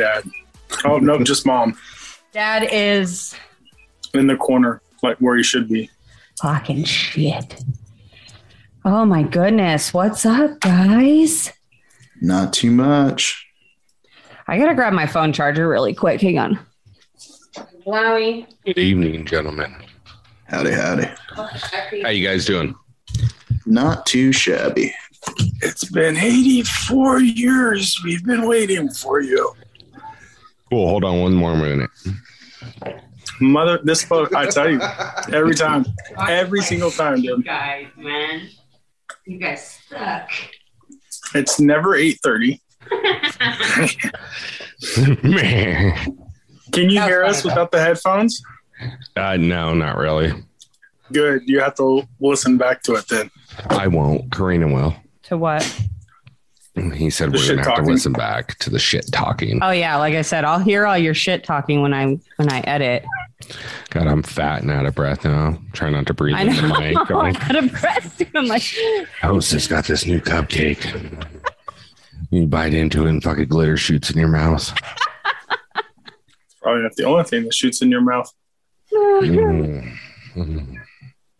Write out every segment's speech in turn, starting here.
Mom and dad. Oh no, just mom Dad is in the corner, like where he should be. talking shit. Oh my goodness. What's up, guys? Not too much. I gotta grab my phone charger really quick. Hang on. Wowie. Good evening, gentlemen. Howdy, howdy. How you guys doing? Not too shabby. It's been 84 years. We've been waiting for you. Cool. Hold on one more minute. Mother, this book, I tell you, every time, every single time, dude. guys, man. You guys suck. It's never 8:30. Man. Can you hear us without the headphones? Uh, no, not really. Good. You have to listen back to it then. I won't. Corrina will. To what? He said The we're gonna have to listen back to the shit talking. Oh yeah, like I said, I'll hear all your shit talking when I when I edit. God, I'm fat and out of breath now. Try not to breathe I in the know. mic. I Going, got a breast. I'm like, Hostess got this new cupcake. You bite into it and fucking glitter shoots in your mouth. It's probably not the only thing that shoots in your mouth. Mm. Mm.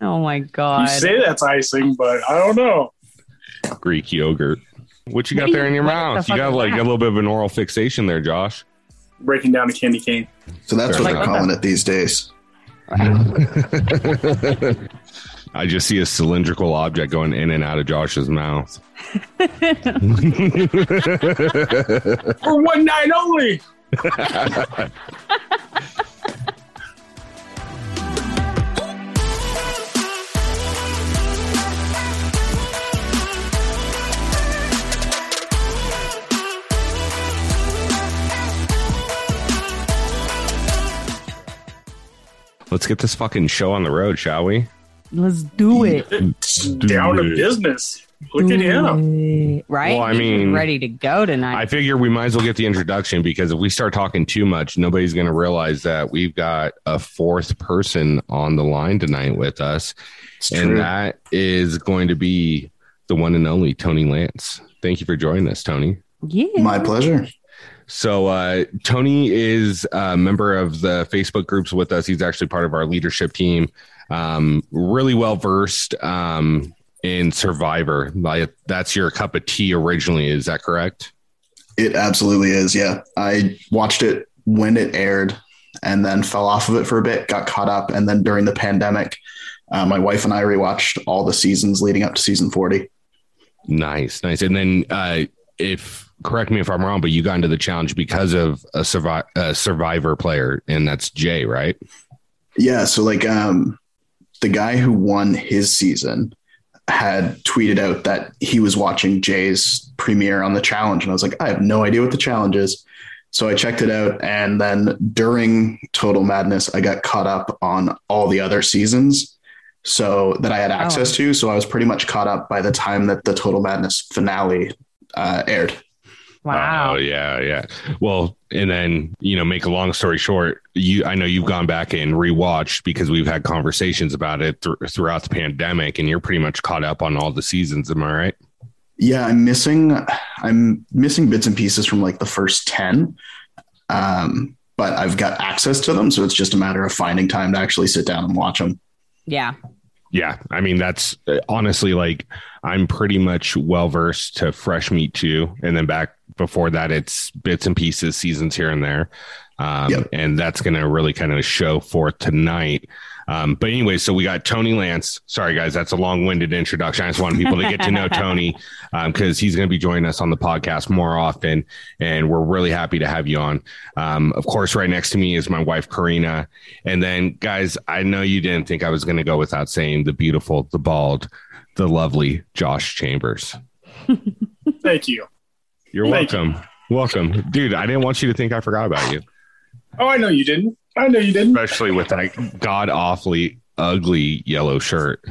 oh my god! You say that's icing, but I don't know. Greek yogurt. What you got do there you- in your mouth? You got like that? a little bit of an oral fixation there, Josh. Breaking down a candy cane. So that's what they're what calling it these days. I just see a cylindrical object going in and out of Josh's mouth. For one night only. Let's get this fucking show on the road, shall we? Let's do it. Down to business. Look at him. Right? Well, I mean, ready to go tonight. I figure we might as well get the introduction because if we start talking too much, nobody's going to realize that we've got a fourth person on the line tonight with us. It's and true. that is going to be the one and only Tony Lantz. Thank you for joining us, Tony. yeah. My pleasure. So uh, Tony is a member of the Facebook groups with us. He's actually part of our leadership team. Um, really well versed um, in Survivor. Like that's your cup of tea originally. Is that correct? It absolutely is. Yeah. I watched it when it aired and then fell off of it for a bit, got caught up. And then during the pandemic, uh, my wife and I rewatched all the seasons leading up to season 40. Nice, nice. And then uh, if correct me if I'm wrong, but you got into the challenge because of a, survi- a Survivor player, and that's Jay, right? Yeah. So, like, um, the guy who won his season had tweeted out that he was watching Jay's premiere on the challenge. And I was like, I have no idea what the challenge is. So I checked it out. And then during Total Madness, I got caught up on all the other seasons so that I had access to. So I was pretty much caught up by the time that the Total Madness finale uh, aired. Wow. Oh yeah, yeah. Well, and then you know, make a long story short, you I know you've gone back and rewatched because we've had conversations about it thr- throughout the pandemic, and you're pretty much caught up on all the seasons. Am I right? Yeah, I'm missing I'm missing bits and pieces from like the first 10. Um, but I've got access to them, so it's just a matter of finding time to actually sit down and watch them. Yeah. Yeah, I mean that's uh, honestly like I'm pretty much well versed to fresh meat too, and then back before that it's bits and pieces, seasons here and there, um, Yep. and that's going to really kind of show forth tonight. Um, but anyway, so we got Tony Lantz. Sorry guys, that's a long-winded introduction. I just want people to get to know Tony because he's going to be joining us on the podcast more often, and we're really happy to have you on. Um, of course, right next to me is my wife Corrina, and then guys, I know you didn't think I was going to go without saying the beautiful, the bald, the lovely Josh Chambers. Thank you. You're Thank welcome. Welcome, dude. I didn't want you to think I forgot about you, Oh, I know you didn't. I know you didn't. especially with that god awfully ugly yellow shirt.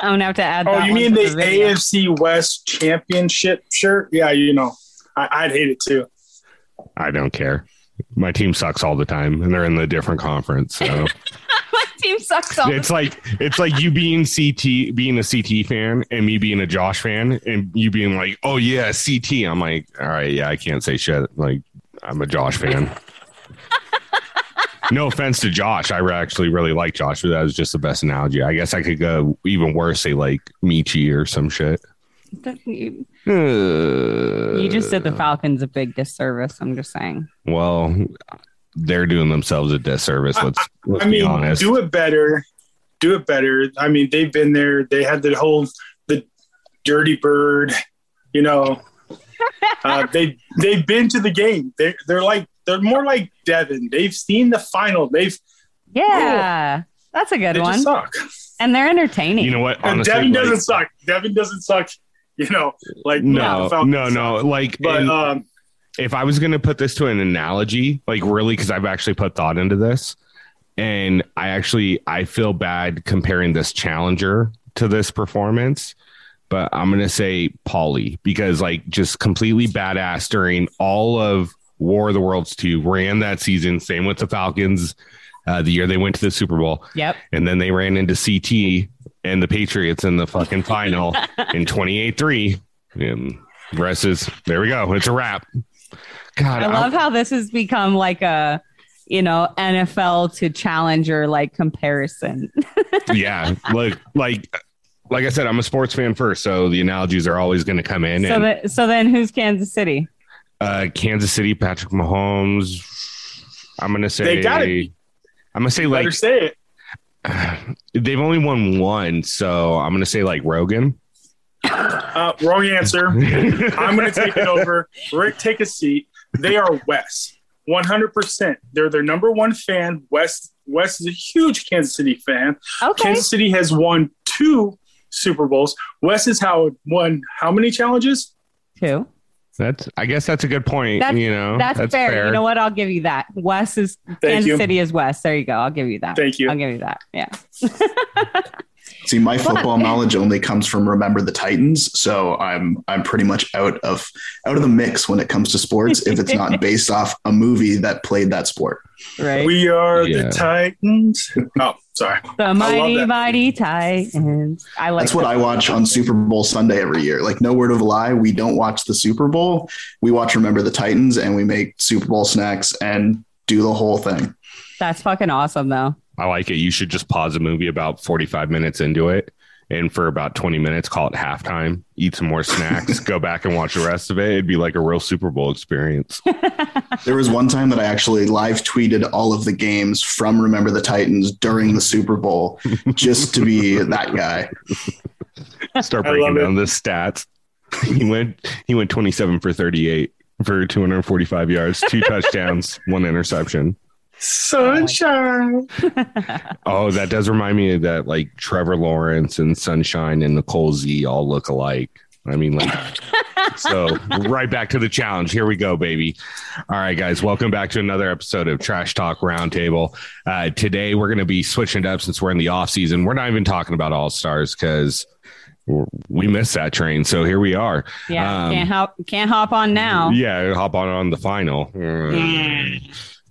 I'm gonna have to add. Oh, that you mean to the. AFC West Championship shirt? Yeah, you know, I, I'd hate it too. I don't care. My team sucks all the time, and they're in the different conference. So My team sucks. All it's like it's like you being CT, being a CT fan, and me being a Josh fan, and you being like, "Oh yeah, CT." I'm like, "All right, yeah, I can't say shit." Like, I'm a Josh fan. no offense to Josh. I actually really like Josh, but that was just the best analogy. I guess I could go even worse, say like Michi or some shit. You, Uh, you just did the Falcons a big disservice. I'm just saying. well, they're doing themselves a disservice. Let's, let's I be mean, honest. do it better. Do it better. I mean, they've been there. They had the whole the dirty bird. You know, uh, they they've been to the game. They they're like they're more like Devin. They've seen the final. They've Yeah, that's a good they one. just suck. And they're entertaining. you know what? And Devin like- doesn't suck. Devin doesn't suck. You know, like no, no, no. Like, But and- um, if I was going to put this to an analogy, like really, because I've actually put thought into this, and I actually I feel bad comparing this challenger to this performance, but I'm going to say Paulie because like just completely badass during all of War of the Worlds two, ran that season. Same with the Falcons, uh, the year they went to the Super Bowl, Yep. and then they ran into CT and the Patriots in the fucking final in 28 3. And the rest is there we go. It's a wrap. God, I love how this has become like a, you know, NFL to challenger like comparison. yeah, like like like I said, I'm a sports fan first, so the analogies are always going to come in. So and that so then who's Kansas City? Uh, Kansas City, Patrick Mahomes. I'm going to say They gotta be. I'm going to say better like say it. they've only won one, so I'm going to say like Rogan. Uh, wrong answer. I'm going to take it over. Rick, take a seat. They are West, 100%. They're their number one fan. West West is a huge Kansas City fan. Okay. Kansas City has won two Super Bowls. West has how won how many challenges? Two. That's I guess that's a good point. That's- you know, That's, fair. You know what? I'll give you that. West is Thank Kansas you. City is West. There you go. I'll give you that. Thank you. I'll give you that. Yeah. See, my football knowledge only comes from Remember the Titans, so I'm I'm pretty much out of out of the mix when it comes to sports if it's not based off a movie that played that sport. Right. We are Yeah. the Titans. Oh, sorry. the mighty, mighty Titans. I like That's what. I watch on Super Bowl Sunday every year. Like no word of a lie, we don't watch the Super Bowl. We watch Remember the Titans and we make Super Bowl snacks and do the whole thing. That's fucking awesome though. I like it. You should just pause a movie about 45 minutes into it and for about 20 minutes call it halftime, eat some more snacks, go back and watch the rest of it. It'd be like a real Super Bowl experience. There was one time that I actually live tweeted all of the games from Remember the Titans during the Super Bowl just to be that guy. Start breaking love down the stats. He went he went 27 for 38 for 245 yards, two touchdowns, one interception. Sunshine. Oh, that does remind me of that like Trevor Lawrence and Sunshine and Nicole Z all look alike. I mean, like, so right back to the challenge. Here we go, baby. All right, guys, welcome back to another episode of Trash Talk Roundtable. Uh, today, we're going to be switching it up since we're in the off season. We're not even talking about All Stars because we missed that train. So here we are. Yeah. Um, can't hop can't hop on now. Yeah, hop on on the final.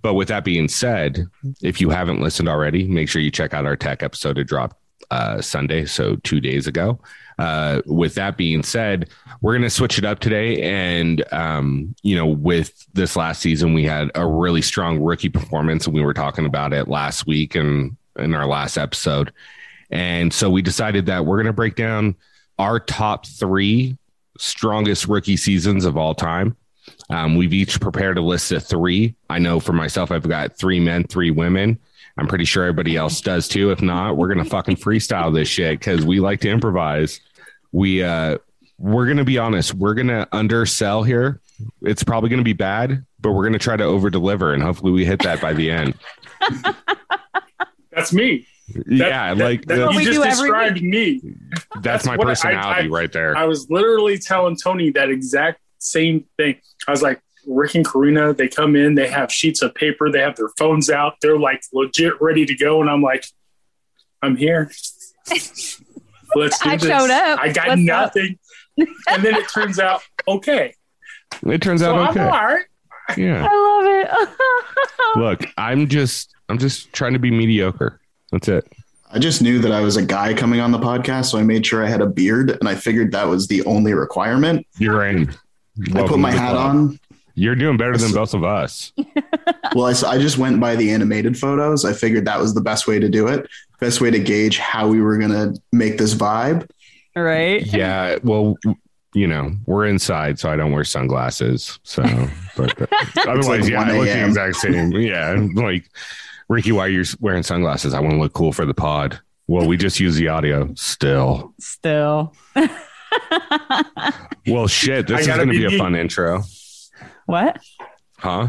But with that being said, if you haven't listened already, make sure you check out our tech episode. It dropped uh, Sunday, so two days ago. Uh, with that being said, we're going to switch it up today. And, um, you know, with this last season, we had a really strong rookie performance, and we were talking about it last week and in our last episode. And so we decided that we're going to break down our top three strongest rookie seasons of all time. Um, we've each prepared a list of three. I know for myself, I've got three men, three women. I'm pretty sure everybody else does too. If not, we're gonna fucking freestyle this shit because we like to improvise. We uh, we're gonna be honest. We're gonna undersell here. It's probably gonna be bad, but we're gonna try to over deliver, and hopefully we hit that by the end. That's me. That- yeah, that- like that- that's, you just described me. that's that's my what I- personality I- right there. I was literally telling Tony that exact same thing. I was like, Rick and Corrina, they come in, they have sheets of paper, they have their phones out, they're like legit ready to go. And I'm like, I'm here. Let's do I this. showed up. I got What's up? nothing. and then it turns out, okay. it turns So out I'm all okay. right. Yeah. I love it. Look, I'm just I'm just trying to be mediocre. That's it. I just knew that I was a guy coming on the podcast, so I made sure I had a beard, and I figured that was the only requirement. You're in. I put my hat on. You're doing better than both of us. Well, I, I, just went by the animated photos. I figured that was the best way to do it. Best way to gauge how we were going to make this vibe. Right? Yeah. Well, you know, we're inside, so I don't wear sunglasses. So, but uh, otherwise, like yeah, I look the exact same. Yeah. Like, Ricky, why you're wearing sunglasses? I want to look cool for the pod. Well, we just use the audio still. Still. Well, shit, this is going to be be a fun intro. what? Huh?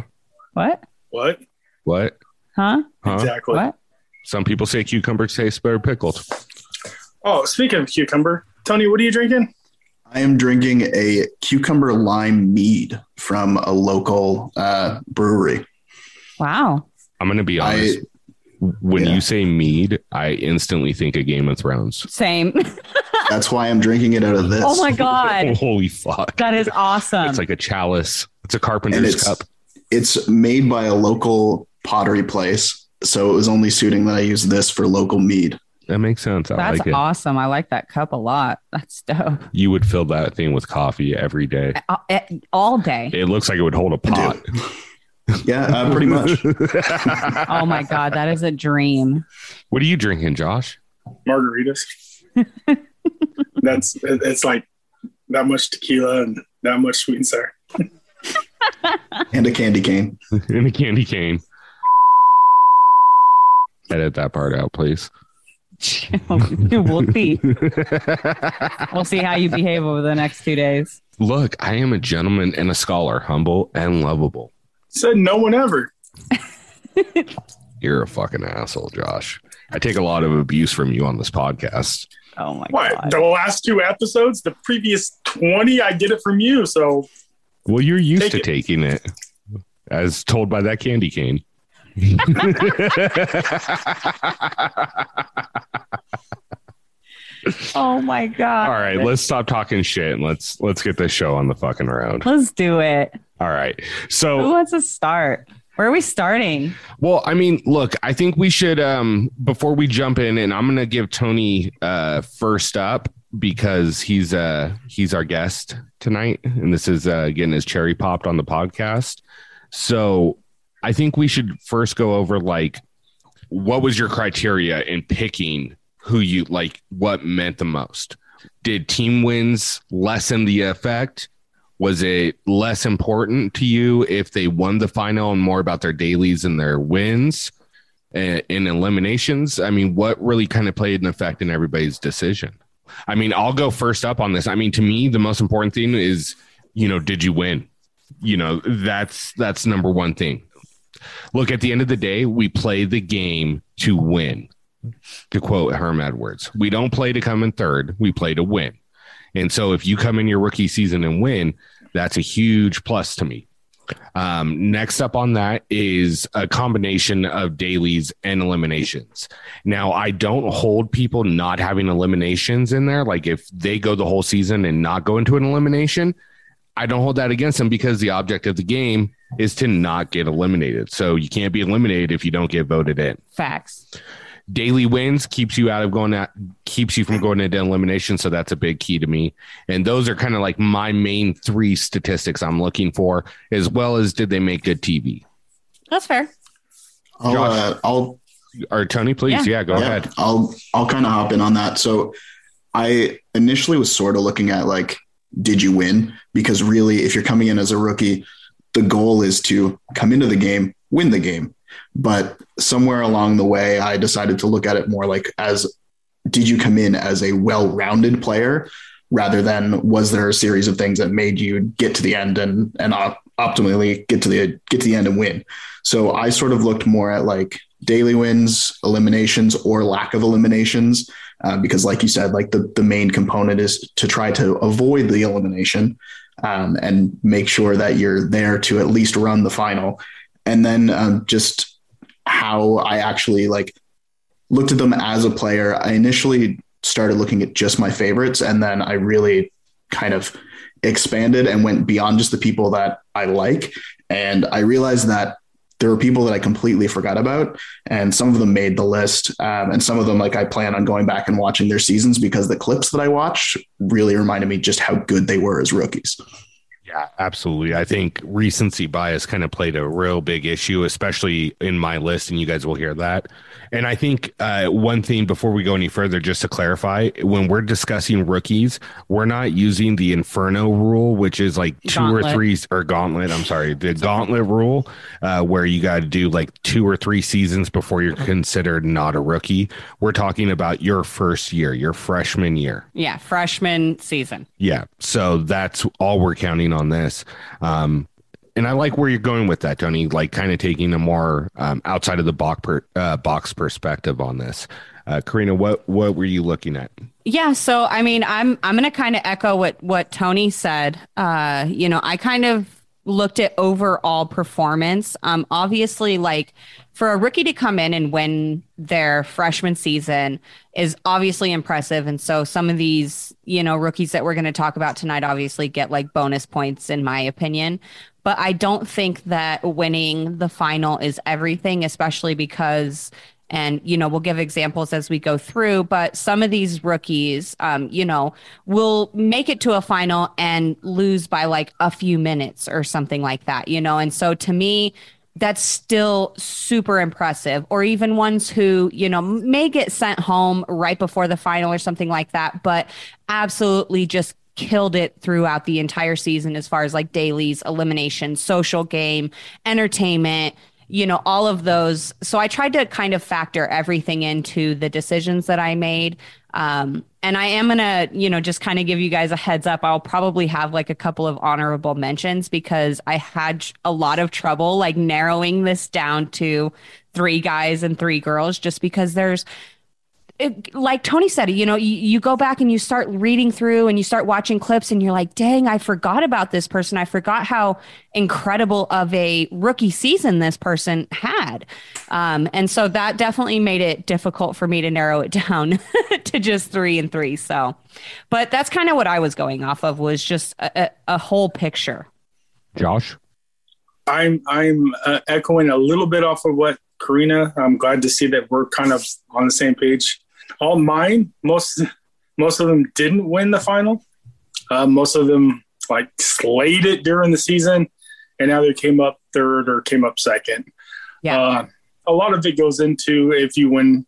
What? What? What? Huh? Huh? Exactly. What? Some people say cucumber tastes better pickled. Oh, speaking of cucumber, Tony, what are you drinking? I am drinking a cucumber lime mead from a local uh, brewery. Wow. I'm going to be I honest. when yeah. you say mead, I instantly think of Game of Thrones. Same. that's why I'm drinking it out of this. oh my God. Holy fuck. That is awesome. It's like a chalice. It's a carpenter's it's cup. it's made by a local pottery place, so it was only suiting that I use this for local mead. That makes sense. I That's like it. awesome. I like that cup a lot. That's dope. You would fill that thing with coffee every day. All- All day. It looks like it would hold a pot. Yeah, uh, pretty much. Oh my God. That is a dream. what are you drinking, Josh? Margaritas. That's it's like that much tequila and that much sweet and sour. And a candy cane. and a candy cane. Edit that part out, please. we'll see. We'll see how you behave over the next two days. Look, I am a gentleman and a scholar, humble and lovable. Said no one ever. You're a fucking asshole, Josh. I take a lot of abuse from you on this podcast. Oh my What? God. The last two episodes, the previous 20, I get it from you. So Well, you're used Take to it. taking it, as told by that candy cane. Oh my God. All right, let's stop talking shit and let's let's get this show on the fucking road. Let's do it. All right. So who wants to start? Where are we starting? well, I mean, look, I think we should um before we jump in and I'm to give Tony uh first up because he's uh he's our guest tonight and this is uh getting his cherry popped on the podcast. So, I think we should first go over like what was your criteria in picking who you like what meant the most? Did team wins lessen the effect? Was it less important to you if they won the final and more about their dailies and their wins eh, and, and eliminations? I mean, what really kind of played an effect in everybody's decision? I mean, I'll go first up on this. I mean, to me, the most important thing is, you know, did you win? You know, that's that's number one thing. Look, at the end of the day, we play the game to win. To quote Herm Edwards, we don't play to come in third, we play to win. And so if you come in your rookie season and win, that's a huge plus to me. Um, next up on that is a combination of dailies and eliminations. Now, I don't hold people not having eliminations in there. Like if they go the whole season and not go into an elimination, I don't hold that against them because the object of the game is to not get eliminated. So you can't be eliminated if you don't get voted in Facts. Daily wins keeps you out of going at keeps you from going into elimination so that's a big key to me and those are kind of like my main three statistics i'm looking for as well as did they make good tv That's fair. I'll, Josh. uh, I'll or tony please yeah, go Yeah, ahead I'll I'll kind of hop in on that. So I initially was sort of looking at like, did you win? Because really, if you're coming in as a rookie, the goal is to come into the game, win the game. But somewhere along the way, I decided to look at it more like as did you come in as a well-rounded player rather than was there a series of things that made you get to the end and and op- optimally get to the get to the end and win. So I sort of looked more at like daily wins, eliminations, or lack of eliminations, uh, because like you said, like the the main component is to try to avoid the elimination um, and make sure that you're there to at least run the final, and then um, just how I actually like looked at them as a player. I initially started looking at just my favorites, and then I really kind of expanded and went beyond just the people that I like. And I realized that there were people that I completely forgot about, and some of them made the list. Um, and some of them, like I plan on going back and watching their seasons because the clips that I watched really reminded me just how good they were as rookies. Yeah, absolutely. I think recency bias kind of played a real big issue, especially in my list, and you guys will hear that. And I think uh, one thing before we go any further, just to clarify, when we're discussing rookies, we're not using the Inferno rule, which is like two Gauntlet. or three, or Gauntlet. I'm sorry, the Gauntlet rule, uh, where you got to do like two or three seasons before you're considered not a rookie. We're talking about your first year, your freshman year. Yeah, freshman season. Yeah. So that's all we're counting on this. Um, and I like where you're going with that, Tony, like kind of taking a more um, outside of the box, per, uh, box perspective on this. Uh, Corrina, what, what were you looking at? Yeah, so I mean, I'm I'm going to kind of echo what what Tony said. Uh, you know, I kind of looked at overall performance. Um, obviously, like for a rookie to come in and win their freshman season is obviously impressive. And so some of these, you know, rookies that we're going to talk about tonight obviously get like bonus points, in my opinion. But I don't think that winning the final is everything, especially because and you know we'll give examples as we go through but some of these rookies um, you know will make it to a final and lose by like a few minutes or something like that you know? And so to me that's still super impressive. Or even ones who you know may get sent home right before the final or something like that but absolutely just killed it throughout the entire season as far as like dailies elimination social game entertainment you know, all of those. So I tried to kind of factor everything into the decisions that I made. Um, and I am going to, you know, just kind of give you guys a heads up. I'll probably have like a couple of honorable mentions because I had a lot of trouble like narrowing this down to three guys and three girls just because there's, it, like Tony said, you know, you, you go back and you start reading through and you start watching clips and you're like, dang, I forgot about this person. I forgot how incredible of a rookie season this person had. Um, and so that definitely made it difficult for me to narrow it down to just three and three. So, but that's kind of what I was going off of was just a, a, a whole picture. Josh? I'm I'm uh, echoing a little bit off of what Corrina. I'm glad to see that we're kind of on the same page. All mine, most most of them didn't win the final. Uh, most of them like slayed it during the season, and now they came up third or came up second. Yeah. Uh, a lot of it goes into if you win,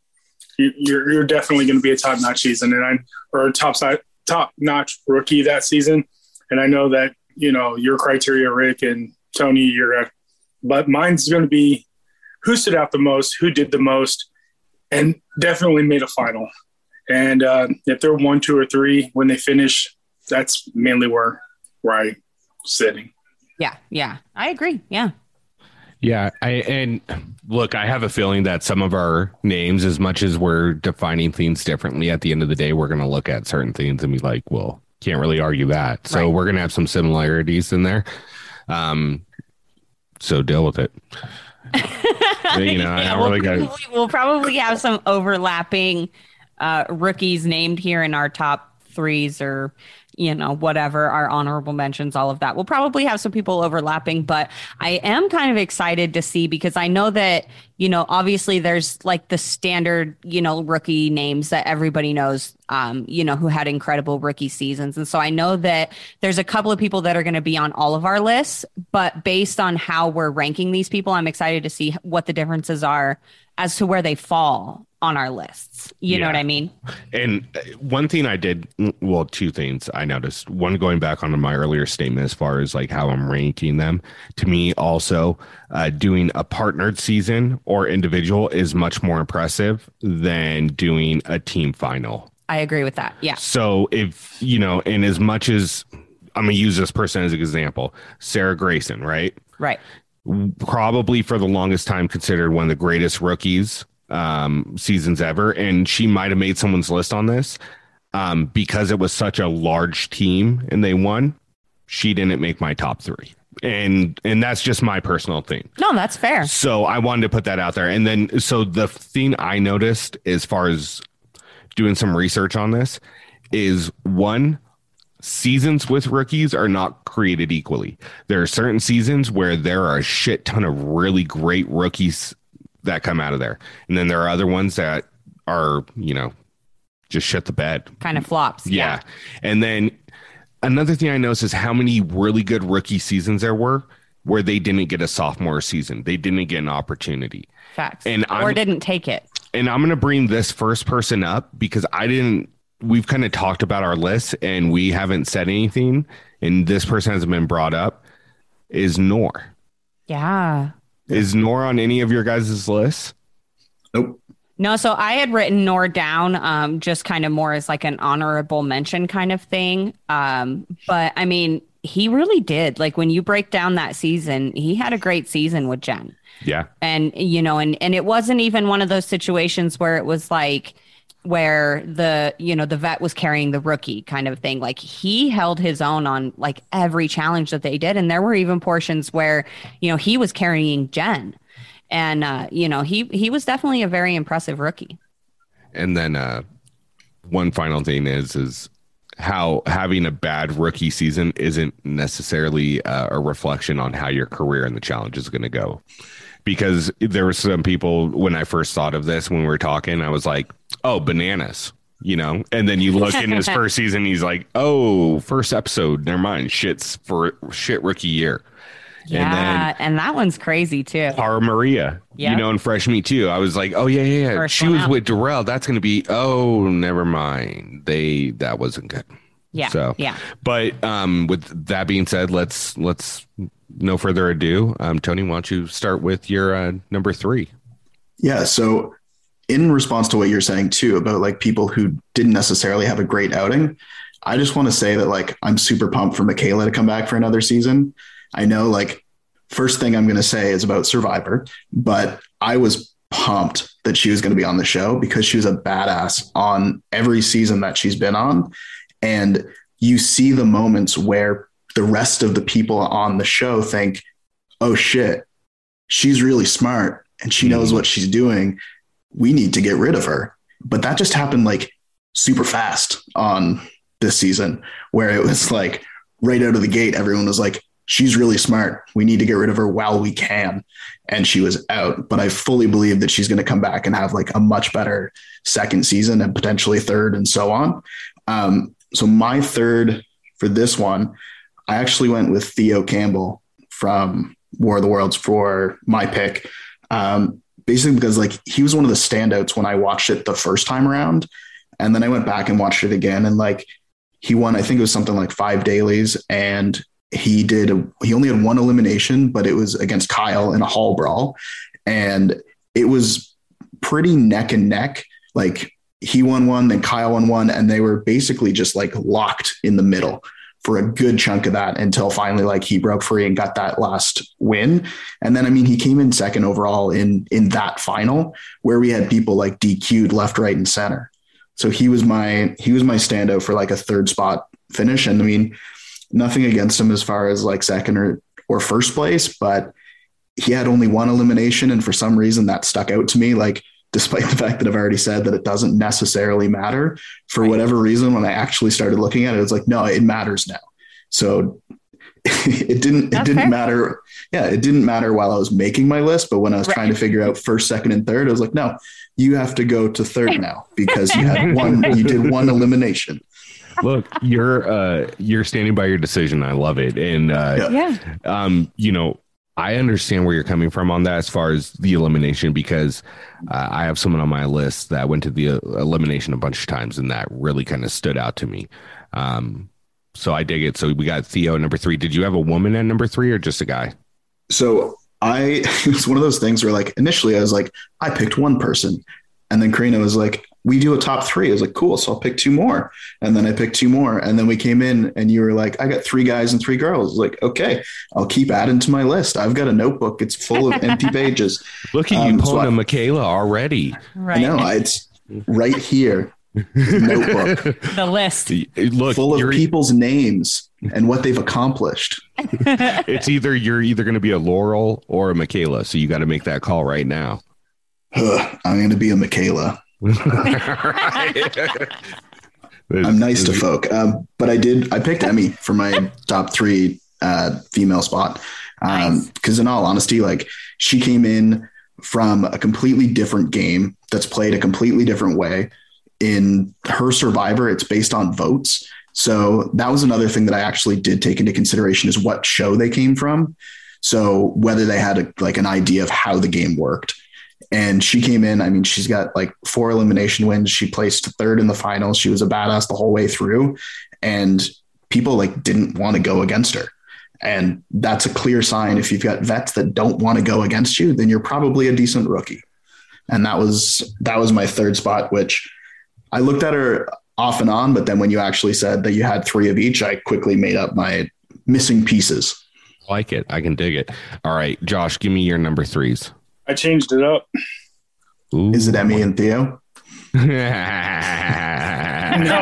you, you're you're definitely going to be a top notch season, and I or a top side top notch rookie that season. And I know that you know your criteria, Rick and Tony, you're, but mine's going to be who stood out the most, who did the most, and definitely made a final. And uh, if they're one, two, or three when they finish, that's mainly where where I sitting. Yeah. Yeah. I agree. Yeah. Yeah, I and look, I have a feeling that some of our names, as much as we're defining things differently, at the end of the day, we're going to look at certain things and be like, "Well, can't really argue that." So Right. we're going to have some similarities in there. Um, so deal with it. you know, Yeah, we'll, really got. probably, we'll probably have some overlapping uh, rookies named here in our top threes or you know whatever our honorable mentions all of that. We'll probably have some people overlapping but i am kind of excited to see because i know that you know obviously there's like the standard you know rookie names that everybody knows um you know who had incredible rookie seasons. And so i know that there's a couple of people that are going to be on all of our lists but based on how we're ranking these people i'm excited to see what the differences are as to where they fall on our lists you know what i mean And uh, one thing I did, well, two things I noticed. One, going back onto my earlier statement as far as like how I'm ranking them, to me, also uh, doing a partnered season or individual is much more impressive than doing a team final. i agree with that yeah So if, you know, and as much as I'm going to use this person as an example, Sarah Greyson, right? right probably for the longest time considered one of the greatest rookies um, seasons ever, and she might have made someone's list on this um, because it was such a large team and they won. She didn't make my top three, and and that's just my personal thing. no that's fair So I wanted to put that out there, and then so the thing I noticed as far as doing some research on this is one seasons with rookies are not created equally. There are certain seasons where there are a shit ton of really great rookies that come out of there. And then there are other ones that are, you know, just shut the bed. kind of flops Yeah. And then another thing I noticed is how many really good rookie seasons there were where they didn't get a sophomore season. They didn't get an opportunity. Facts. And or I'm- didn't take it. And I'm going to bring this first person up because I didn't, we've kind of talked about our list and we haven't said anything. And this person hasn't been brought up is Nor. Yeah. Is Nor on any of your guys' lists? Nope. No, so I had written Nor down um, just kind of more as like an honorable mention kind of thing. Um, but I mean, he really did. Like when you break down that season, he had a great season with Jen. Yeah. and you know and and it wasn't even one of those situations where it was like where the you know the vet was carrying the rookie kind of thing. Like he held his own on like every challenge that they did. And there were even portions where you know he was carrying jen. And uh you know he he was definitely a very impressive rookie. And then uh, one final thing is is how having a bad rookie season isn't necessarily uh, a reflection on how your career in the challenge is going to go. Because there were some people when I first thought of this when we were talking, I was like, "Oh, bananas," you know. And then you look in his first season, he's like, "Oh, first episode, never mind, shit's for shit rookie year." yeah and, that one's crazy too Cara Maria, Yeah. you know, in Fresh Meat too. I was like, oh yeah, yeah, yeah. First She was out. with Darrell. That's going to be. Oh, never mind. They that wasn't good. yeah So yeah But um, with that being said, let's let's no further ado. Um, Tony, why don't you start with your uh, number three? Yeah. So, in response to what you're saying too about like people who didn't necessarily have a great outing, I just want to say that like I'm super pumped for Michaela to come back for another season. I know like first thing I'm going to say is about Survivor, but I was pumped that she was going to be on the show because she was a badass on every season that she's been on. And you see the moments where the rest of the people on the show think, oh shit, she's really smart and she knows what she's doing. We need to get rid of her. But that just happened like super fast on this season, where it was like right out of the gate, everyone was like, she's really smart. We need to get rid of her while we can. And she was out. But I fully believe that she's going to come back and have like a much better second season and potentially third and so on. Um, so my third for this one, I actually went with Theo Campbell from War of the Worlds for my pick. Um, basically because like he was one of the standouts when I watched it the first time around. And then I went back and watched it again and like he won, I think it was something like five dailies and he did, a, he only had one elimination, but it was against Kyle in a hall brawl. And it was pretty neck and neck. Like he won one, then Kyle won one, and they were basically just like locked in the middle for a good chunk of that until finally like he broke free and got that last win. And then I mean he came in second overall in in that final where we had people like DQ'd left, right, and center. So he was my he was my standout for like a third spot finish. And I mean, nothing against him as far as like second or or first place, but he had only one elimination, and for some reason that stuck out to me. Like, despite the fact that I've already said that it doesn't necessarily matter, for Right. whatever reason, when I actually started looking at it, it was like, no, it matters now. So it didn't it didn't fair. matter. Yeah, it didn't matter while I was making my list, but when I was Right. trying to figure out first, second, and third, I was like, no, you have to go to third now because you had one, you did one elimination. Look, you're uh, you're standing by your decision. I love it, and uh, Yeah. yeah um, you know, I understand where you're coming from on that as far as the elimination because uh, I have someone on my list that went to the uh, elimination a bunch of times and that really kind of stood out to me. Um, so I dig it. So we got Theo number three. Did you have a woman at number three or just a guy? So I it was one of those things where like initially I was like, I picked one person. And then Corrina was like, we do a top three. I was like, cool. So I'll pick two more. And then I picked two more. And then we came in and you were like, I got three guys and three girls. I was like, okay, I'll keep adding to my list. I've got a notebook. It's full of empty pages. Look at you Um, so pulling I- a Michaela already. right I know it's right here. Notebook the list Look, full of people's names and what they've accomplished. it's either you're either going to be a Laurel or a Michaela. So you got to make that call right now. I'm going to be a Michaela. I'm nice to folk. Um, but I did, I picked Emmy for my top three uh, female spot. Nice. Because in all honesty, like she came in from a completely different game that's played a completely different way. in her survivor, it's based on votes. So that was another thing that I actually did take into consideration is what show they came from. So whether they had a, like an idea of how the game worked. And she came in, I mean, she's got like four elimination wins. She placed third in the finals. She was a badass the whole way through. And people like didn't want to go against her. And that's a clear sign. If you've got vets that don't want to go against you, then you're probably a decent rookie. And that was that was my third spot, which I looked at her off and on, but then when you actually said that you had three of each, I quickly made up my missing pieces. I like it. I can dig it. All right, Josh, give me your number threes. I changed it up. Ooh. Is it Emmy and Theo? no,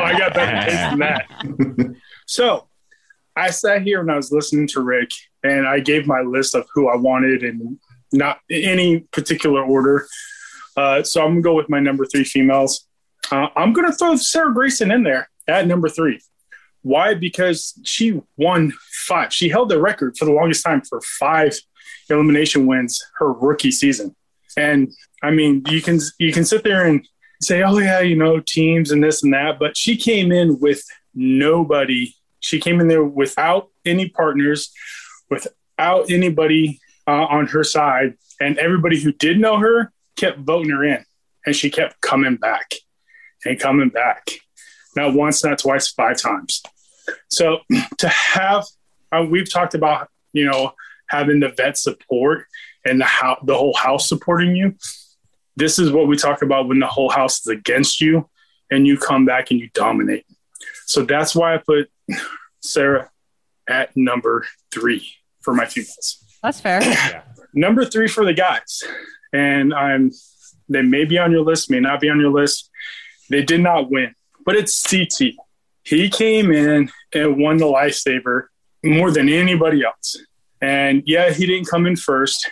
I got better taste than that. so I sat here and I was listening to Rick and I gave my list of who I wanted and not any particular order. Uh, so I'm gonna go with my number three females. Uh, I'm gonna throw Sarah Greyson in there at number three. Why? Because she won five. She held the record for the longest time for five elimination wins her rookie season. And I mean, you can you can sit there and say, "Oh yeah, you know, teams and this and that," but she came in with nobody. She came in there without any partners, without anybody uh, on her side, and everybody who did know her kept voting her in, and she kept coming back and coming back. Not once, not twice, five times. So to have, uh, we've talked about, you know, having the vet support and the how the whole house supporting you. This is what we talk about when the whole house is against you and you come back and you dominate. So that's why I put Sarah at number three for my females. That's fair. Number three for the guys, and I'm they may be on your list, may not be on your list. They did not win, but it's CT. He came in and won the lifesaver more than anybody else. And yeah, he didn't come in first,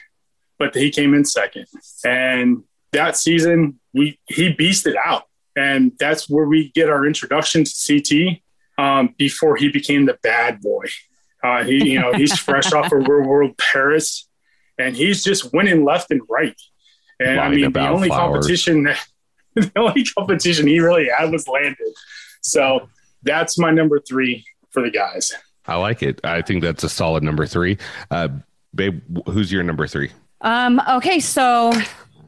but he came in second. And that season, we he beasted out, and that's where we get our introduction to CT um, before he became the bad boy. Uh, he, you know, he's fresh off of World World Paris, and he's just winning left and right. And Lying I mean, the only flowers. competition, the only competition he really had was Landon. So that's my number three for the guys. I like it. I think that's a solid number three. Uh, babe, who's your number three? Um, okay, so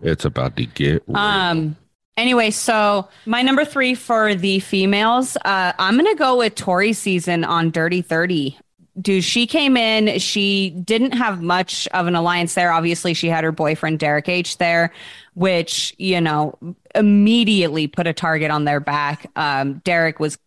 It's about to get. Um. Anyway, so my number three for the females, uh, I'm gonna go with Tori season on Dirty Thirty. Dude, she came in. She didn't have much of an alliance there. Obviously, she had her boyfriend Derek H there, which you know immediately put a target on their back. Um, Derek was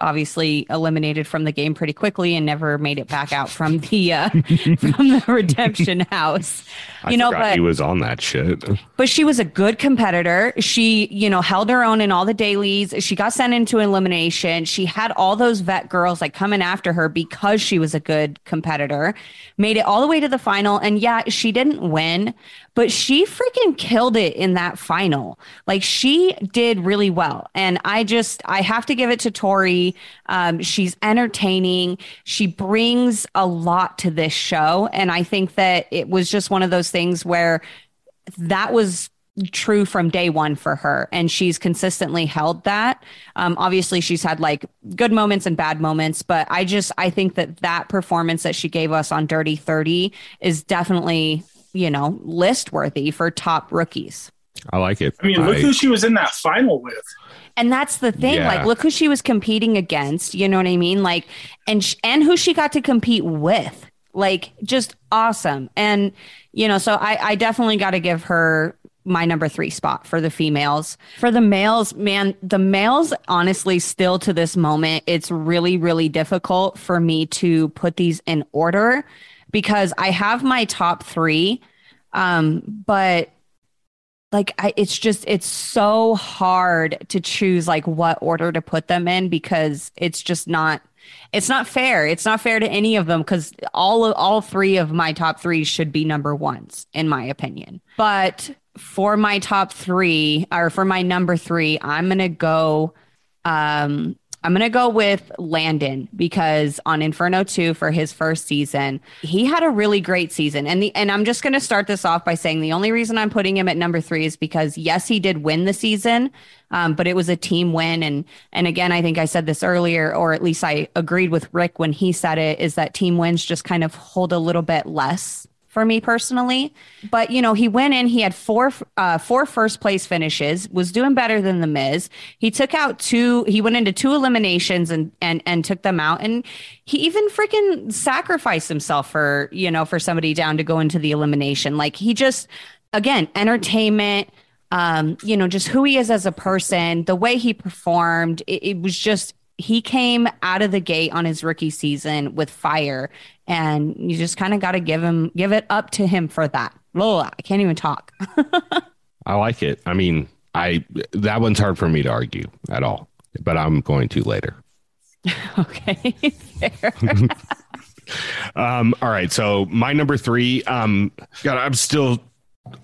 obviously eliminated from the game pretty quickly and never made it back out from the uh, from the redemption house. I You know, but he was on that shit. but she was a good competitor. She, you know, held her own in all the dailies. She got sent into elimination. She had all those vet girls like coming after her because she was a good competitor. Made it all the way to the final. And yeah, she didn't win, but she freaking killed it in that final. Like she did really well. And I just, I have to give it to Tori. Um, she's entertaining. She brings a lot to this show. And I think that it was just one of those things where that was true from day one for her and she's consistently held that um, obviously she's had like good moments and bad moments but i just i think that that performance that she gave us on dirty 30 is definitely you know list worthy for top rookies I like it. I mean, look who she was in that final with. and that's the thing Yeah. like look who she was competing against you know what i mean like and sh- and who she got to compete with like just awesome and you know so i i definitely got to give her my number three spot for the females for the males man the males honestly still to this moment it's really really difficult for me to put these in order because i have my top three um but like I, it's just it's so hard to choose like what order to put them in because it's just not it's not fair. It's not fair to any of them because all of all three of my top three should be number ones in my opinion. But for my top three or for my number three i'm gonna go um I'm going to go with Landon because on Inferno 2 for his first season, he had a really great season. And the and I'm just going to start this off by saying the only reason I'm putting him at number 3 is because yes, he did win the season, um, but it was a team win and and again, I think I said this earlier or at least I agreed with Rick when he said it is that team wins just kind of hold a little bit less for me personally. But you know, he went in. He had four uh, four first place finishes. Was doing better than the Miz. He took out two. He went into two eliminations and and and took them out. And he even freaking sacrificed himself for you know for somebody down to go into the elimination. Like he just again entertainment. Um, you know, just who he is as a person, the way he performed, it, it was just he came out of the gate on his rookie season with fire and you just kind of got to give him give it up to him for that. Oh, I can't even talk. I like it. I mean, I that one's hard for me to argue at all, but I'm going to later. okay. um, all right. So my number three, um, God, I'm still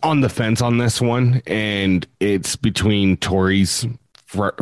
on the fence on this one, and it's between Tori's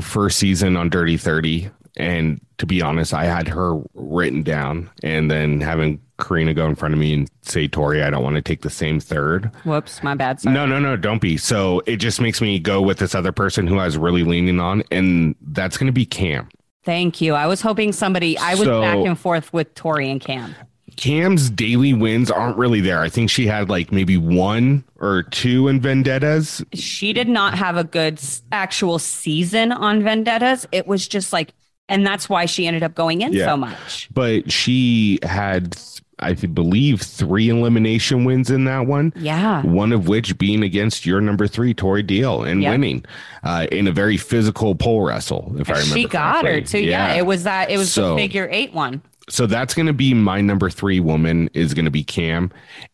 first season on Dirty Thirty and to be honest, I had her written down, and then having Corrina go in front of me and say, Tori, I don't want to take the same third. Whoops, my bad. Sorry. No, no, no, don't be. So it just makes me go with this other person who I was really leaning on, and that's going to be Cam. Thank you. I was hoping somebody, I was so, back and forth with Tori and Cam. Cam's daily wins aren't really there. I think she had like maybe one or two in Vendettas. She did not have a good actual season on Vendettas. It was just like and that's why she ended up going in yeah. so much. But she had, I believe, three elimination wins in that one. Yeah, one of which being against your number three, Tori Deal, and yep. winning uh, in a very physical pole wrestle. If I remember, she got correctly. her too. Yeah. yeah. it was that. It was so, the figure eight one. So that's going to be my number three woman is going to be Cam,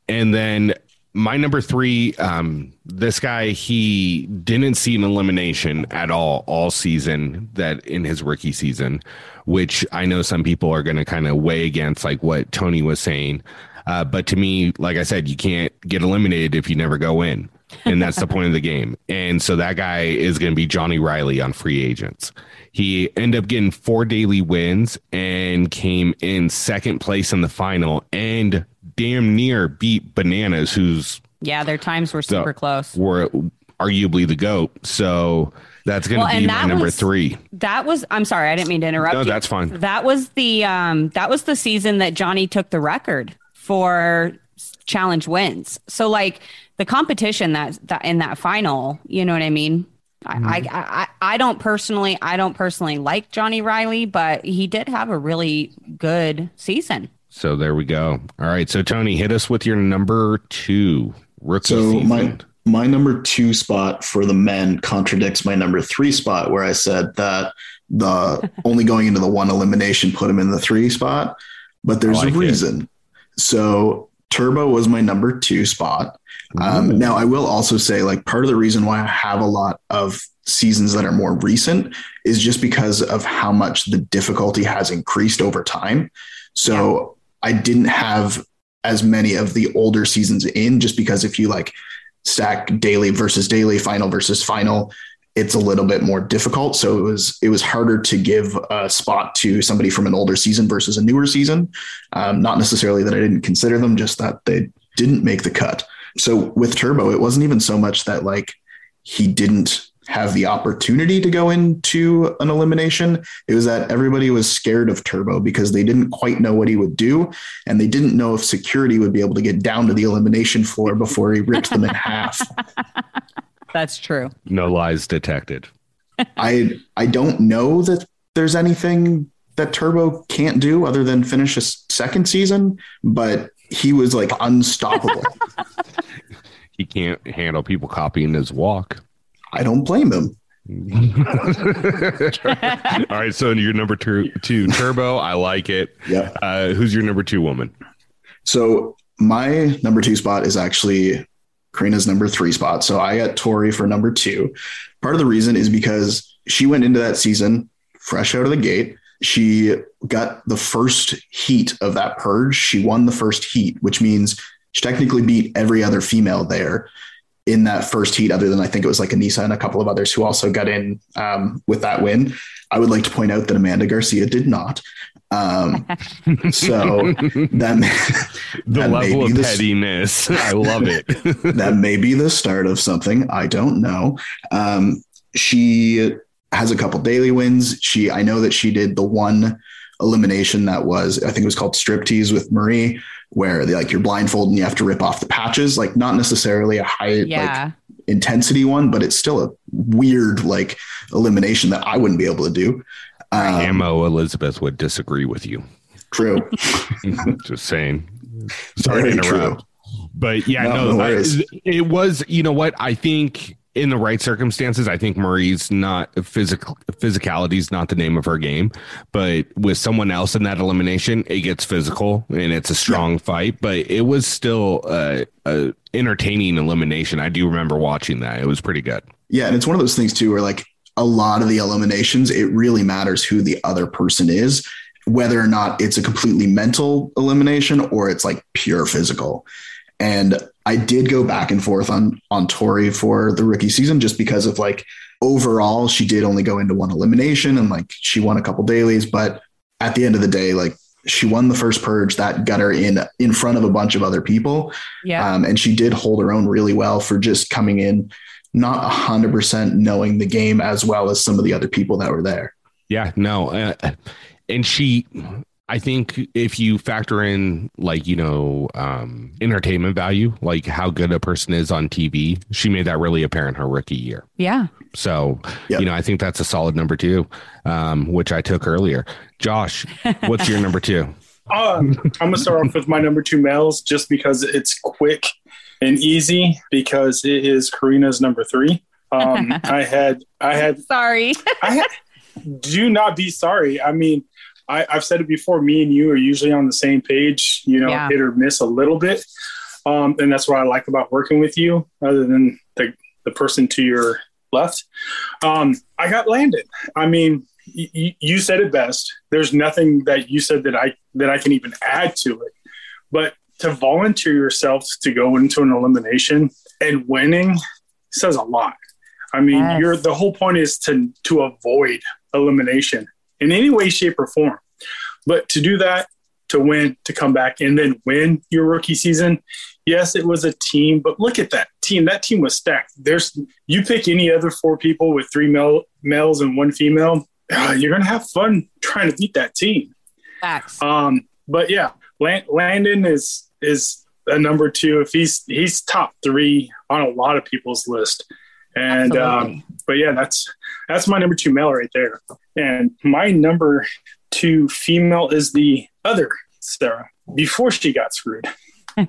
and then my number three, um, this guy, he didn't see an elimination at all all season that in his rookie season, which I know some people are going to kind of weigh against like what Tony was saying. Uh, but to me, like I said, you can't get eliminated if you never go in. And that's the point of the game. And so that guy is going to be Johnny Reilly on free agents. He ended up getting four daily wins and came in second place in the final and damn near beat Bananas, who's yeah, their times were super the, close. Were arguably the goat. So that's going to well, be my number was, three. That was. I'm sorry, I didn't mean to interrupt. No, you. that's fine. That was the um that was the season that Johnny took the record for challenge wins. So like the competition that that in that final, you know what I mean? Mm-hmm. I, I, I don't personally I don't personally like Johnny Reilly, but he did have a really good season. So there we go. All right. So Tony, hit us with your number two rookie. So season. my my number two spot for the men contradicts my number three spot, where I said that the only going into the one elimination put him in the three spot. But there's like a reason. It. So Turbo was my number two spot. Um, now I will also say, like, part of the reason why I have a lot of seasons that are more recent is just because of how much the difficulty has increased over time. So I didn't have as many of the older seasons in just because if you like stack daily versus daily, final versus final, it's a little bit more difficult. So it was it was harder to give a spot to somebody from an older season versus a newer season. Um, not necessarily that I didn't consider them, just that they didn't make the cut. So with Turbo, it wasn't even so much that like he didn't have the opportunity to go into an elimination. It was that everybody was scared of Turbo because they didn't quite know what he would do. And they didn't know if security would be able to get down to the elimination floor before he ripped them in half. That's true. No lies detected. I I don't know that there's anything that Turbo can't do other than finish a second season, but he was like unstoppable. he can't handle people copying his walk. I don't blame him. All right, so your number two, two Turbo, I like it. Yeah. Uh, who's your number two woman? So my number two spot is actually Corrina's number three spot. So I got Tori for number two. Part of the reason is because she went into that season fresh out of the gate. She got the first heat of that purge. She won the first heat, which means she technically beat every other female there in that first heat, other than I think it was like Aneesa and a couple of others who also got in um, with that win. I would like to point out that Amanda Garcia did not. Um, so that may, The that level of the- pettiness. I love it. that may be the start of something. I don't know. Um, she has a couple daily wins. She, I know that she did the one elimination that was, I think it was called striptease with Marie, where they, like you're blindfolded and you have to rip off the patches. Like not necessarily a high like intensity one, but it's still a weird like elimination that I wouldn't be able to do. Um, Ammo Elizabeth would disagree with you. true. Just saying. Sorry Very to interrupt. But yeah, No, no, no I- it was, you know what? I think in the right circumstances, I think Marie's not physical physicality is not the name of her game. But with someone else in that elimination, it gets physical and it's a strong fight. But it was still a, a entertaining elimination. I do remember watching that. It was pretty good. Yeah, and it's one of those things too where like a lot of the eliminations, it really matters who the other person is, whether or not it's a completely mental elimination or it's like pure physical. And I did go back and forth on on Tori for the rookie season just because of like overall she did only go into one elimination and like she won a couple dailies, but at the end of the day, like she won the first purge that got her in in front of a bunch of other people. Yeah. Um, and she did hold her own really well for just coming in, not 100% knowing the game as well as some of the other people that were there. Yeah, no. Uh, and she, I think if you factor in like, you know, um, entertainment value, like how good a person is on TV, she made that really apparent her rookie year. yeah. So, Yep. you know, I think that's a solid number two, um, which I took earlier. Josh, what's your number two? Um, I'm gonna start off with my number two males just because it's quick and easy because it is Corrina's number three. Um, I had I had Sorry. I had, do not be sorry. I mean, I, I've said it before. Me and you are usually on the same page. You know, Yeah. hit or miss a little bit, um, and that's what I like about working with you. Other than the the person to your left, um, I got Landon. I mean, y- y- you said it best. There's nothing that you said that I that I can even add to it. But to volunteer yourself to go into an elimination and winning says a lot. I mean, Yes. you're the whole point is to to avoid elimination in any way, shape, or form. But to do that, to win, to come back and then win your rookie season, yes, it was a team, but look at that team. That team was stacked. There's you pick any other four people with three male, males and one female, uh, you're gonna have fun trying to beat that team. Facts. Um, but yeah, Lan- Landon is is a number two. If he's he's top three on a lot of people's list, and um, but yeah, that's that's my number two male right there. And my number two female is the other Sarah before she got screwed.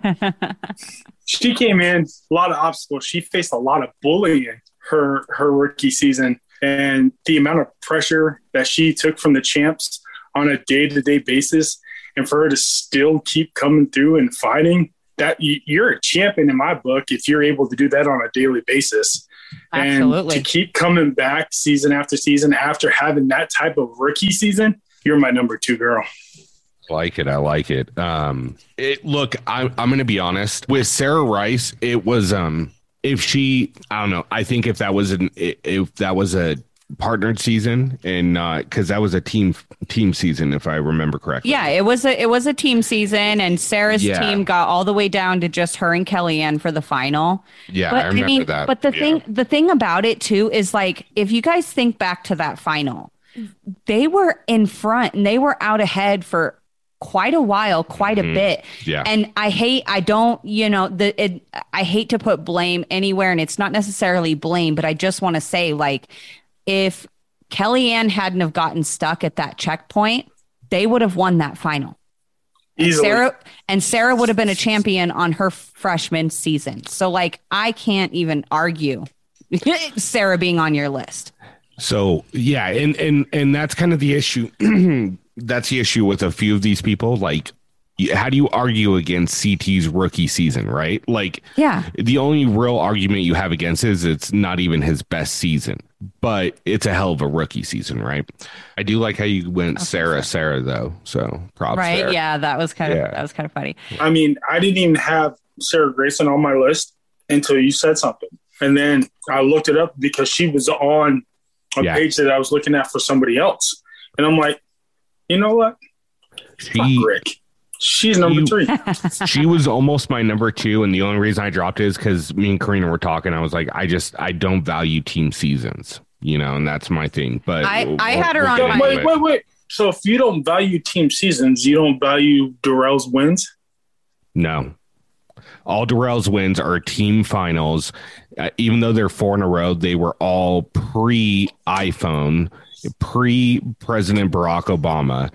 She came in a lot of obstacles. She faced a lot of bullying her her rookie season, and the amount of pressure that she took from the champs on a day to day basis, and for her to still keep coming through and fighting. That you- you're a champion in my book if you're able to do that on a daily basis. Absolutely. And to keep coming back season after season after having that type of rookie season, you're my number two girl. I like it. I like it. Um, it look, I'm I'm gonna be honest with Sarah Rice. It was um, if she, I don't know. I think if that was an if that was a partnered season and because that was a team team season, if I remember correctly. Yeah, it was a it was a team season, and Sarah's Yeah. team got all the way down to just her and Kellyanne for the final. yeah, but I remember that. But the Yeah. thing the thing about it too is like if you guys think back to that final, they were in front and they were out ahead for quite a while, quite Mhm. a bit. yeah, And I hate, I don't, you know, the it, I hate to put blame anywhere, and it's not necessarily blame, but I just want to say, like, if Kellyanne hadn't have gotten stuck at that checkpoint, they would have won that final. And Sarah and Sarah would have been a champion on her freshman season. So, like, I can't even argue Sarah being on your list. So yeah, and and and that's kind of the issue. that's the issue with a few of these people. Like, how do you argue against CT's rookie season, right? Like, Yeah. the only real argument you have against it is it's not even his best season, but it's a hell of a rookie season, right? I do like how you went Sarah, Sarah though. So props right. there. Yeah. That was kind of Yeah. that was kind of funny. I mean, I didn't even have Sarah Greyson on my list, until you said something. And then I looked it up because she was on a Yeah. page that I was looking at for somebody else. And I'm like, you know what? Fuck Rick. She's number You- three. she was almost my number two, and the only reason I dropped it is because me and Corrina were talking. I was like, I just I don't value team seasons, you know, and that's my thing. But I- I had her on So, my- wait, wait, wait. So if you don't value team seasons, you don't value Darrell's wins? No. All Darrell's wins are team finals. Uh, even though they're four in a row, they were all pre iPhone, pre President Barack Obama.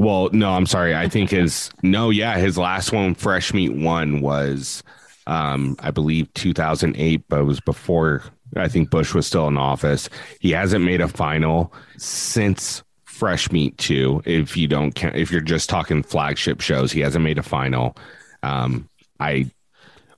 Well, no, I'm sorry. I think his no, yeah, his last one, Fresh Meat One, was um, I believe 2008, but it was before I think Bush was still in office. He hasn't made a final since Fresh Meat Two. If you don't if you're just talking flagship shows, he hasn't made a final. Um, I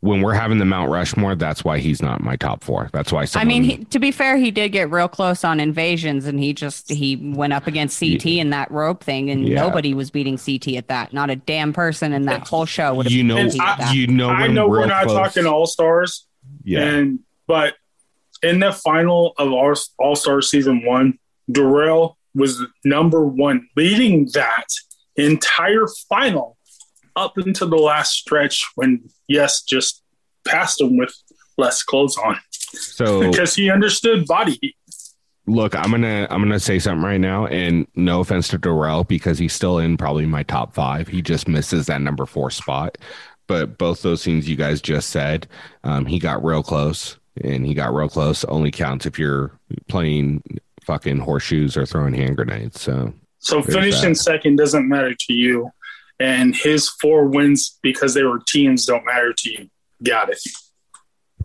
when we're having the Mount Rushmore, that's why he's not my top four. That's why. I Someone, mean, he, to be fair, he did get real close on invasions, and he just he went up against CT in that rope thing, and Yeah. nobody was beating CT at that. Not a damn person in that whole show would have. you know, I- that. you know, I know we're not close- talking all stars, Yeah, and but in the final of our All Star season one, Darrell was number one, leading that entire final up into the last stretch when Yes, just passed him with less clothes on so because he understood body heat. look, I'm gonna I'm gonna say something right now, and no offense to Darrell because he's still in probably my top five. He just misses that number four spot. But both those things you guys just said, um, he got real close, and he got real close. Only counts if you're playing fucking horseshoes or throwing hand grenades. So So finishing second doesn't matter to you, and his four wins because they were teams don't matter to you. Got it.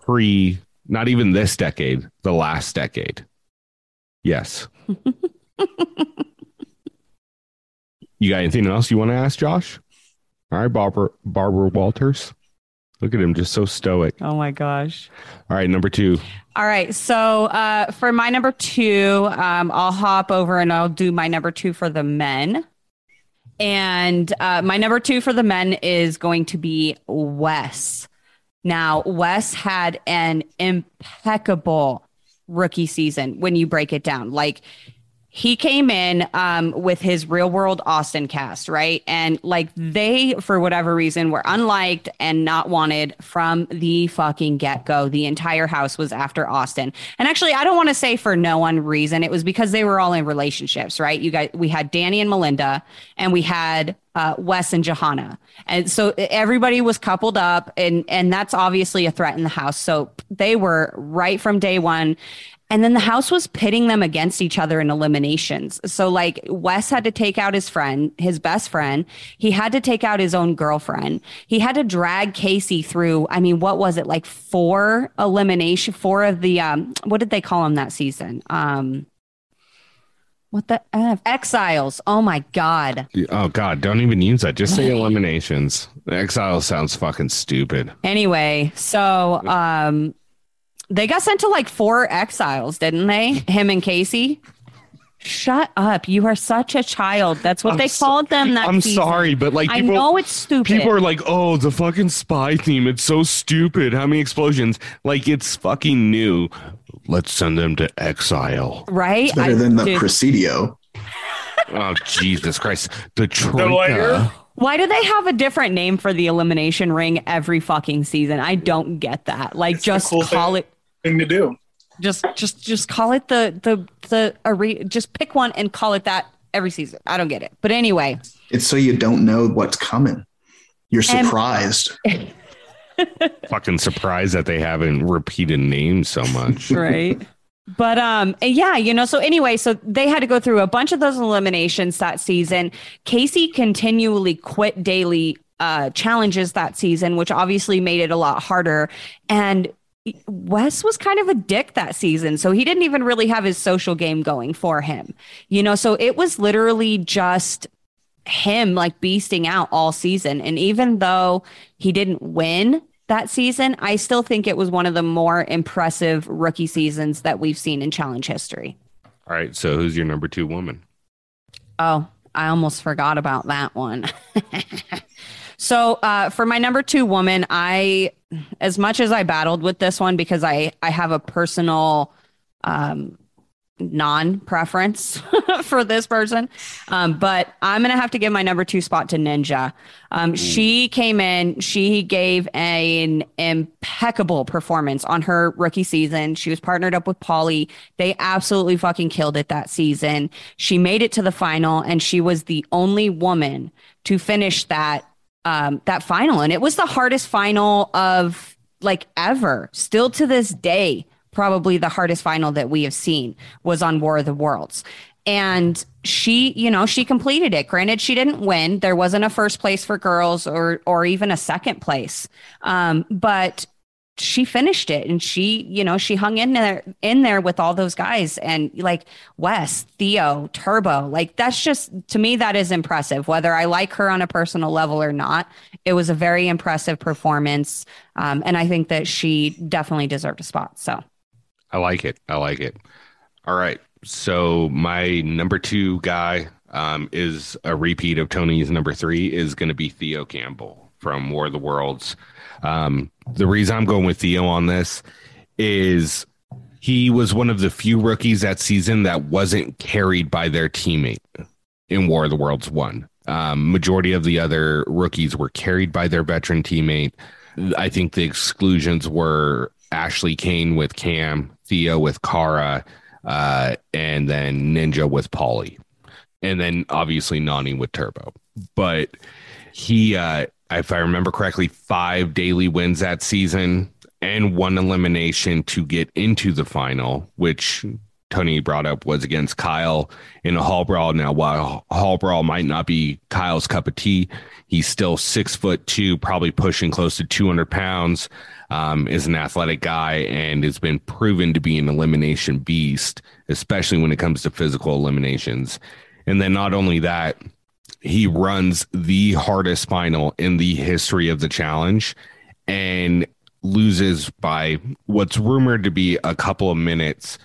pre, not even this decade, the last decade. Yes. you got anything else you want to ask, Josh? All right, Barbara Barbara Walters. Look at him, just so stoic. oh my gosh. All right, number two. All right. So uh, for my number two, um, I'll hop over and I'll do my number two for the men. And uh, my number two for the men is going to be Wes. Now, Wes had an impeccable rookie season when you break it down. Like, he came in um, with his real world Austin cast, right? And like they, for whatever reason, were unliked and not wanted from the fucking get go. The entire house was after Austin. And actually, I don't want to say for no one reason. It was because they were all in relationships, right? You guys, we had Danny and Melinda, and we had uh, Wes and Johanna. And so everybody was coupled up, and and that's obviously a threat in the house. So they were right from day one. And then the house was pitting them against each other in eliminations. So, like, Wes had to take out his friend, his best friend. He had to take out his own girlfriend. He had to drag Casey through, I mean, what was it, like four elimination, four of the, um, what did they call him that season? Um, what the F? Exiles. Oh my God. Oh God, don't even use that. Just say eliminations. Exile sounds fucking stupid. Anyway, so um they got sent to like four exiles, didn't they? Him and Casey. Shut up. You are such a child. That's what I'm they so- called them that I'm season. sorry, but like I people, know it's stupid. People are like, "Oh, the fucking spy theme. It's so stupid. How many explosions? Like it's fucking new. Let's send them to exile." right? It's Better I- than the dude, Presidio. Oh Jesus Christ! The layer? troika. why do they have a different name for the elimination ring every fucking season? I don't get that. Like It's just cool call thing. it Thing to do. just just just call it the the the are just pick one and call it that every season. I don't get it. But anyway, It's so you don't know what's coming. You're And- surprised. fucking surprised that they haven't repeated names so much. right but um yeah you know so anyway so they had to go through a bunch of those eliminations that season casey continually quit daily uh challenges that season which obviously made it a lot harder and Wes was kind of a dick that season. So he didn't even really have his social game going for him. You know, so it was literally just him like beasting out all season. And even though he didn't win that season, I still think it was one of the more impressive rookie seasons that we've seen in challenge history. All right, so who's your number two woman? Oh, I almost forgot about that one. So uh, for my number two woman, I, as much as I battled with this one because I I have a personal um, non preference for this person. Um, but I'm going to have to give my number two spot to Ninja. Um, she came in, she gave an impeccable performance on her rookie season. She was partnered up with Paulie. They absolutely fucking killed it that season. She made it to the final, and she was the only woman to finish that. Um, that final and it was the hardest final of like ever still to this day probably the hardest final that we have seen was on War of the Worlds. And she, you know, she completed it. Granted, she didn't win. There wasn't a first place for girls or or even a second place. Um, but she finished it and she, you know, she hung in there in there with all those guys and like Wes, Theo, Turbo. Like that's just to me that is impressive. Whether I like her on a personal level or not, it was a very impressive performance. Um, and I think that she definitely deserved a spot. So I like it. I like it. All right. So my number two guy um, is a repeat of Tony's number three is going to be Theo Campbell from War of the Worlds. Um, the reason I'm going with Theo on this is he was one of the few rookies that season that wasn't carried by their teammate in War of the Worlds one. Um, majority of the other rookies were carried by their veteran teammate. I think the exclusions were Ashley Cain with Cam, Theo with Cara, uh, and then Ninja with Paulie. And then obviously Nany with Turbo. But he, uh, if I remember correctly, five daily wins that season and one elimination to get into the final, which Tony brought up was against Kyle in a hall brawl. Now, while hall brawl might not be Kyle's cup of tea, he's still six foot two, probably pushing close to 200 pounds um, is an athletic guy and has been proven to be an elimination beast, especially when it comes to physical eliminations. And then not only that, he runs the hardest final in the history of the challenge and loses by what's rumored to be a couple of minutes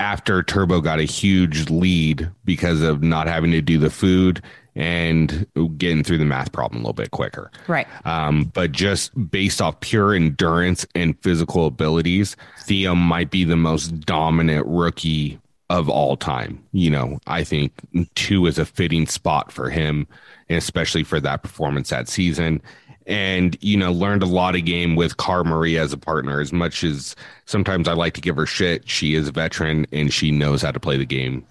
after Turbo got a huge lead because of not having to do the food and getting through the math problem a little bit quicker. Right. Um, but just based off pure endurance and physical abilities, Theo might be the most dominant rookie of all time. You know, I think two is a fitting spot for him, especially for that performance that season. And, you know, learned a lot of game with Cara Maria as a partner. As much as sometimes I like to give her shit, she is a veteran and she knows how to play the game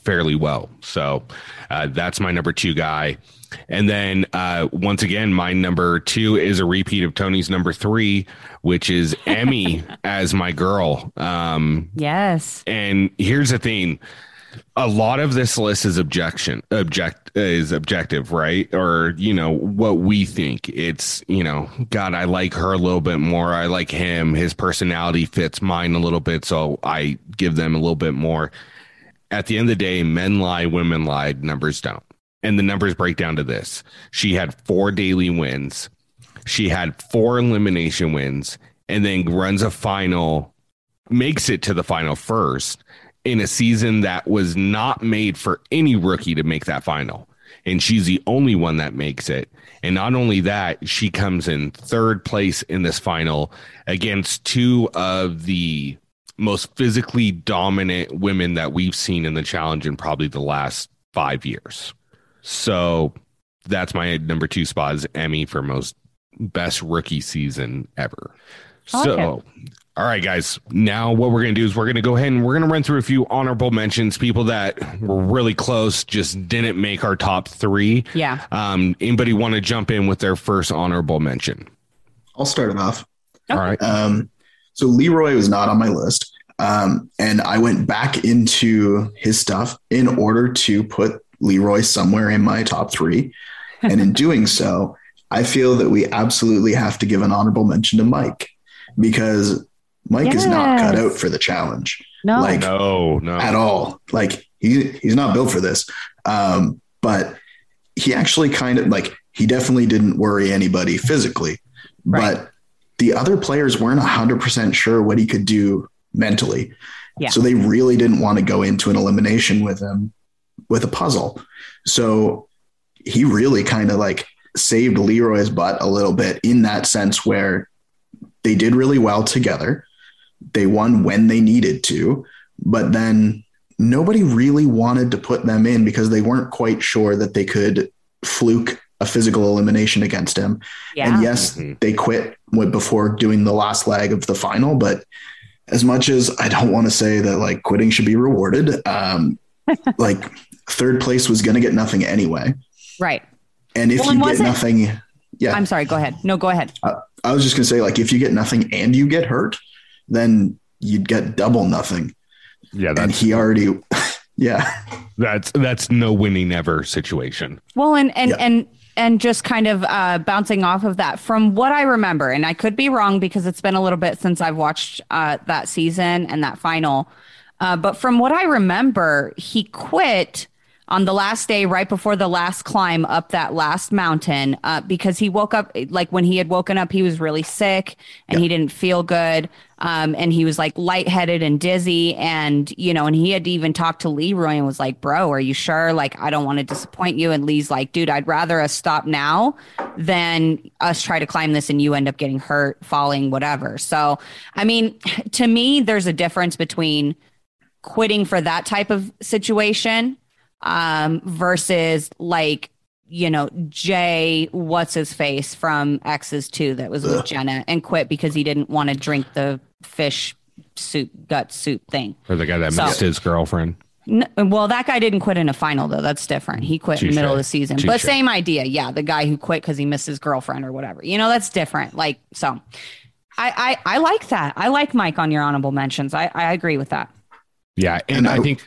fairly well. So uh, that's my number two guy. And then uh, once again, my number two is a repeat of Tony's number three, which is Emy as my girl. Um, yes. And here's the thing: a lot of this list is objection object is objective, right? Or you know what we think. It's you know, God, I like her a little bit more. I like him. His personality fits mine a little bit, so I give them a little bit more at the end of the day, men lie, women lie, numbers don't. And the numbers break down to this she had four daily wins, she had four elimination wins, and then runs a final, makes it to the final first in a season that was not made for any rookie to make that final. And she's the only one that makes it. And not only that, she comes in third place in this final against two of the most physically dominant women that we've seen in the challenge in probably the last five years. So that's my number two spot is Emy for most best rookie season ever. So, all right, guys. Now, what we're going to do is we're going to go ahead and we're going to run through a few honorable mentions, people that were really close, just didn't make our top three. Yeah. Um, anybody want to jump in with their first honorable mention? I'll start it off. Okay. All right. Um, so Leroy was not on my list. Um, and I went back into his stuff in order to put Leroy somewhere in my top three. And in doing so, I feel that we absolutely have to give an honorable mention to Mike because Mike yes. is not cut out for the challenge. No, like, no, no, at all. Like he, he's not built for this. Um, but he actually kind of like, he definitely didn't worry anybody physically, right. but the other players weren't 100% sure what he could do mentally. Yeah. So they really didn't want to go into an elimination with him with a puzzle. So he really kind of like saved Leroy's butt a little bit in that sense where they did really well together. They won when they needed to, but then nobody really wanted to put them in because they weren't quite sure that they could fluke a physical elimination against him. Yeah. And yes, Mhm. they quit before doing the last leg of the final, but as much as I don't want to say that like quitting should be rewarded, um, like third place was going to get nothing anyway. Right. And if Well, you get wasn't- nothing, yeah, I'm sorry. Go ahead. No, go ahead. I was just going to say like if you get nothing and you get hurt, then you'd get double nothing. Yeah, and he already, yeah, that's that's no winning ever situation. Well, and and Yeah. and and just kind of uh, bouncing off of that, from what I remember, and I could be wrong because it's been a little bit since I've watched uh, that season and that final. Uh, but from what I remember, he quit on the last day, right before the last climb up that last mountain, uh, because he woke up like when he had woken up, he was really sick and he didn't feel good. Um, and he was like lightheaded and dizzy. And, you know, and he had even talked to Leroy and was like, bro, are you sure? Like, I don't want to disappoint you. And Lee's like, dude, I'd rather us stop now than us try to climb this and you end up getting hurt, falling, whatever. So, I mean, to me, there's a difference between quitting for that type of situation um, versus like you know Jay, what's his face from Exes two that was with Ugh. Jenna and quit because he didn't want to drink the fish soup gut soup thing. Or the guy that So- missed his girlfriend. N- well, that guy didn't quit in a final though. That's different. He quit in the middle of the season, but same idea. Yeah, the guy who quit because he missed his girlfriend or whatever. You know, that's different. Like so. I, I, I like that. I like Mike on your honorable mentions. I, I agree with that. Yeah, and, And I, I- think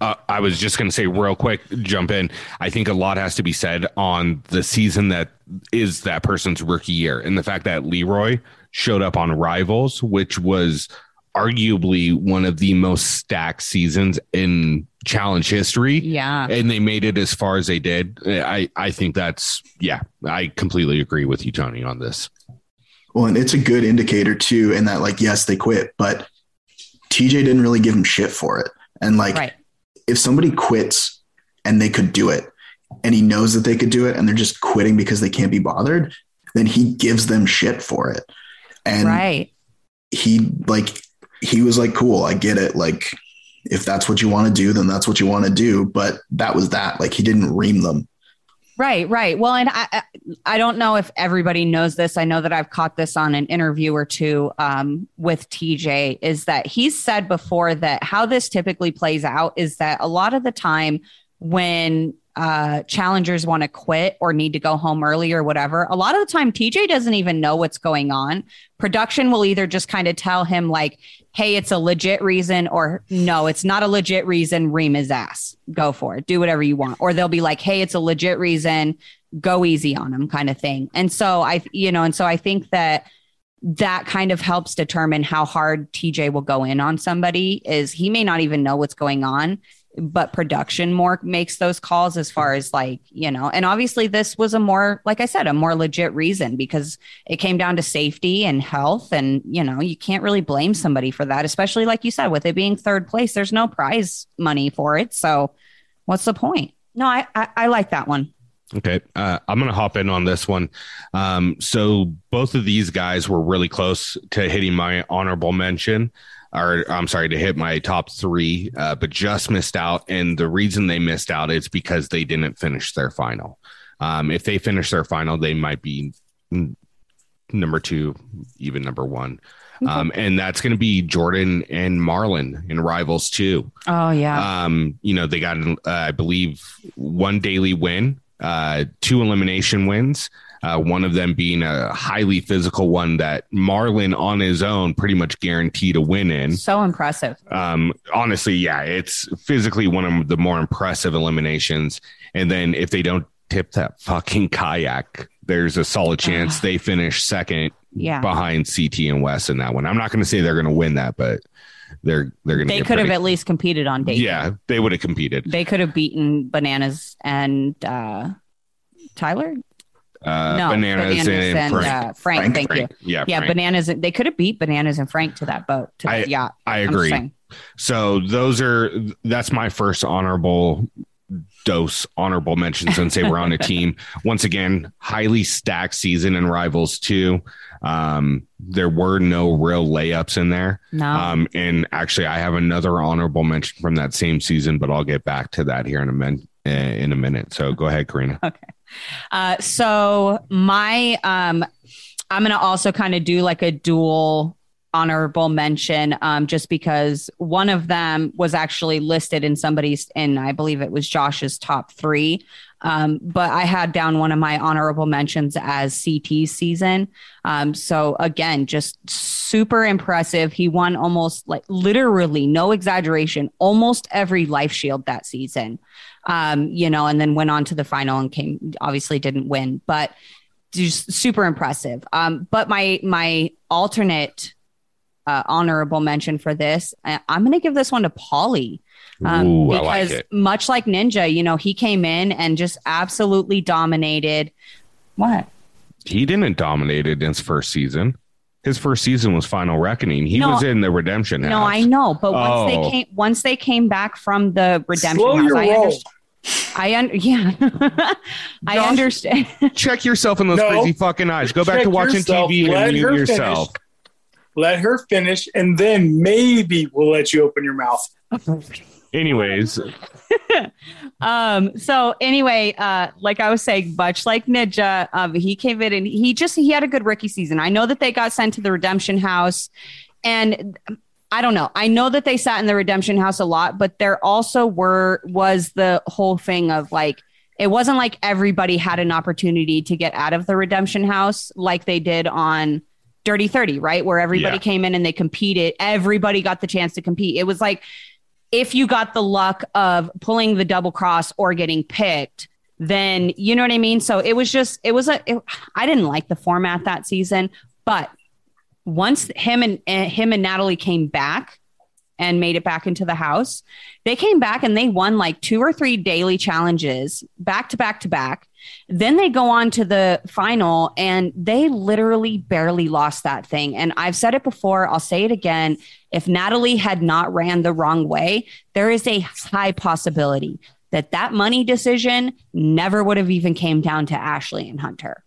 uh, I was just going to say real quick, jump in. I think a lot has to be said on the season that is that person's rookie year, and the fact that Leroy showed up on Rivals, which was arguably one of the most stacked seasons in challenge history. Yeah. And they made it as far as they did. I, I think that's, yeah, I completely agree with you, Tony, on this. Well, and it's a good indicator too, in that like, yes, they quit, but TJ didn't really give him shit for it. And like, Right. if somebody quits and they could do it, and he knows that they could do it, and they're just quitting because they can't be bothered, then he gives them shit for it. And right. he like he was like, cool, I get it. Like, if that's what you want to do, then that's what you want to do. But that was that. Like, he didn't ream them. Right, right. Well, and I, I- don't know if everybody knows this. I know that I've caught this on an interview or two um, with TJ. Is that he's said before that how this typically plays out is that a lot of the time when uh, challengers want to quit or need to go home early or whatever, a lot of the time TJ doesn't even know what's going on. Production will either just kind of tell him like, "Hey, it's a legit reason," or "No, it's not a legit reason. Ream his ass. Go for it. Do whatever you want." Or they'll be like, "Hey, it's a legit reason. Go easy on him," kind of thing. And so I, you know, and so I think that that kind of helps determine how hard TJ will go in on somebody. Is he may not even know what's going on but production more makes those calls as far as like you know and obviously this was a more like i said a more legit reason because it came down to safety and health and you know you can't really blame somebody for that especially like you said with it being third place there's no prize money for it so what's the point no i i, I like that one Okay. Uh, I'm going to hop in on this one. Um, so both of these guys were really close to hitting my honorable mention, or I'm sorry, to hit my top three, uh, but just missed out. And the reason they missed out is because they didn't finish their final. Um, if they finish their final, they might be mm, number two, even number one. Um, and that's going to be Jordan and Marlon in Rivals too. oh yeah um, you know, they got, uh, I believe, one daily win, uh, two elimination wins. Uh, one of them being a highly physical one that Marlon on his own pretty much guaranteed a win in. so impressive Um, honestly, yeah, it's physically one of the more impressive eliminations. And then if they don't tip that fucking kayak, there's a solid chance they finish second yeah behind CT and Wes in that one. I'm not going to say they're going to win that, but they're they're going to. they could have at least competed on date Yeah, they would have competed. they could have beaten bananas and uh tyler Uh, no bananas, and, Frank. Uh, frank, Frank, thank you Yeah, Yeah, Frank. bananas. They could have beat bananas and Frank to that boat. To I- yacht. I agree. So those are that's my first honorable dose honorable mentions since they were on a team. Once again, highly stacked season and rivals too. Um, there were no real layups in there. No. Um, and actually, I have another honorable mention from that same season, but I'll get back to that here in a minute. In a minute, so go ahead, Corrina. Okay. Uh, so my um, I'm gonna also kind of do like a dual honorable mention um, just because one of them was actually listed in somebody's and i believe it was josh's top three. Um, but i had down one of my honorable mentions as CT season. Um, so again just super impressive. He won almost like literally no exaggeration almost every life shield that season um, you know and then went on to the final and came obviously didn't win but just super impressive um, but my my alternate uh, honorable mention for this. I- I'm going to give this one to Paulie. Um, Ooh, I like because it. much like Ninja, you know, he came in and just absolutely dominated. What? He didn't dominate it in his first season. His first season was Final Reckoning. He No. was in the Redemption House. No, I know, but once Oh. they came, once they came back from the redemption Slow house, I roll. Understand. I un- yeah, I Josh- understand. Check yourself in those No. crazy fucking eyes. Go back to watching yourself. TV Let and her mute yourself. Let her finish, and then maybe we'll let you open your mouth. Anyways, um so anyway uh like i was saying much like ninja um he came in and he just he had a good rookie season i know that they got sent to the redemption house and i don't know i know that they sat in the redemption house a lot but there also were was the whole thing of like it wasn't like everybody had an opportunity to get out of the redemption house like they did on dirty 30 right where everybody Yeah. came in and they competed everybody got the chance to compete it was like if you got the luck of pulling the double cross or getting picked, then you know what I mean. So it was just, it was a, it, I didn't like the format that season, but once him and uh, him and Natalie came back and made it back into the house, they came back and they won like two or three daily challenges back to back to back. Then they go on to the final and they literally barely lost that thing. And I've said it before, I'll say it again. If Natalie had not ran the wrong way, there is a high possibility that that money decision never would have even came down to Ashley and Hunter.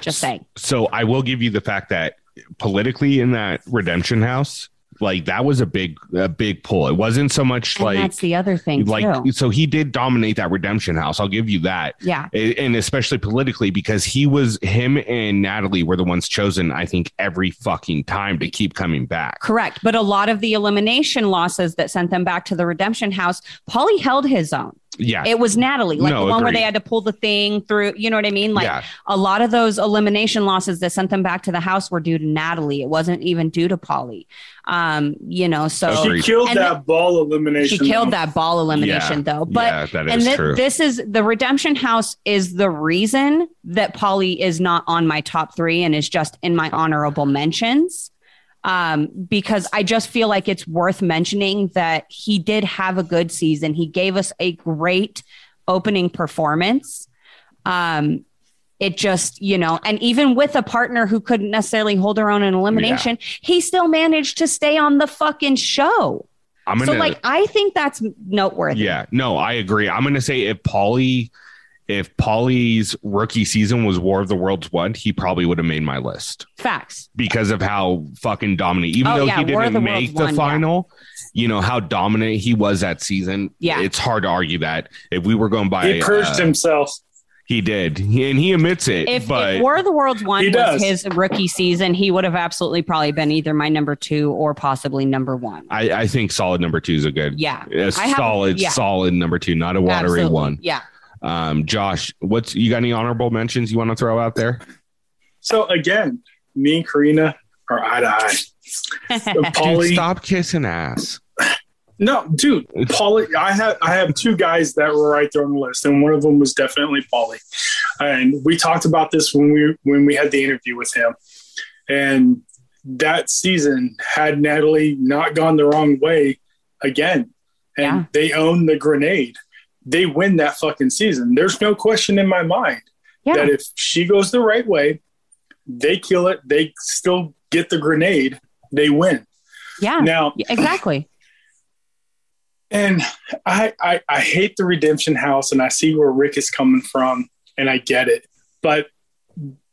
Just saying. so I will give you the fact that politically in that Redemption House, like that was a big, a big pull. It wasn't so much And like, that's the other thing like, too. so he did dominate that Redemption House. I'll give you that. Yeah. And especially politically because he was him and Natalie were the ones chosen I think every fucking time to keep coming back. Correct. But a lot of the elimination losses that sent them back to the redemption house, Paulie held his own. Yeah. It was Natalie, like No, the one where they had to pull the thing through. You know what I mean? Like yeah. a lot of those elimination losses that sent them back to the house were due to Natalie. It wasn't even due to Paulie Um, you know, so She killed And that ball elimination. she killed though. that ball elimination Yeah. though. But yeah, that and is thi- true. this is the redemption house is the reason that Paulie is not on my top three and is just in my honorable mentions. Um, because I just feel like it's worth mentioning that he did have a good season. He gave us a great opening performance. Um, it just, you know, and even with a partner who couldn't necessarily hold her own in elimination, he still managed to stay on the fucking show. I'm gonna So, like, I think that's noteworthy. Yeah, no, I agree. I'm gonna say if Paulie if Paulie's rookie season was War of the Worlds one, he probably would have made my list Facts. because of how fucking dominant. Even Oh, though yeah, he didn't the make Worlds the one, yeah. final, you know how dominant he was that season. Yeah. it's hard to argue that. If we were going by, He purged uh, himself. He did, He- and he admits it. If, but if War of the Worlds one was does. his rookie season, he would have absolutely probably been either my number two or possibly number one. I, I think solid number two is a good, Yeah. a I have- solid, yeah. solid number two, not a watery Absolutely. one. Yeah. Um, Josh, what's you got any honorable mentions you want to throw out there? So again, me and Corrina are eye to eye. Dude, stop kissing ass. no, dude, Paulie. I have I have two guys that were right there on the list, and one of them was definitely Paulie. And we talked about this when we when we had the interview with him. And that season, had Natalie not gone the wrong way again, and Yeah. they own the grenade, they win that fucking season. There's no question in my mind Yeah. that if she goes the right way, they kill it. They still get the grenade. They win. Yeah. Now, exactly. And I, I I hate the redemption house, and I see where Rick is coming from, and I get it, but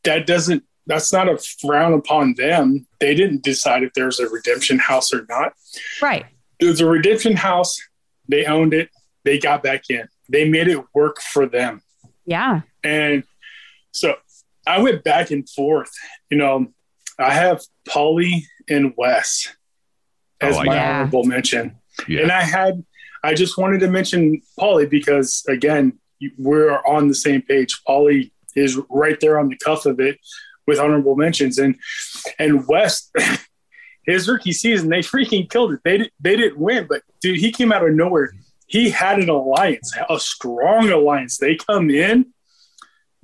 that doesn't. That's not a frown upon them. They didn't decide if there's a redemption house or not. Right. There's a redemption house. They owned it. They got back in. They made it work for them. Yeah. And so I went back and forth. You know, I have Paulie and Wes as Oh, my yeah. honorable mention. Yeah. And I had, I just wanted to mention Paulie because, again, we're on the same page. Paulie is right there on the cuff of it with honorable mentions. And, and Wes, his rookie season, they freaking killed it. They, di- they didn't win, but dude, he came out of nowhere. He had an alliance, a strong alliance. They come in.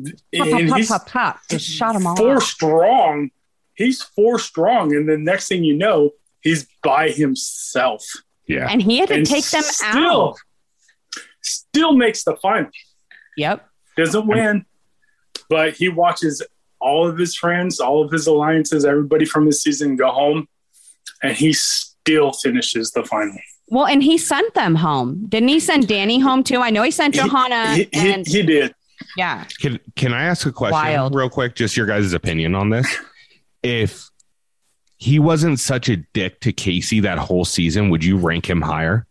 Pop, And pop, he's pop, pop, pop. Just shot them all. four off. strong. He's four strong, and the next thing you know, he's by himself. yeah. And he had to and take them still, out. Still makes the final. Yep. Doesn't win, but he watches all of his friends, all of his alliances, everybody from his season go home, and he still finishes the final. Well, and he sent them home. Didn't he send Danny home too? I know he sent Johanna. he, he- and he did. yeah. Can can I ask a question Wild. real quick? Just your guys' opinion on this. If he wasn't such a dick to Casey that whole season, would you rank him higher?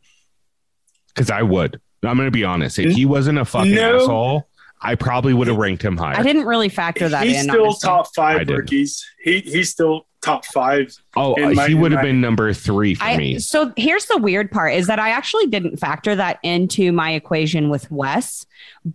Because I would. I'm going to be honest. If he wasn't a fucking No. asshole, I probably would have ranked him higher. I didn't really factor that He's in. He's still honestly. top five didn't. rookies. He he's still top five. oh, in my- he would have my- been number three for I, me. so here's the weird part is that I actually didn't factor that into my equation with Wes,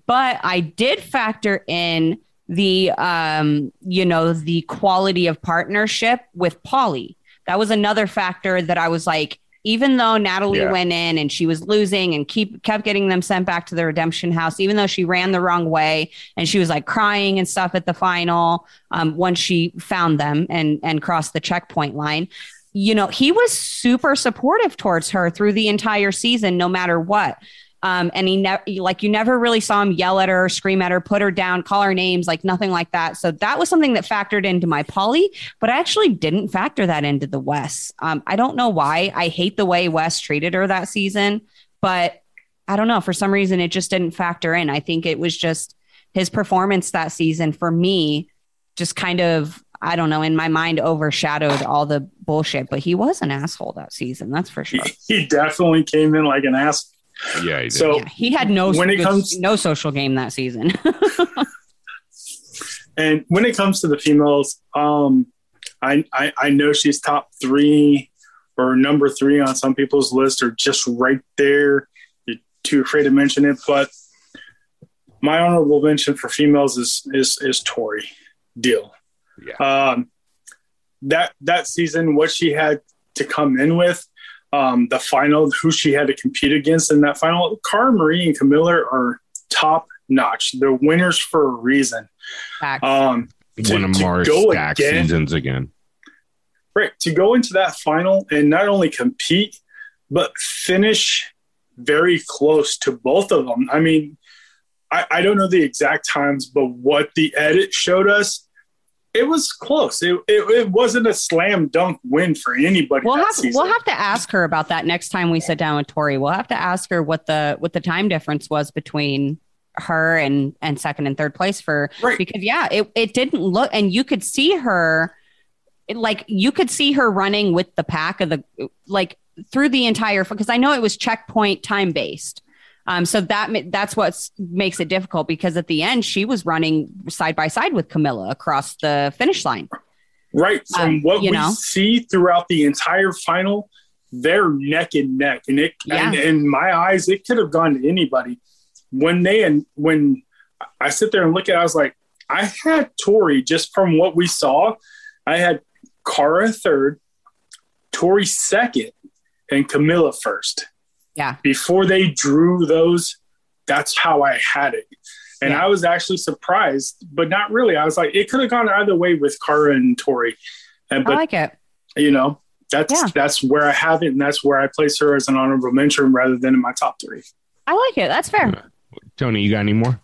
but I did factor in the um, you know, the quality of partnership with Paulie. That was another factor that I was like, even though Natalie Yeah. went in and she was losing and keep kept getting them sent back to the redemption house, even though she ran the wrong way and she was like crying and stuff at the final um, once she found them and and crossed the checkpoint line you know, he was super supportive towards her through the entire season, no matter what. Um, and he never, like, you never really saw him yell at her, scream at her, put her down, call her names, like nothing like that. So that was something that factored into my Paulie, but I actually didn't factor that into the Wes. Um, I don't know why. I hate the way Wes treated her that season, but I don't know. For some reason, it just didn't factor in. I think it was just his performance that season for me, just kind of, I don't know, in my mind overshadowed all the bullshit. But he was an asshole that season, that's for sure. he definitely came in like an ass. Yeah, he did. So Yeah, he had no When it good- comes- no social game that season. And when it comes to the females, um, I, I I know she's top three or number three on some people's list, or just right there. You're too afraid to mention it, but my honorable mention for females is is is Tori Deal. Yeah. Um, that that season, what she had to come in with, um, the final, who she had to compete against in that final, Cara Maria and Camila are top notch. They're winners for a reason. Um, to- One of to Mars go stack again- seasons again. right to go into that final and not only compete but finish very close to both of them i mean i, I don't know the exact times but what the edit showed us it was close it, it, it wasn't a slam dunk win for anybody we'll have season. we'll have to ask her about that next time we sit down with Tori. We'll have to ask her what the what the time difference was between her and and second and third place for right because yeah, it it didn't look and you could see her it, like you could see her running with the pack of the like through the entire because I know it was checkpoint time based. Um, so that that's what makes it difficult because at the end she was running side by side with Camila across the finish line. right from um, what we know. see throughout the entire final they're neck and neck and it Yeah. and in my eyes it could have gone to anybody when they and when i sit there and look at it i was like i had tori just from what we saw i had Cara third tori second and camilla first Yeah. before they drew those that's how i had it and Yeah. i was actually surprised but not really i was like it could have gone either way with Cara and tori and I but like it. you know that's Yeah. that's where I have it, and that's where I place her as an honorable mention rather than in my top three. I like it. That's fair. Tony, you got any more?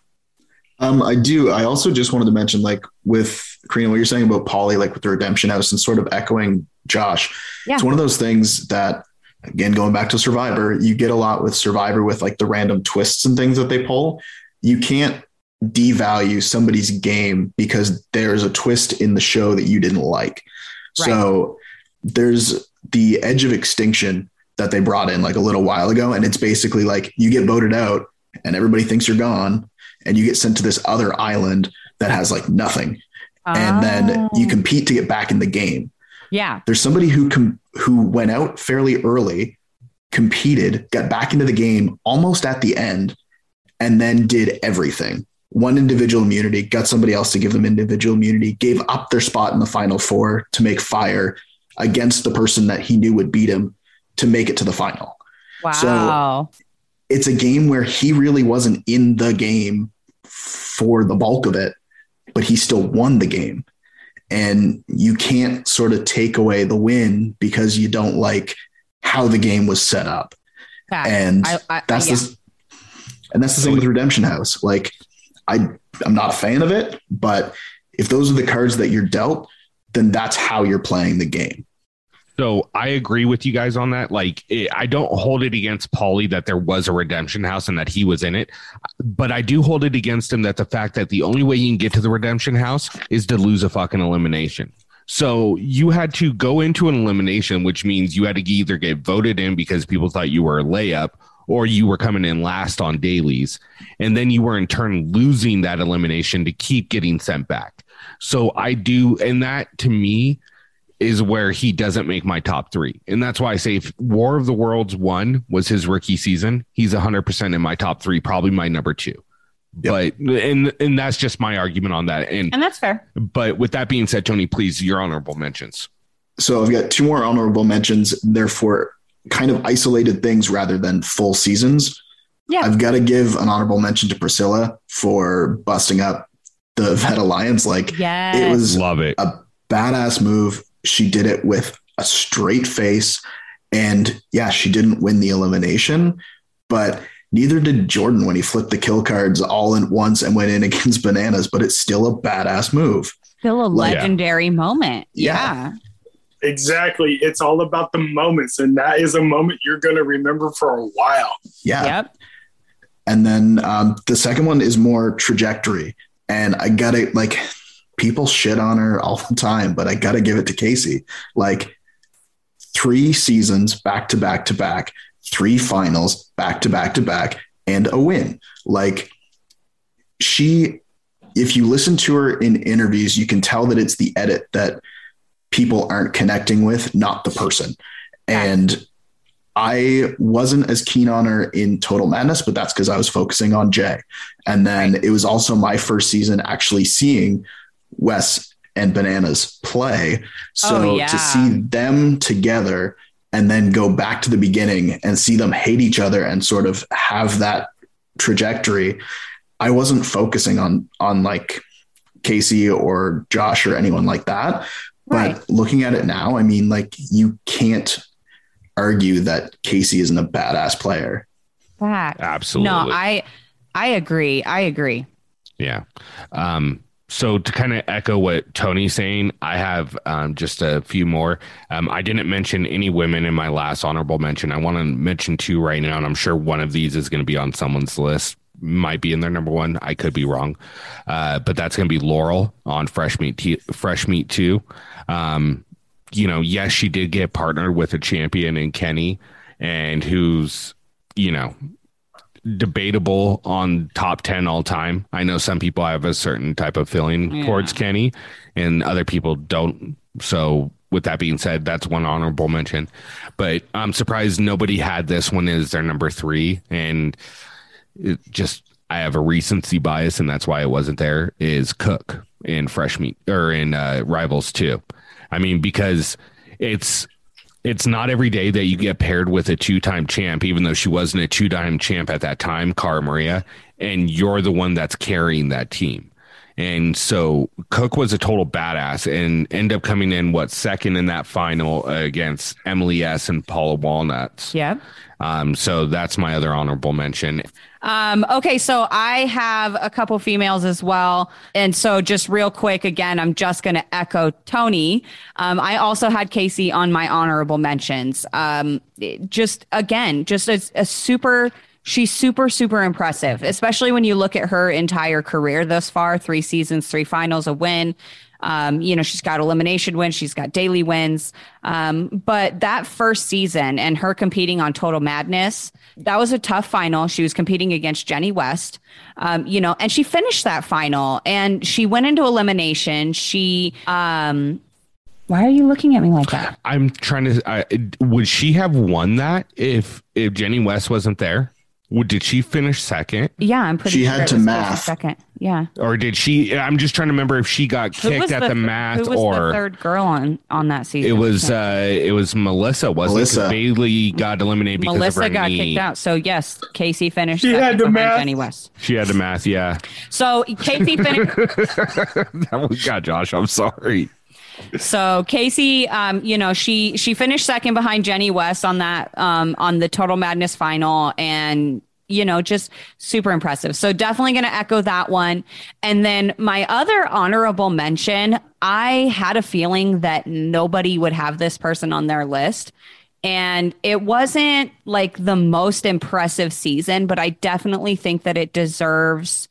Um, I do. I also just wanted to mention, like, with Corrina, what you're saying about Paulie, like with the Redemption House, and sort of echoing Josh. Yeah. It's one of those things that again, going back to Survivor, you get a lot with Survivor with like the random twists and things that they pull. You can't devalue somebody's game because there's a twist in the show that you didn't like. Right. So there's the edge of extinction that they brought in like a little while ago. And it's basically like you get voted out and everybody thinks you're gone and you get sent to this other island that has like nothing. Oh. And then you oh. compete to get back in the game. Yeah. There's somebody who com- who went out fairly early, competed, got back into the game almost at the end, and then did everything. One individual immunity, got somebody else to give them individual immunity, gave up their spot in the final four to make fire against the person that he knew would beat him to make it to the final. Wow. So it's a game where he really wasn't in the game for the bulk of it, but he still won the game and you can't sort of take away the win because you don't like how the game was set up. Fact. And I, I, that's yeah. the and that's the same with Redemption House. Like I I'm not a fan of it, but if those are the cards that you're dealt, then that's how you're playing the game. So I agree with you guys on that. Like, it, I don't hold it against Paulie that there was a redemption house and that he was in it, but I do hold it against him that the fact that the only way you can get to the redemption house is to lose a fucking elimination. So you had to go into an elimination, which means you had to either get voted in because people thought you were a layup or you were coming in last on dailies. And then you were in turn losing that elimination to keep getting sent back. So I do, and that to me, is where he doesn't make my top three. And that's why I say if War of the Worlds one was his rookie season, he's 100% in my top three, probably my number two. Yep. But and and that's just my argument on that. And and that's fair. But with that being said, Tony, please your honorable mentions. So I've got two more honorable mentions. Therefore, kind of isolated things rather than full seasons. Yeah. I've got to give an honorable mention to Priscilla for busting up the Vet Alliance. Like yes. it was love it. A badass move she did it with a straight face. And yeah, she didn't win the elimination, but neither did Jordan when he flipped the kill cards all at once and went in against bananas, but it's still a badass move. Still a like, legendary moment. Yeah. yeah. Exactly. It's all about the moments. And that is a moment you're going to remember for a while. Yeah. Yep. And then um, the second one is more trajectory. And I got to like, people shit on her all the time, but I got to give it to Casey. Like three seasons back to back to back, three finals back to back to back, and a win. Like she, if you listen to her in interviews, you can tell that it's the edit that people aren't connecting with, not the person. And I wasn't as keen on her in Total Madness, but that's because I was focusing on Jay. And then it was also my first season actually seeing Wes and Bananas play. So oh, yeah. to see them together and then go back to the beginning and see them hate each other and sort of have that trajectory, I wasn't focusing on on like Casey or Josh or anyone like that. Right. But looking at it now, I mean, like you can't argue that Casey isn't a badass player. Fact. Absolutely. No, I I agree. I agree. Yeah. Um, so to kind of echo what Tony's saying, I have um, just a few more. Um, I didn't mention any women in my last honorable mention. I want to mention two right now, and I'm sure one of these is going to be on someone's list. Might be in their number one. I could be wrong, uh, but that's going to be Laurel on Fresh Meat. T- Fresh Meat Two. Um, you know, yes, she did get partnered with a champion in Kenny, and who's you know debatable on top 10 all time. I know some people have a certain type of feeling yeah. towards Kenny and other people don't. So, with that being said, that's one honorable mention. But I'm surprised nobody had this one as their number three. And it just, I have a recency bias, and that's why it wasn't there. Is Cook in Fresh Meat or in uh, Rivals 2. I mean, because it's it's not every day that you get paired with a two-time champ, even though she wasn't a two-time champ at that time, Cara Maria, and you're the one that's carrying that team. And so Cook was a total badass and end up coming in what second in that final against Emily S and Paula Walnuts. Yeah. Um, so that's my other honorable mention. Um, okay, so I have a couple females as well. And so just real quick, again, I'm just going to echo Tony. Um, I also had Casey on my honorable mentions. Um, just again, just a, a super she's super super impressive especially when you look at her entire career thus far three seasons three finals a win. Um, you know she's got elimination wins she's got daily wins. Um, but that first season and her competing on total madness that was a tough final. She was competing against jenny west. Um, you know and she finished that final and she went into elimination. She um, why are you looking at me like that? I'm trying to. Would she have won that if if Jenny West wasn't there? Would did she finish second, yeah i'm pretty She sure had to math. second yeah or did she? I'm just trying to remember if she got Who kicked at the, th- math who was or the third girl on on that season it was uh it was Melissa, wasn't it? 'Cause Melissa. Bailey got eliminated because of Melissa her got knee. kicked out. So yes, Casey finished She had the behind math. Jenny West. She had the math, yeah. So Casey finished. that was God, Josh. I'm sorry. So Casey, um, you know, she she finished second behind Jenny West on that um on the Total Madness final, and you know, just super impressive. So definitely going to echo that one. And then my other honorable mention, I had a feeling that nobody would have this person on their list. And it wasn't like the most impressive season, but I definitely think that it deserves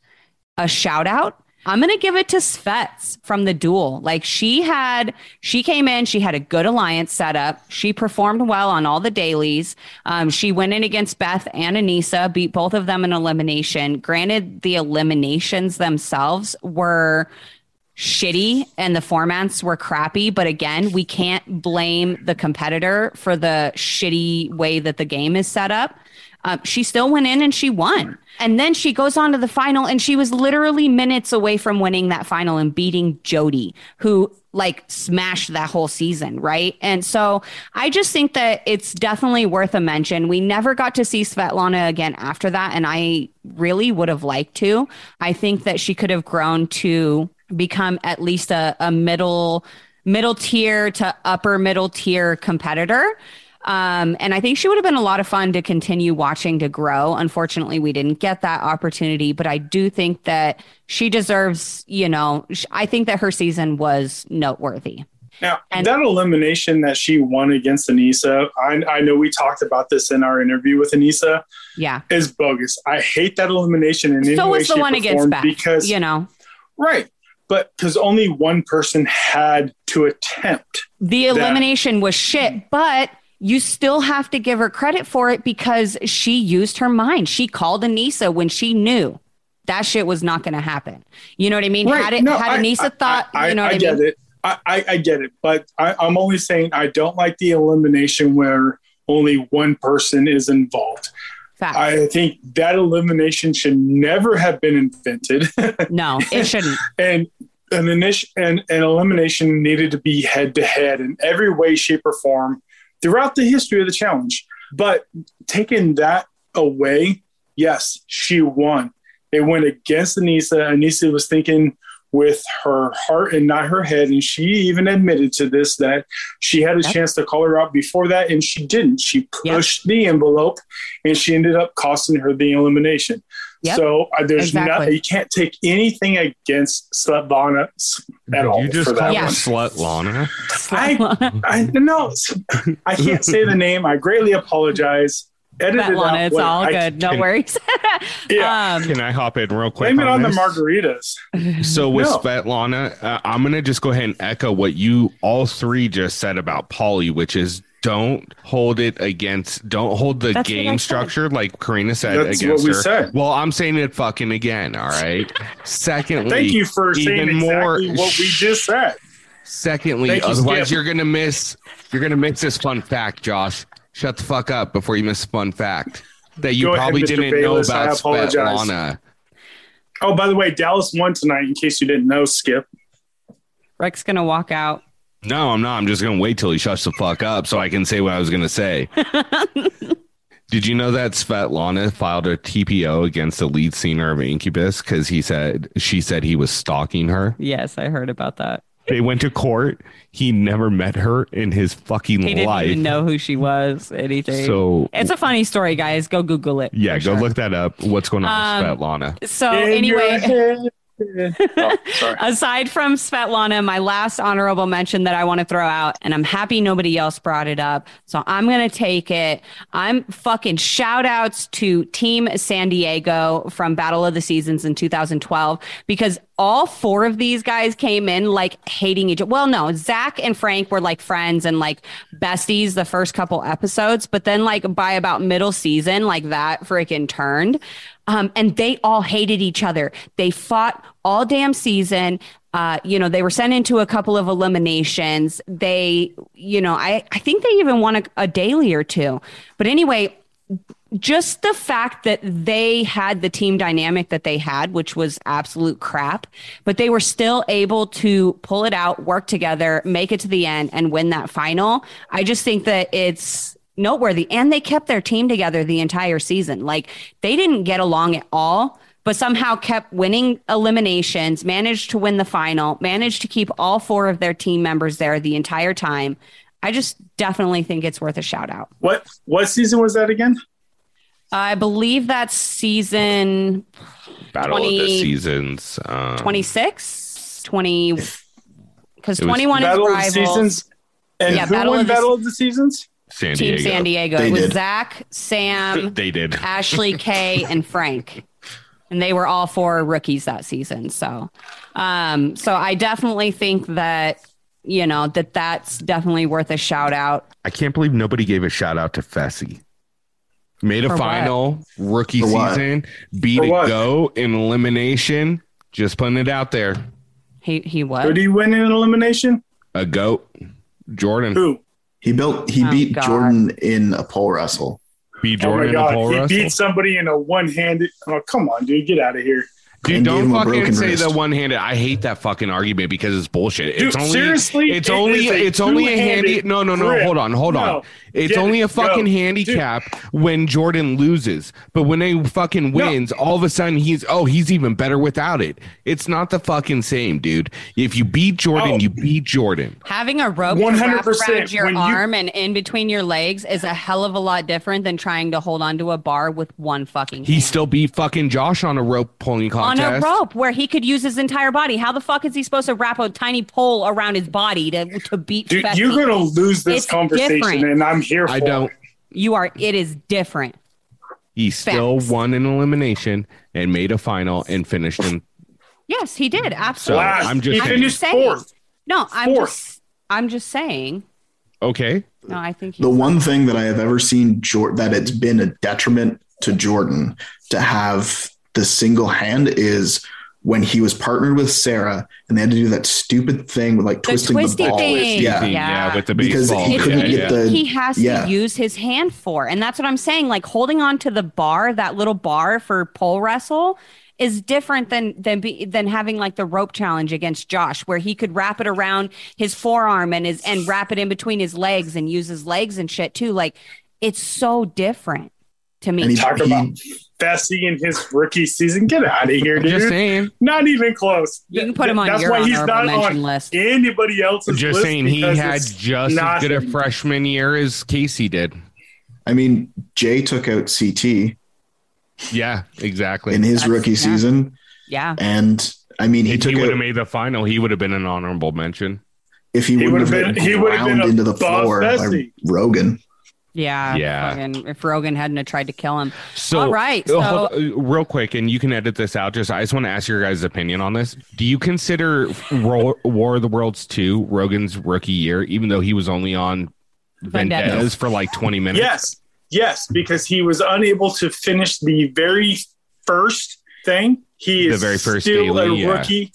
a shout out. I'm going to give it to Svets from the duel. Like she had, she came in, she had a good alliance set up. She performed well on all the dailies. Um, she went in against Beth and Aneesa, beat both of them in elimination. Granted, the eliminations themselves were shitty and the formats were crappy. But again, we can't blame the competitor for the shitty way that the game is set up. Uh, she still went in and she won. And then she goes on to the final and she was literally minutes away from winning that final and beating Jody, who like smashed that whole season, right? And so I just think that it's definitely worth a mention. We never got to see Svetlana again after that, and I really would have liked to. I think that she could have grown to become at least a, a middle middle tier to upper middle tier competitor. Um, and I think she would have been a lot of fun to continue watching to grow. Unfortunately, we didn't get that opportunity, but I do think that she deserves, you know, I think that her season was noteworthy. Now, And- that elimination that she won against Aneesa, I, I know we talked about this in our interview with Aneesa, Yeah. is bogus. I hate that elimination in So was the one against Beth, because you know, right, but because only one person had to attempt. the That- elimination was shit, but you still have to give her credit for it because she used her mind. She called Aneesa when she knew that shit was not going to happen. You know what I mean? Right. Had it, No, had Aneesa I- thought, I, you know I, what I, get mean? it. I, I, I get it, but I, I'm only saying I don't like the elimination where only one person is involved. Fact. I think that elimination should never have been invented. no, it shouldn't. and an initial and an elimination needed to be head to head in every way, shape, or form throughout the history of the challenge. But taking that away, yes, she won. It went against Aneesa. Aneesa was thinking with her heart and not her head. And she even admitted to this that she had a Yep. chance to call her out before that, and she didn't. She Yep. pushed the envelope and she ended up costing her the elimination. Yep. So uh, there's Exactly. not you can't take anything against Svetlana at all you just call her one. slut Lana. I I no, I can't say the name. I greatly apologize. Edit it. Svetlana, it's Wait, all I good. No can- worries. Yeah. um, Can I hop in real quick? Blame it on the margaritas. So with No. Svetlana, uh, I'm gonna just go ahead and echo what you all three just said about Paulie, which is don't hold it against, don't hold the That's game structure like Corrina said That's against what we her. said. Well, I'm saying it fucking again. All right. Secondly, Thank you for saying even more- exactly what we just said. Secondly, Thank otherwise Skip. you're gonna miss you're gonna miss this fun fact, Josh. Shut the fuck up before you miss a fun fact that you Go probably Mr. didn't Bayless, know I about apologize. Svetlana. Oh, by the way, Dallas won tonight. In case you didn't know, Skip. Rick's gonna walk out. No, I'm not. I'm just gonna wait till he shuts the fuck up so I can say what I was gonna say. Did you know that Svetlana filed a TPO against the lead singer of Incubus because he said she said he was stalking her? Yes, I heard about that. They went to court. He never met her in his fucking life. He didn't life. even know who she was. Anything. So it's a funny story, guys. Go Google it. yeah, go sure. look that up. What's going on Um, with Svetlana? So In your anyway. Oh. Aside from Svetlana, my last honorable mention that I want to throw out, and I'm happy nobody else brought it up. So I'm going to take it. I'm fucking shout outs to Team San Diego from Battle of the Seasons in 2012 because all four of these guys came in like hating each other. Well, no, Zach and Frank were like friends and like besties the first couple episodes, but then like by about middle season, like that freaking turned. Um, and they all hated each other. They fought all damn season. Uh, you know, they were sent into a couple of eliminations. They, you know, I, I think they even won a, a daily or two. But anyway, just the fact that they had the team dynamic that they had, which was absolute crap, but they were still able to pull it out, work together, make it to the end, and win that final. I just think that it's noteworthy. And they kept their team together the entire season. Like they didn't get along at all. But somehow kept winning eliminations, managed to win the final, managed to keep all four of their team members there the entire time. I just definitely think it's worth a shout out. What what season was that again? I believe that's season Battle of the 20 Seasons. Um, 26, 20, because It was 21 is Battle of the. Seasons. And Yeah, who Battle won of the Battle of the Seasons? San Team Diego. San Diego. They It was did. Zach, Sam, They did. Ashley, Kay, and Frank. And they were all four rookies that season. So, um, so I definitely think that, you know, that that's definitely worth a shout out. I can't believe nobody gave a shout out to Fessy. Made a For what? final rookie For what? season, beat For a what? go in elimination. Just putting it out there. He, he Who was. did he win in elimination? A goat. Jordan. Who? He built. He Oh, beat God. Jordan in a pole wrestle. Beat Oh Jordan my in a god, pole he wrestle. beat somebody in a one-handed. Oh come on, dude, get out of here. Dude, don't fucking say wrist. the one handed. I hate that fucking argument because it's bullshit. Dude, it's only seriously? It's It only a it's only a handy. No, no, no. grip. Hold on, hold on. It's only it. a fucking Go. handicap when Jordan loses, but when they fucking No. wins, all of a sudden he's oh he's even better without it. It's not the fucking same, dude. If you beat Jordan, Oh. you beat Jordan. Having a rope 100% wrapped around your when you- arm and in between your legs is a hell of a lot different than trying to hold onto a bar with one fucking He hand. still beat fucking Josh on a rope pulling on a rope where he could use his entire body. How the fuck is he supposed to wrap a tiny pole around his body to to beat? Dude, you're gonna lose this It's conversation, different. and I'm here for I don't. it. You are. It is different. He still Facts. won an elimination and made a final and finished in. Yes, he did. So Absolutely. Last, I'm just he saying. finished saying. fourth. no, I'm fourth. just. I'm just saying. Okay. No, I think The he's- one thing that I have ever seen Jor- that it's been a detriment to Jordan to have the single hand is when he was partnered with Sarah and they had to do that stupid thing with like the twisting the, twisty ball. thing. Yeah. yeah, with the Because he couldn't yeah, get yeah. the- he has yeah. to use his hand for. And that's what I'm saying. Like holding on to the bar, that little bar for pole wrestle is different than than be, than having like the rope challenge against Josh where he could wrap it around his forearm and his and wrap it in between his legs and use his legs and shit too. Like it's so different to me. And he- Talk about Fessy in his rookie season. Get out of here, I'm just saying. Not even close. you can put him on That's your why he's not mention on list. anybody else's Just list saying he had it's just as good a freshman year as Casey did. I mean, Jay took out CT Yeah, exactly. in his That's- rookie yeah. season, Yeah. and I mean, he if took he would out, have made the final, he would have been an honorable mention. if he, He wouldn't would've been- been, he would've been ground into the Bob floor by Rogan. Yeah. Yeah. fucking- if Rogan hadn't have tried to kill him. So, All right, uh, so- hold- uh, real quick, and you can edit this out. Just, I just want to ask your guys' opinion on this. Do you consider Ro- War of the Worlds two Rogan's rookie year, even though he was only on Vendettas. Vendettas for like twenty minutes? Yes, yes, because he was unable to finish the very first thing. He is The very first still daily, a yeah. rookie.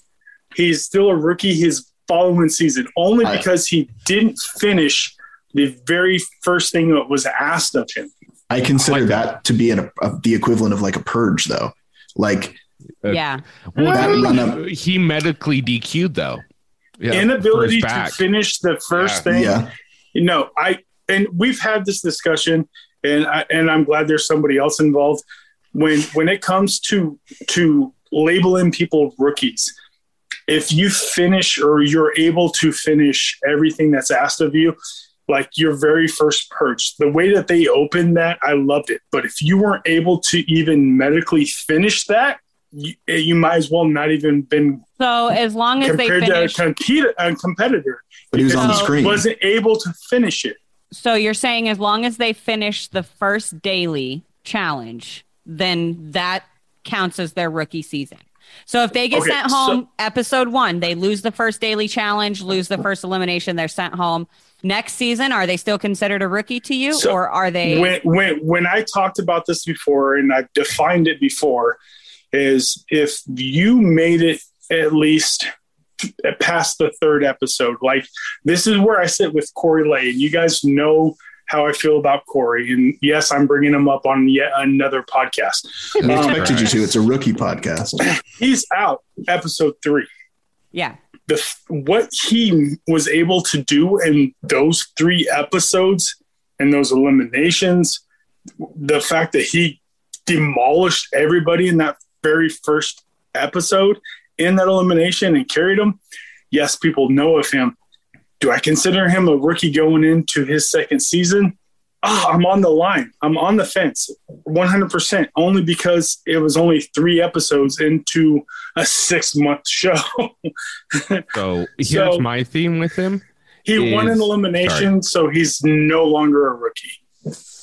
He's still a rookie his following season, only I- because he didn't finish the very first thing that was asked of him. I consider like that to be an, a, the equivalent of like a purge, though. Like Uh, yeah. Well, That he- run up- he medically DQ'd though. Yeah, Inability to finish the first Yeah. thing. yeah, You know, I and we've had this discussion, and I, and I'm glad there's somebody else involved. When when it comes to to labeling people rookies, if you finish or you're able to finish everything that's asked of you, like your very first purge, the way that they opened that, I loved it. But if you weren't able to even medically finish that, you, eh, you might as well not even been So as long as they compared finish, to a, compete, a competitor. But he was on the screen. Wasn't able to finish it. so you're saying as long as they finish the first daily challenge, then that counts as their rookie season. So if they get Okay, sent so- home episode one, they lose the first daily challenge, lose the first elimination, they're sent home. Next season, are they still considered a rookie to you, So or are they? when when when I talked about this before and I've defined it before, is if you made it at least past the third episode, like this is where I sit with Corey Lay, and you guys know how I feel about Corey. And yes, I'm bringing him up on yet another podcast. we um, expected you to. It's a rookie podcast. He's out episode three. yeah, the what he was able to do in those three episodes and those eliminations, the fact that he demolished everybody in that very first episode in that elimination and carried them. Yes, people know of him. Do I consider him a rookie going into his second season? Oh, I'm on the line. I'm on the fence 100% only because it was only three episodes into a six month show. So here's So- my theme with him. He won an is- elimination, so he's no longer a rookie.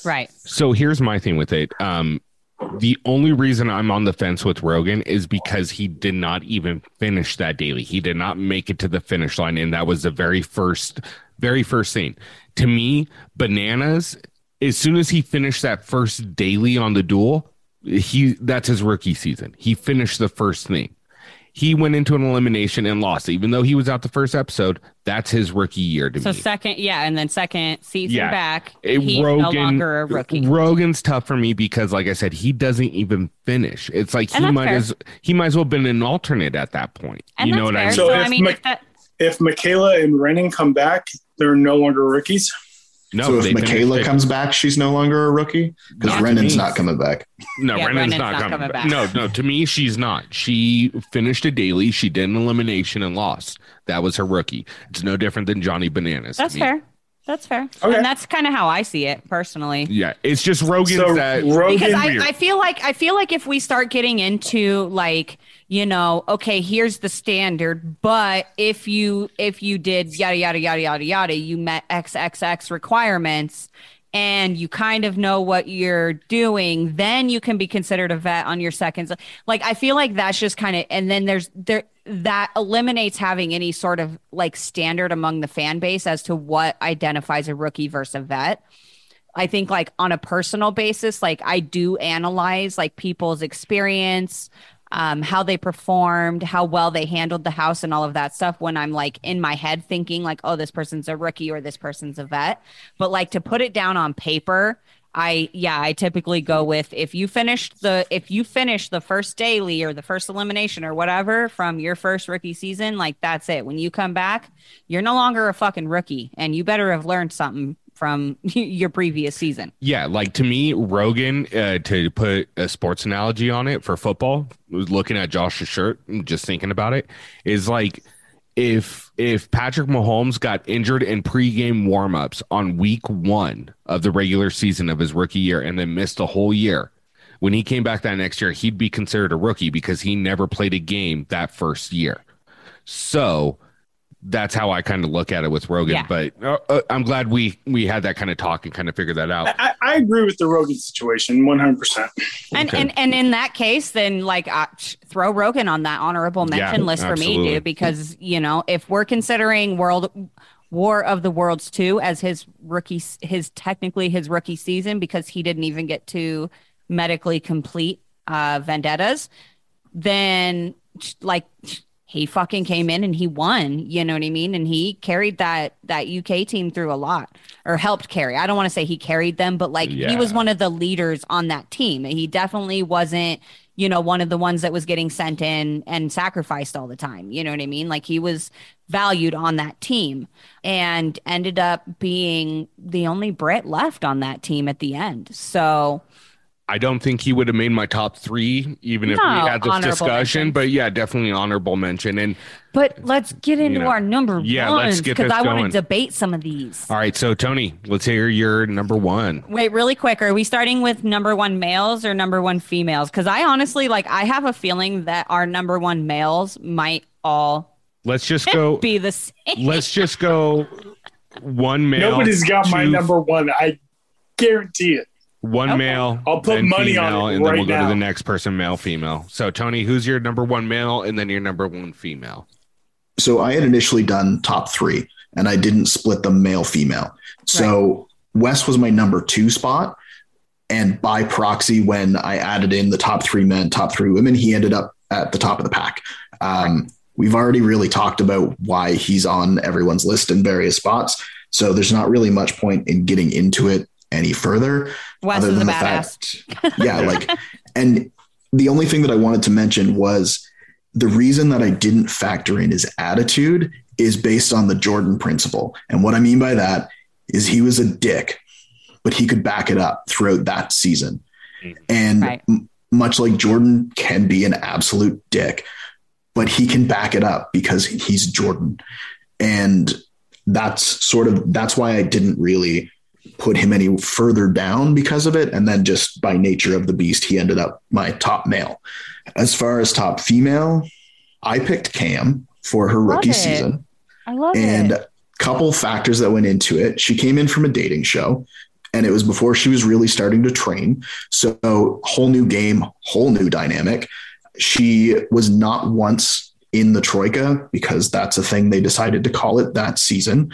right. So here's my thing with it. Um, the only reason I'm on the fence with Rogan is because he did not even finish that daily. He did not make it to the finish line, and that was the very first, very first thing. To me, bananas. As soon as he finished that first daily on the duel, he that's his rookie season. He finished the first thing. He went into an elimination and lost. Even though he was out the first episode, that's his rookie year to So me. second, yeah, and then second season Yeah. back, he's no longer a rookie. Rogan's tough for me because, like I said, he doesn't even finish. It's like And he might fair. as he might as well have been an alternate at that point. And you know that's what I mean? So, So I if mean, Mc- if that, If Michaela and Renan come back, they're no longer rookies. No, so if they finished Michaela comes back, she's no longer a rookie because Not Renan's not coming back. no, Yeah, Brennan's Brennan's not, not coming, coming back. back. No, no, to me, she's not. She finished a daily. She did an elimination and lost. That was her rookie. It's no different than Johnny Bananas. that's fair. That's fair. Okay. And that's kind of how I see it personally. Yeah, it's just Rogan's So that Rogan, because I. I feel like I feel like if we start getting into like you know okay here's the standard but if you if you did yada yada yada yada yada you met xxx requirements and you kind of know what you're doing then you can be considered a vet on your seconds like i feel like that's just kind of and then there's there that eliminates having any sort of like standard among the fan base as to what identifies a rookie versus a vet I think like on a personal basis, like I do analyze like people's experience, um, how they performed, how well they handled the house and all of that stuff when I'm like in my head thinking like, oh, this person's a rookie or this person's a vet. But like to put it down on paper, I yeah, I typically go with if you finished the if you finish the first daily or the first elimination or whatever from your first rookie season, like that's it. When you come back, you're no longer a fucking rookie and you better have learned something from your previous season. Yeah, like to me, Rogan, uh, to put a sports analogy on it for football, was looking at Josh's shirt and just thinking about it, is like if if Patrick Mahomes got injured in pregame warmups on week one of the regular season of his rookie year and then missed a whole year, when he came back that next year, he'd be considered a rookie because he never played a game that first year. So that's how I kind of look at it with Rogan. Yeah. But uh, uh, I'm glad we we had that kind of talk and kind of figured that out. I, I agree with the Rogan situation 100%. And Okay. and and in that case, then like uh, throw Rogan on that honorable mention Yeah, list for me, dude. Because you know, if we're considering World War of the Worlds two as his rookie, his technically his rookie season because he didn't even get to medically complete uh, vendettas, then like he fucking came in and he won. You know what I mean? And he carried that that UK team through a lot, or helped carry. I don't want to say he carried them, but like he was one of the leaders on that team. He definitely wasn't you know, one of the ones that was getting sent in and sacrificed all the time. You know what I mean? Like he was valued on that team and ended up being the only Brit left on that team at the end. So I don't think he would have made my top three, even if we had this discussion. mentions. But yeah, definitely honorable mention. And but let's get into know, our number yeah, let's ones get because I want to debate some of these. all right, so Tony, let's hear your number one. Wait, really quick. Are we starting with number one males or number one females? Because I honestly like I have a feeling that our number one males might all Let's just go. be the same. let's just go one male. Nobody's got my number one. I guarantee it. One Okay. male. I'll put then money on female, it and then we'll go to the next person, male, female. So Tony, who's your number one male, and then your number one female? So I had initially done top three and I didn't split them male female. So Wes was my number two spot. And by proxy, when I added in the top three men, top three women, he ended up at the top of the pack. Um, we've already really talked about why he's on everyone's list in various spots. So there's not really much point in getting into it any further. Wes is a badass. fact, yeah, like, and the only thing that I wanted to mention was the reason that I didn't factor in his attitude is based on the Jordan principle. And what I mean by that is he was a dick, but he could back it up throughout that season. Mhm. And Right. m- much like Jordan can be an absolute dick, but he can back it up because he's Jordan. And that's sort of that's why I didn't really put him any further down because of it. And then just by nature of the beast, he ended up my top male. As far as top female, I picked Kam for her Love rookie it. season. I love And it. a couple factors that went into it. She came in from a dating show and it was before she was really starting to train. So whole new game, whole new dynamic. She was not once in the troika because that's a thing they decided to call it that season,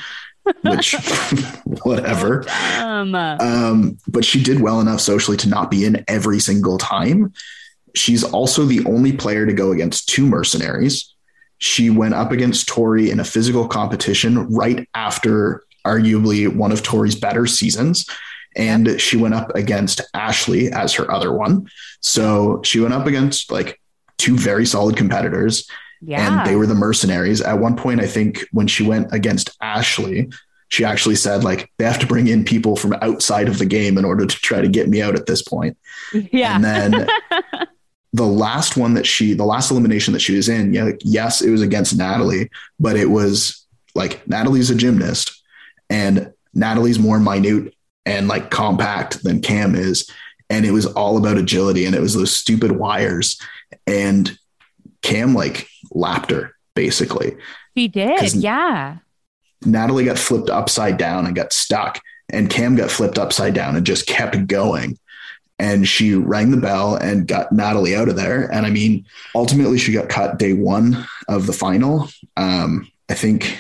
which whatever. Um, Um, but she did well enough socially to not be in every single time. She's also the only player to go against two mercenaries. She went up against Tori in a physical competition right after arguably one of Tori's better seasons. And she went up against Ashley as her other one. So she went up against like two very solid competitors yeah. and they were the mercenaries. At one point, I think when she went against Ashley, she actually said like they have to bring in people from outside of the game in order to try to get me out at this point. yeah. And then the last one that she, the last elimination that she was in, yeah, yes, it was against Natalie, but it was like Natalie's a gymnast and Natalie's more minute and like compact than Kam is. And it was all about agility and it was those stupid wires. And Kam like lapped her basically. he did, Yeah. Natalie got flipped upside down and got stuck, and Kam got flipped upside down and just kept going. And she rang the bell and got Natalie out of there. And I mean, ultimately, she got cut day one of the final. Um, I think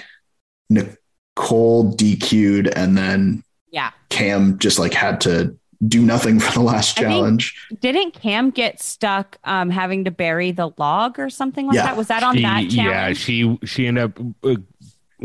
Nicole DQ'd, and then Yeah. Kam just like had to do nothing for the last I think- challenge. Didn't Kam get stuck um, having to bury the log or something like Yeah. that? Was that on She- that yeah, she she ended up. Uh,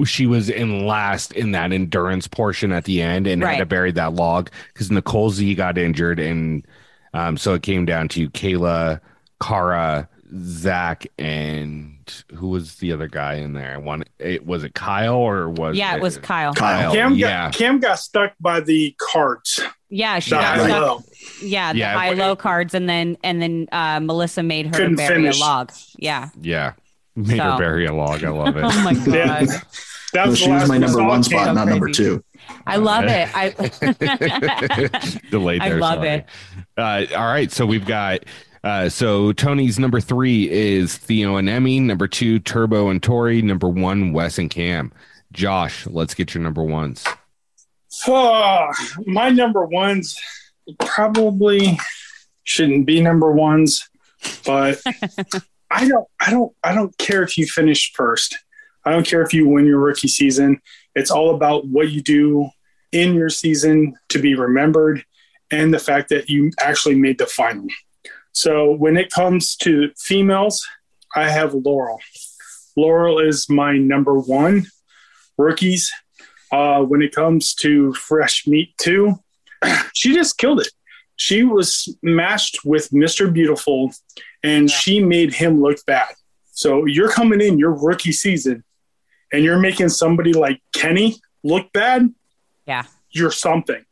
she was in last in that endurance portion at the end and had to bury that log because Nicole Z got injured and um, so it came down to Kayla, Cara, Zach, and who was the other guy in there? One, it was it Kyle or was yeah, it was Kyle. Kyle. Kam yeah. got Kam got stuck by the cards. Yeah, she The got high stuck. low. Yeah, the Yeah, high but- low cards, and then and then uh, Melissa made her bury finish. a log. Yeah. Yeah, made So- her bury a log. I love it. Oh my god. Yeah. That was the she was my number one Kam. spot, not number two. I love it. I Delayed I love sorry. it. Uh, all right, so we've got. Uh, so Tony's number three is Theo and Emy. Number two, Turbo and Tori. Number one, Wes and Kam. Josh, let's get your number ones. Oh, my number ones probably shouldn't be number ones, but I don't I don't I don't care if you finish first. I don't care if you win your rookie season. It's all about what you do in your season to be remembered and the fact that you actually made the final. So when it comes to females, I have Laurel. Laurel is my number one. Rookies, uh, when it comes to fresh meat too, she just killed it. she was matched with Mr. Beautiful and Yeah. she made him look bad. So you're coming in your rookie season and you're making somebody like Kenny look bad. Yeah. You're something.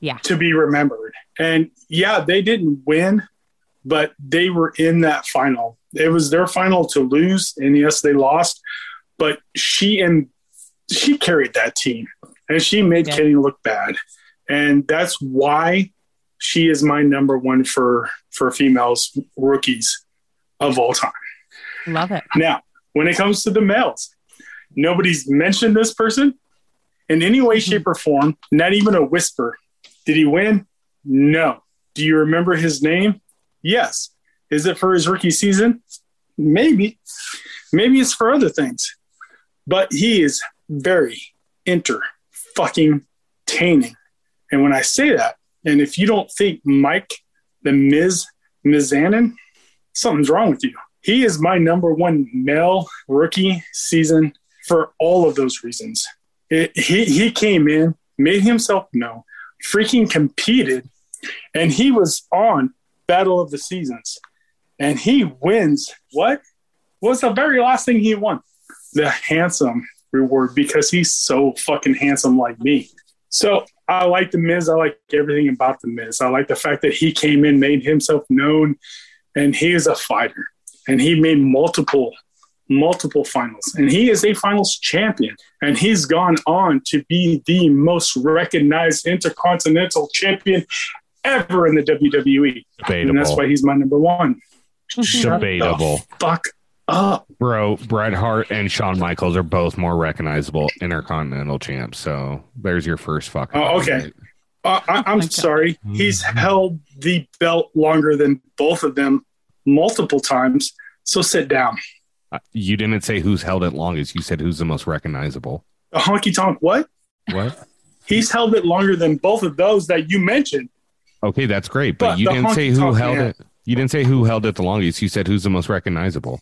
Yeah. To be remembered. And yeah, they didn't win, but they were in that final. It was their final to lose. And yes, they lost, but she and she carried that team and she made Yeah. Kenny look bad. And that's why she is my number one for for females rookies of all time. Love it. Now, when it comes to the males, nobody's mentioned this person in any way, mm-hmm. shape, or form, not even a whisper. Did he win? No. Do you remember his name? Yes. Is it for his rookie season? Maybe. Maybe it's for other things. But he is very inter fucking taining. And when I say that, and if you don't think Mike the Miz Mizanin, something's wrong with you. He is my number one male rookie season for all of those reasons. It, he, he came in, made himself known, freaking competed, and he was on Battle of the Seasons. And he wins what was the very last thing he won? The handsome reward because he's so fucking handsome like me. So I like the Miz. I like everything about the Miz. I like the fact that he came in, made himself known, and he is a fighter. And he made multiple, multiple finals. And he is a finals champion. And he's gone on to be the most recognized intercontinental champion ever in the WWE. Debatable. And that's why he's my number one. Debatable. fuck up. Bro, Bret Hart and Shawn Michaels are both more recognizable intercontinental champs. So there's your first fucking. Oh, okay. Uh, I, I'm my God. sorry. He's held the belt longer than both of them multiple times. So sit down. Uh, You didn't say who's held it longest. You said who's the most recognizable. A honky tonk, what? What? He's held it longer than both of those that you mentioned. Okay, that's great, but, But you didn't say who held man. it. You didn't say who held it the longest. You said who's the most recognizable,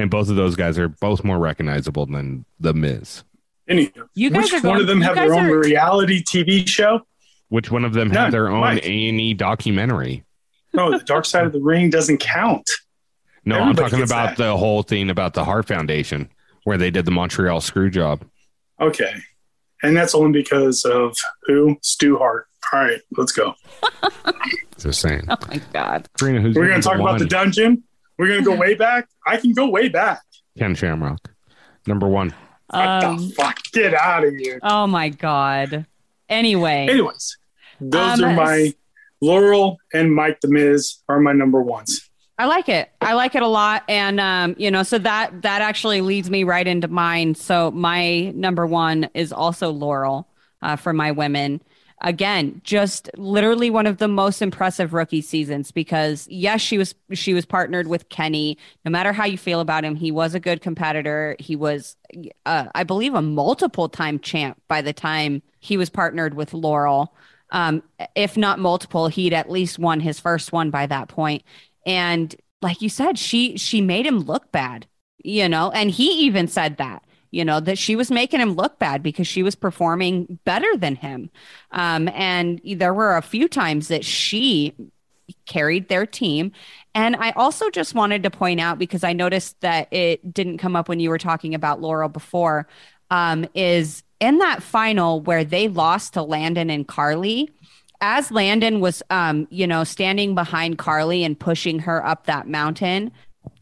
and both of those guys are both more recognizable than the Miz. Anywho, You guys which are one going- of them have their own are- reality TV show? Which one of them None. have their own Mike. A and E documentary? No, the Dark Side of the Ring doesn't count. No, I'm talking about that. the whole thing about the Hart Foundation, where they did the Montreal screw job. Okay, and that's only because of who? Stu Hart. All right, let's go. Just saying. Oh my god. Corrina, who's We're going to talk number about the dungeon. We're going to go way back. I can go way back. Ken Shamrock, number one. What Um, the fuck? Get out of here. oh my god. Anyway, Anyways, those Um, are my Laurel and Mike the Miz are my number ones. I like it. I like it a lot, and um, you know, so that that actually leads me right into mine. So my number one is also Laurel uh, for my women. Again, just literally one of the most impressive rookie seasons because yes, she was she was partnered with Kenny. No matter how you feel about him, he was a good competitor. He was, uh, I believe, a multiple time champ by the time he was partnered with Laurel. Um, if not multiple, he'd at least won his first one by that point and like you said she she made him look bad you know and he even said that you know that she was making him look bad because she was performing better than him. Um and there were a few times that she carried their team. And i also just wanted to point out because i noticed that it didn't come up when you were talking about laurel before um is in that final where they lost to landon and carly as Landon was, um, you know, standing behind Carly and pushing her up that mountain,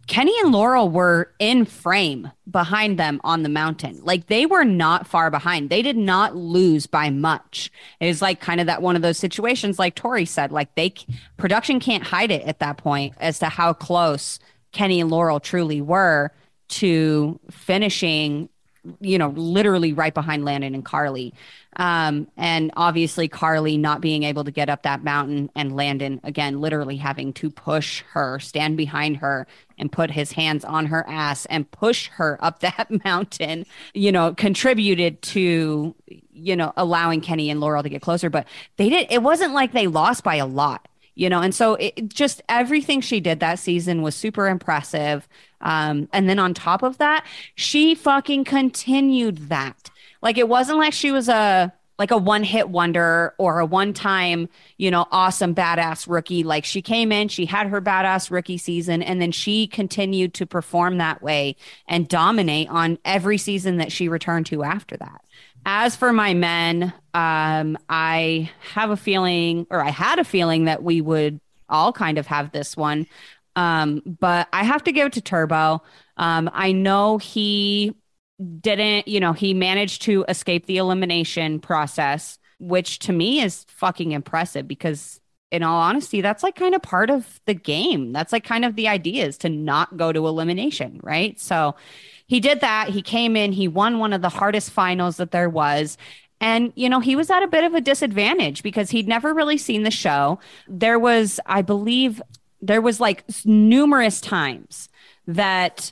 Kenny and Laurel were in frame behind them on the mountain. Like they were not far behind. They did not lose by much. It is like kind of that one of those situations, like Tori said, like they production can't hide it at that point as to how close Kenny and Laurel truly were to finishing you know, literally right behind Landon and Carly. Um, and obviously, Carly not being able to get up that mountain, and Landon, again, literally having to push her, stand behind her, and put his hands on her ass and push her up that mountain, you know, contributed to, you know, allowing Kenny and Laurel to get closer. But they did, it wasn't like they lost by a lot you know and so it just everything she did that season was super impressive um and then on top of that she fucking continued that like it wasn't like she was a like a one hit wonder or a one time, you know, awesome badass rookie. Like she came in, she had her badass rookie season, and then she continued to perform that way and dominate on every season that she returned to after that. As for my men, um, I have a feeling, or I had a feeling that we would all kind of have this one. Um, but I have to give it to Turbo. Um, I know he didn't, you know, he managed to escape the elimination process, which to me is fucking impressive because in all honesty, that's like kind of part of the game. That's like kind of the idea is to not go to elimination, right? So he did that. He came in, he won one of the hardest finals that there was. And, you know, he was at a bit of a disadvantage because he'd never really seen the show. There was, I believe, there was like numerous times that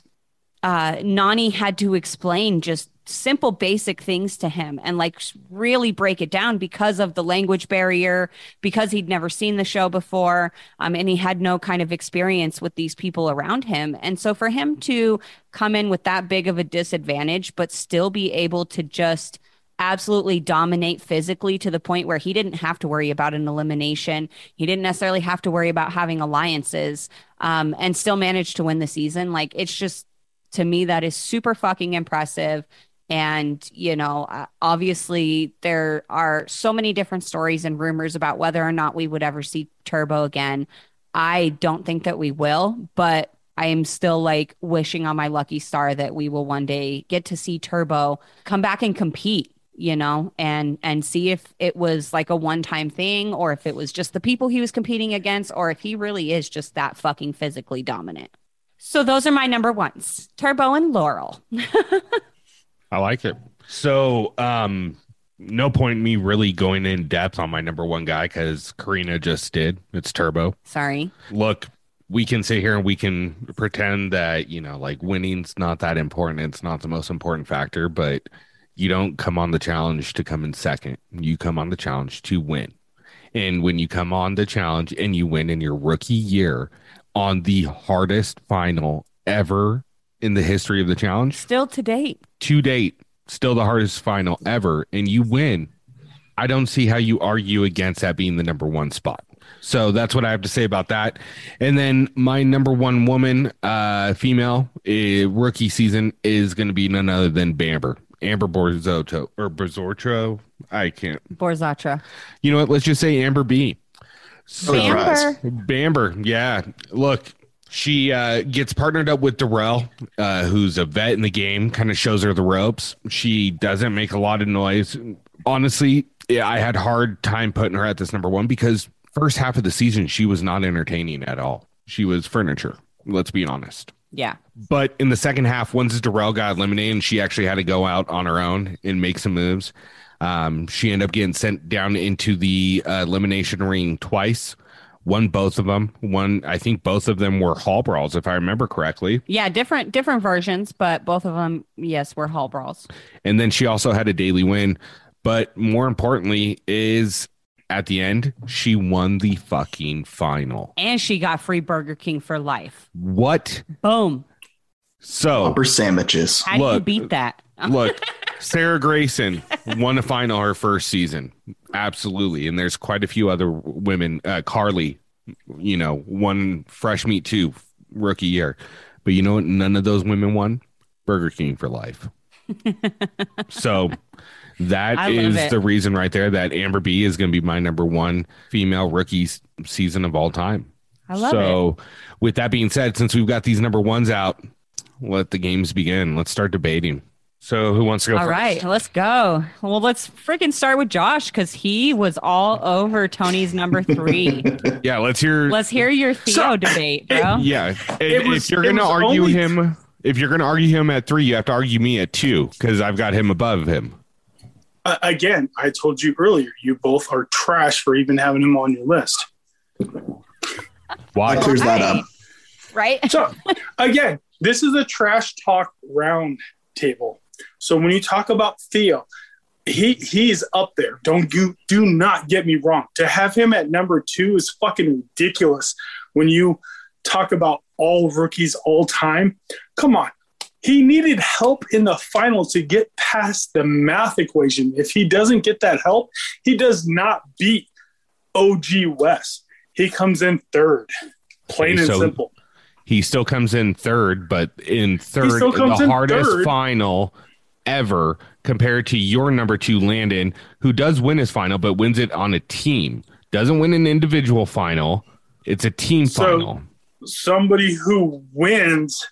uh, Nany had to explain just simple basic things to him and like really break it down because of the language barrier because he'd never seen the show before um, and he had no kind of experience with these people around him and so for him to come in with that big of a disadvantage but still be able to just absolutely dominate physically to the point where he didn't have to worry about an elimination. He didn't necessarily have to worry about having alliances um, and still manage to win the season. Like it's just to me that is super fucking impressive and you know uh, obviously there are so many different stories and rumors about whether or not we would ever see turbo again. I don't think that we will but i am still like wishing on my lucky star that we will one day get to see turbo come back and compete you know and and see if it was like a one time thing or if it was just the people he was competing against or if he really is just that fucking physically dominant. So those are my number ones turbo and laurel I like it. So, um, no point me really going in depth on my number one guy because Corrina just did. It's Turbo. sorry Look, we can sit here and we can pretend that, you know, like winning's not that important. It's not the most important factor, but you don't come on the challenge to come in second. You come on the challenge to win. And when you come on the challenge and you win in your rookie year on the hardest final ever in the history of the challenge, still to date to date, still the hardest final ever, and you win. I don't see how you argue against that being the number one spot. So that's what I have to say about that. And then my number one woman, uh, female uh, rookie season is going to be none other than Bamber, Amber Borzotto or Borzotro. I can't. borzatra You know what? Let's just say Amber B. So, Bamber. Bamber, yeah. Look, she uh, gets partnered up with Darrell, uh, who's a vet in the game, kind of shows her the ropes. She doesn't make a lot of noise. Honestly, yeah, I had hard time putting her at this number one because first half of the season she was not entertaining at all. She was furniture. Let's be honest. yeah But in the second half, once Darrell got eliminated and she actually had to go out on her own and make some moves, um, she ended up getting sent down into the uh, elimination ring twice. Won both of them. One, I think both of them were hall brawls, if I remember correctly. yeah different different versions but both of them yes were hall brawls And then she also had a daily win. But more importantly, is at the end, she won the fucking final. and she got free burger king for life What? boom So Whopper sandwiches. how do you beat that Look, Sarah Greyson won a final her first season. Absolutely. And there's quite a few other women. Uh, Carly, you know, one Fresh Meat too, rookie year. But you know what? None of those women won Burger King for life. so that is it. the reason right there that Amber B is going to be my number one female rookie season of all time. i love it so, with that being said, since we've got these number ones out, let the games begin. Let's start debating. So, who wants to go All first? right, let's go. Well, let's freaking start with Josh because he was all over Tony's number three. Yeah, let's hear. let's hear your Theo So- debate, bro. yeah, and It was- if you're gonna argue only- him, if you're gonna argue him at three, you have to argue me at two because I've got him above him. Uh, again, I told you earlier, you both are trash for even having him on your list. Why? That clears that up. Right? So, again, this is a trash talk round table. So when you talk about Theo, he he's up there. Don't you do not get me wrong. To have him at number two is fucking ridiculous. When you talk about all rookies all time, come on. he needed help in the final to get past the math equation. If he doesn't get that help, he does not beat OG Wes. He comes in third, plain and so- simple. He still comes in third, but in third, the in hardest third. final ever compared to your number two, Landon, who does win his final, but wins it on a team. Doesn't win an individual final. It's a team So- final. Somebody who wins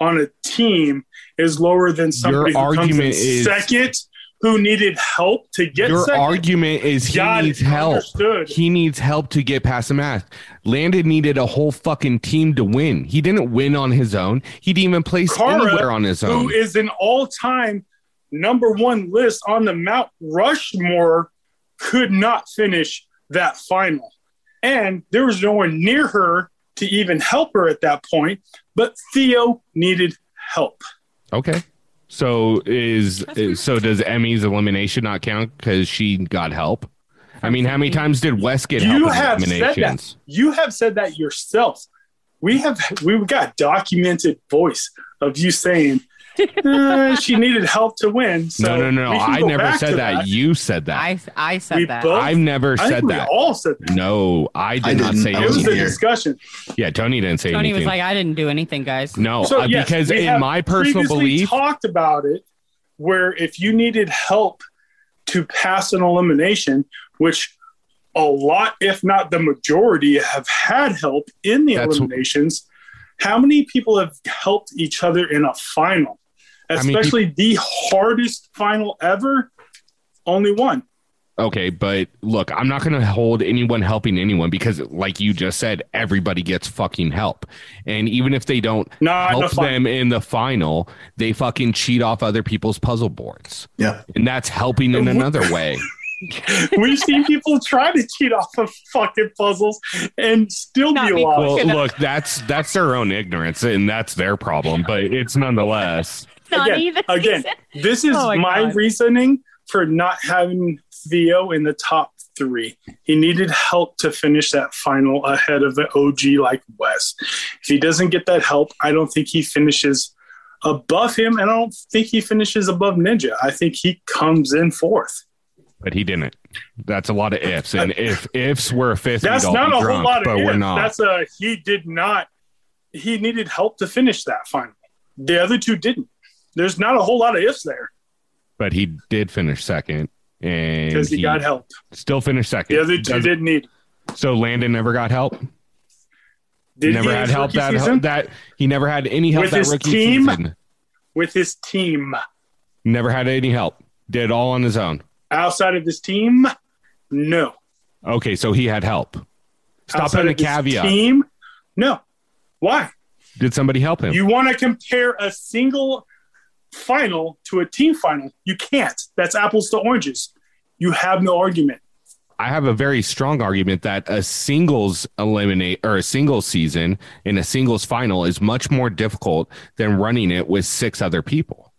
on a team is lower than somebody who comes in is- second, who needed help to get Your second. argument is he it. needs help. Understood. He needs help to get past the math. Landon needed a whole fucking team to win. He didn't win on his own. He didn't even place Cara, anywhere on his own. is an all-time number one list on the Mount Rushmore, could not finish that final. And there was no one near her to even help her at that point, but Theo needed help. Okay. So is, is so does Emy's elimination not count because she got help? I mean, how many times did Wes get help You in have said that. You have said that yourself. We have we've got documented voice of you saying uh, she needed help to win. So no, no, no. we I never said to that. You said that. I I said We that. both- I've never I said think we that. all said that. No, I did I not say I It was wasn't a discussion. Yeah, Tony didn't say it. Tony anything. was like, I didn't do anything, guys. no, So uh, yes, because we in my personal previously belief, talked about it, where if you needed help to pass an elimination, which a lot, if not the majority, have had help in the That's- eliminations. How many people have helped each other in a final, I mean, especially the hardest final ever? Only one. Okay, but look, I'm not going to hold anyone helping anyone because, like you just said, everybody gets fucking help. And even if they don't Not help final. them in the final, they fucking cheat off other people's puzzle boards. Yeah. And that's helping in another way. We've seen people try to cheat off of fucking puzzles and still Not be me. lost. Well, look, that's that's their own ignorance and that's their problem, but it's nonetheless. Not again, even again, this is Oh my my, reasoning for not having Theo in the top three. He needed help to finish that final ahead of the OG like Wes. If he doesn't get that help, I don't think he finishes above him, and I don't think he finishes above Ninja. I think he comes in fourth. But he didn't. That's a lot of ifs. And if ifs were a fifth, That's we'd all not be a drunk, whole lot of but we're ifs. not. That's a he did not. He needed help to finish that final. The other two didn't. There's not a whole lot of ifs there but he did finish second. And because he, he got help. still finished second. The other two didn't need. So Landon never got help. Did never he had help that season? that he never had any help With that his rookie team? season. with his team Never had any help. Did all on his own. outside of his team. No, Okay, so he had help. Stop outside putting a caveat. Team, no. Why? Did somebody help him? You want to compare a single final to a team final? You can't. That's apples to oranges. You have no argument. I have a very strong argument that a singles eliminate or a singles season in a singles final is much more difficult than running it with six other people.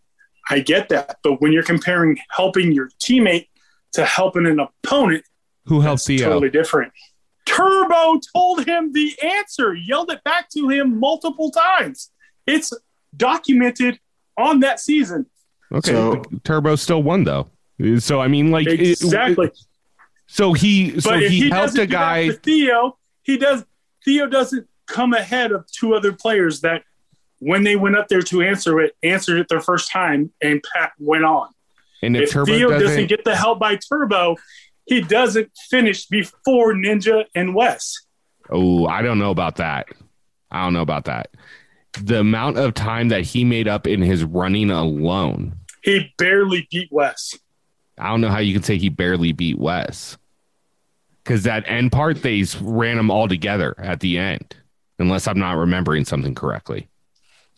I get that, but when you're comparing helping your teammate to helping an opponent, Who helped It's Theo? totally different. Turbo told him the answer, yelled it back to him multiple times. It's documented on that season. okay, So- Turbo still won though. So I mean, like it- Exactly. so he so but if he, he, helped a guy. Theo, he does. Theo doesn't come ahead of two other players that, when they went up there to answer it, answered it their first time, and Pat went on. And if, If, Turbo Theo doesn't, doesn't get the help by Turbo, he doesn't finish before Ninja and Wes. Oh, I don't know about that. I don't know about that. The amount of time that he made up in his running alone. He barely beat Wes. I don't know how you can say he barely beat Wes. Because that end part, they ran them all together at the end, unless I'm not remembering something correctly.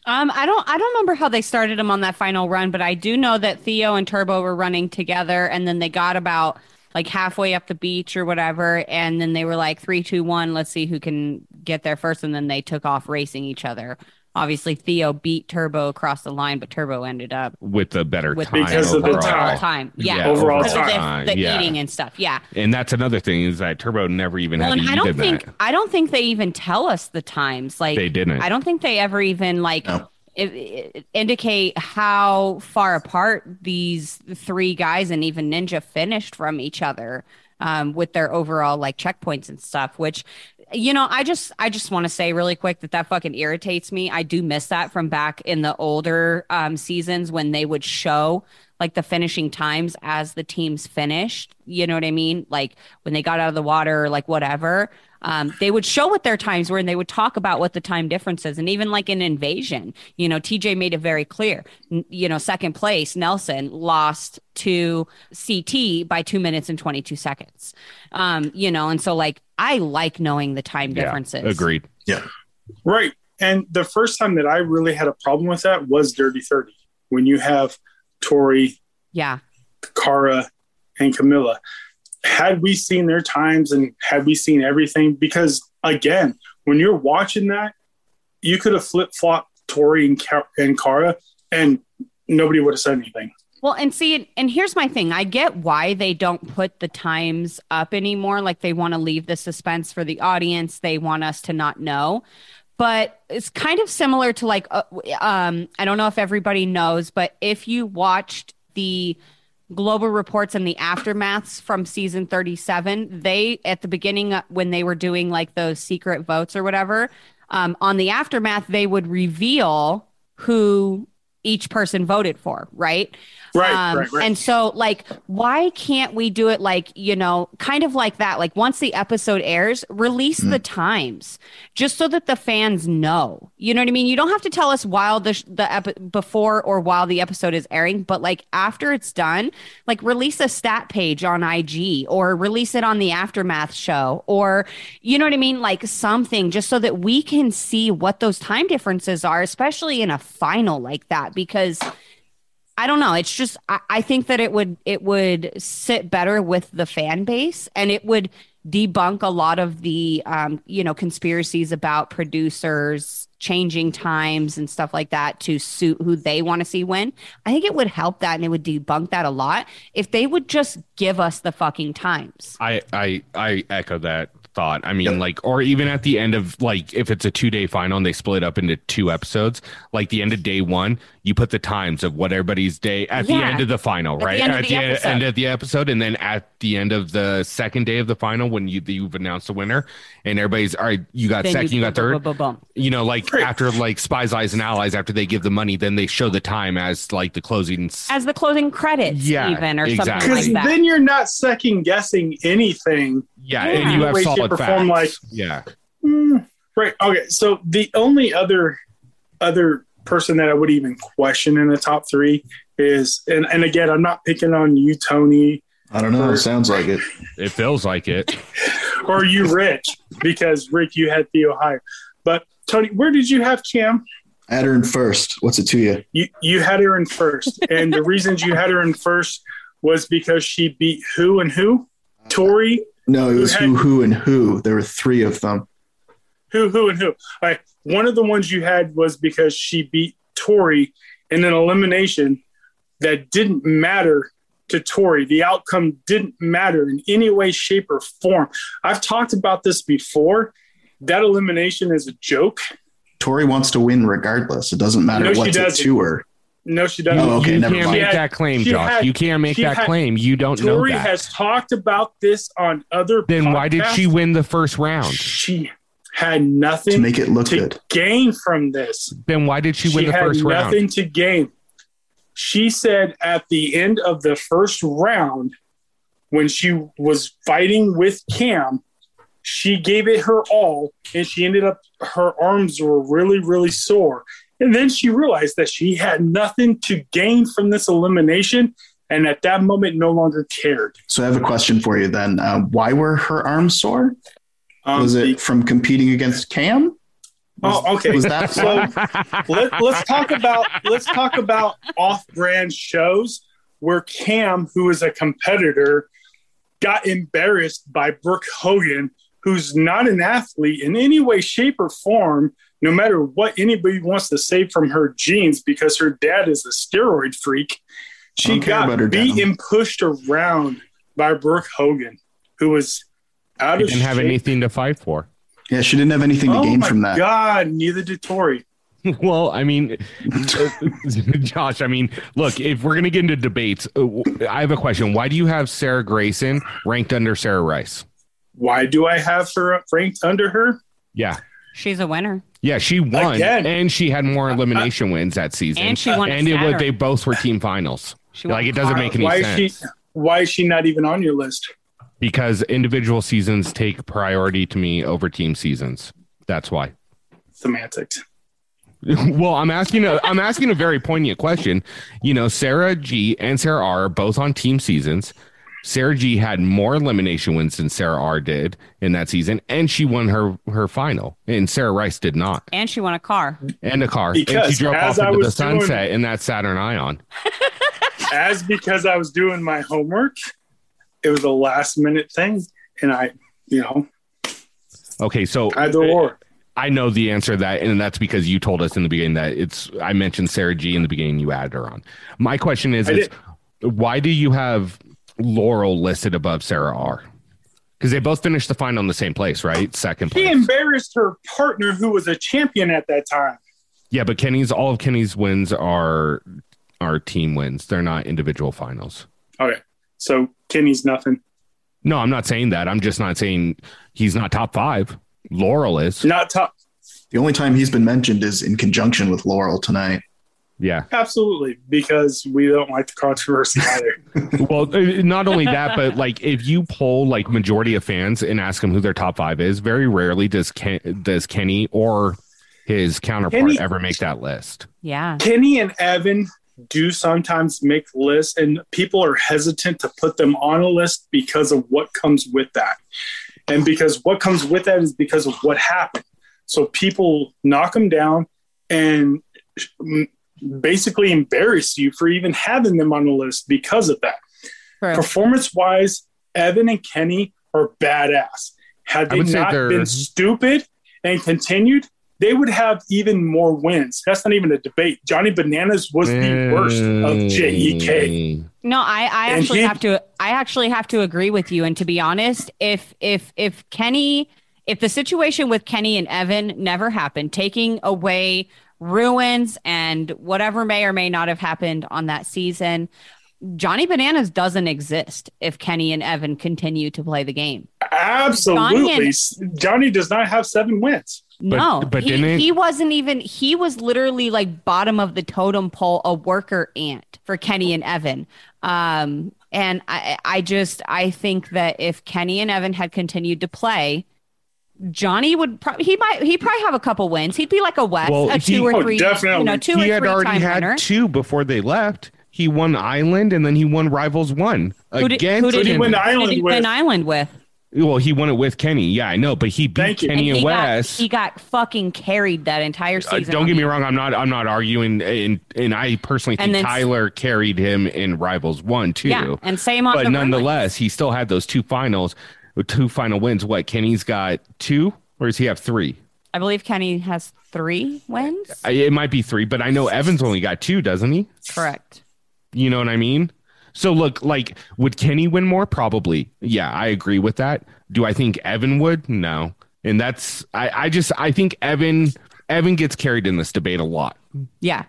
Um, I don't I don't remember how they started him on that final run, but I do know that Theo and Turbo were running together and then they got about like halfway up the beach or whatever, and then they were like three, two, one, let's see who can get there first, and then they took off racing each other. Obviously Theo beat Turbo across the line, but Turbo ended up With the better with time Because of the overall. time. time. Yeah. Yeah, Overall Because of the- the, Yeah. eating and stuff. Yeah. And that's another thing is that Turbo never even Well, had and to I don't think that. I don't think they even tell us the times. Like They didn't. I don't think they ever even like No. it, it indicate how far apart these three guys and even Ninja finished from each other um, with their overall like checkpoints and stuff. Which, you know, I just I just want to say really quick that that fucking irritates me. I do miss that from back in the older um, seasons when they would show like the finishing times as the teams finished. You know what I mean? Like when they got out of the water, or like whatever um, they would show what their times were and they would talk about what the time difference is. and even like an invasion you know tj made it very clear you know second place nelson lost to ct by two minutes and 22 seconds um, you know and so like i like knowing the time differences Yeah, agreed. Yeah. Right. And the first time that I really had a problem with that was Dirty 30, when you have Tori, yeah Cara, and Camila. Had we seen their times and had we seen everything, because again, when you're watching that, you could have flip flopped Tori and, Ka- and Cara, and nobody would have said anything. Well, and see, and here's my thing. I get why they don't put the times up anymore. Like they want to leave the suspense for the audience. They want us to not know. But it's kind of similar to like, uh, um, I don't know if everybody knows, but if you watched the global reports and the aftermaths from season 37, they at the beginning uh, when they were doing like those secret votes or whatever, um, on the aftermath they would reveal who each person voted for, right? Right, Um, right, right. And so, like, why can't we do it like, you know, kind of like that? Like, once the episode airs, release the times just so that the fans know. You know what I mean? You don't have to tell us while the, the epi- before or while the episode is airing, but like after it's done, like release a stat page on IG or release it on the Aftermath show or, you know what I mean? Like something just so that we can see what those time differences are, especially in a final like that, because. I don't know. It's just I, I think that it would it would sit better with the fan base and it would debunk a lot of the um, you know conspiracies about producers changing times and stuff like that to suit who they want to see win. I think it would help that and it would debunk that a lot if they would just give us the fucking times. I I I echo that thought. I mean, like, or even at the end of like, if it's a two day final and they split up into two episodes, like the end of day one, you put the times of what everybody's day at the end of the final, the right? end of at the the end of the episode, and then at the end of the second day of the final, when you you've announced the winner, and everybody's all right, you got Then second, you, got third. boom, boom, boom, boom. You know, like Right. after like spies, Lies, and allies, after they give the money, then they show the time as like the closing. as the closing credits, Yeah, even or exactly. something like that. then you're not second guessing anything. yeah, Yeah. and you have solid or facts. like- yeah, Hmm, right. Okay. So the only other other person that I would even question in the top three is, and, and again, I'm not picking on you, Tony, I don't know. It sounds like it. it feels like it. or you, Rich, because Rick, you had Theo higher. But Tony, where did you have Kam? I had her in first. What's it to you? You you had her in first, and the reasons you had her in first was because she beat who and who, Tori, No, it was Who had- who, who, and who. There were three of them. who, who, and who. All right. One of the ones you had was because she beat Tori in an elimination that didn't matter to Tori. The outcome didn't matter in any way, shape, or form. I've talked about this before. That elimination is a joke. Tori wants to win regardless. It doesn't matter No, what's it doesn't. to her. No, she doesn't. Oh, okay, you never can't mind. make had- that claim, Josh. had- you can't make that had- claim. You don't know Tori has talked about this on other. then why did she win the first round? She had nothing To make it look to good. gain from this. Then why did she win the had first round? nothing to gain. She said at the end of the first round, when she was fighting with Kam, she gave it her all, and she ended up her arms were really, really sore. And then she realized that she had nothing to gain from this elimination, and at that moment, no longer cared. So I have a question for you then. Uh, why were her arms sore? Um, Was it from competing against Kam? Was, Oh, okay. Was that So let, let's talk about let's talk about off-brand shows where Kam, who is a competitor, got embarrassed by Brooke Hogan, who's not an athlete in any way, shape, or form. No matter what anybody wants to say from her genes, because her dad is a steroid freak, she don't care about her got beat and pushed around by Brooke Hogan, who was out He of didn't have shape. anything to fight for. Yeah, she didn't have anything to Oh gain my from that. God, neither did Tori. Well, I mean, Josh, I mean, look, if we're going to get into debates, uh, I have a question. Why do you have Sarah Greyson ranked under Sarah Rice? Why do I have her ranked under her? Yeah. She's a winner. Yeah, she won, Again. and she had more elimination wins that season, And she won and it was they both were team finals. She Like it doesn't make any Why is she? Why is she not even on your list? Because individual seasons take priority to me over team seasons. That's why. Semantics. well, I'm asking a I'm asking a very poignant question. You know, Sarah G and Sarah R are both on team seasons. Sarah G had more elimination wins than Sarah R did in that season, and she won her her final, and Sarah Rice did not, And she won a car. and a car, and Because she drove as off I into the was doing- sunset in that Saturn Ion. As because I was doing my homework, it was a last minute thing, and I, you know, Okay, so either or. I know the answer to that, and that's because you told us in the beginning that it's. I mentioned Sarah G in the beginning. You added her on. My question is, is why do you have Laurel listed above Sarah R? Because they both finished the final in the same place, right? Second She embarrassed her partner, who was a champion at that time. Yeah, but Kenny's all of Kenny's wins are are team wins. They're not individual finals. Okay, so Kenny's nothing. No, I'm not saying that. I'm just not saying he's not top five. Laurel is. Not top. The only time he's been mentioned is in conjunction with Laurel tonight. Yeah. Absolutely, because we don't like the controversy either. Well, uh, not only that, but like if you poll like majority of fans and ask them who their top five is, very rarely does Ken, does Kenny or his counterpart Kenny- ever make that list. Yeah. Kenny and Evan do sometimes make lists, and people are hesitant to put them on a list because of what comes with that. And because what comes with that is because of what happened. So people knock them down and basically embarrass you for even having them on the list because of that. True. Performance wise, Evan and Kenny are badass. Had they not been stupid and continued, they would have even more wins. That's not even a debate. Johnny Bananas was the worst of E JEK. No, I, I And actually he- have to I actually have to agree with you. And to be honest, if if if Kenny if the situation with Kenny and Evan never happened, taking away ruins and whatever may or may not have happened on that season, Johnny Bananas doesn't exist if Kenny and Evan continue to play the game. Absolutely. Johnny does not have seven wins. But- no, but he, didn't- he wasn't even. He was literally like bottom of the totem pole, a worker ant for Kenny and Evan. Um, and I, I just, I think that if Kenny and Evan had continued to play, Johnny would. Pro- he might. He probably have a couple wins. He'd be like a Wes, Well, a he- two or Oh, three. definitely. You know, two he or had three already time had winner. two before they left. He won Island and then he won Rivals One Who did, against who did he he win win Island did he with? win Island with? Well, he won it with Kenny. Yeah, I know, but he beat Thank. Kenny and, he Wes. got he got fucking carried that entire Uh, season. don't get me wrong. I'm not. I'm not arguing, and and I personally think then- Tyler carried him in Rivals One too. Yeah, and same on but the nonetheless, he still had those two finals, two final wins. What Kenny's got two, or does he have three? I believe Kenny has three wins. I, it might be three, but I know Evans only got two, doesn't he? Correct. You know what I mean? So look, like, would Kenny win more? Probably. Yeah, I agree with that. Do I think Evan would? No. And that's I, I just I think Evan Evan gets carried in this debate a lot, Yeah.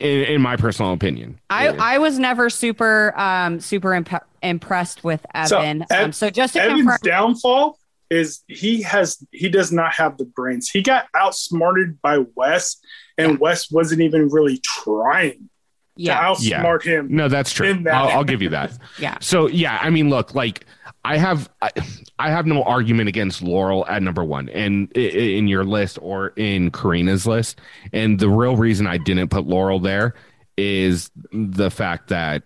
in, in my personal opinion. I, I was never super um super imp- impressed with So, Evan. Ev- um, so just to Evan's confirm, downfall is he has he does not have the brains. He got outsmarted by Wes, and Wes wasn't even really trying yeah, to outsmart him. No, that's true. That- I'll, I'll give you that. yeah, So yeah, I mean, look, like I have, I, I have no argument against Laurel at number one, and i- i- in your list or in Corrina's list. And the real reason I didn't put Laurel there is the fact that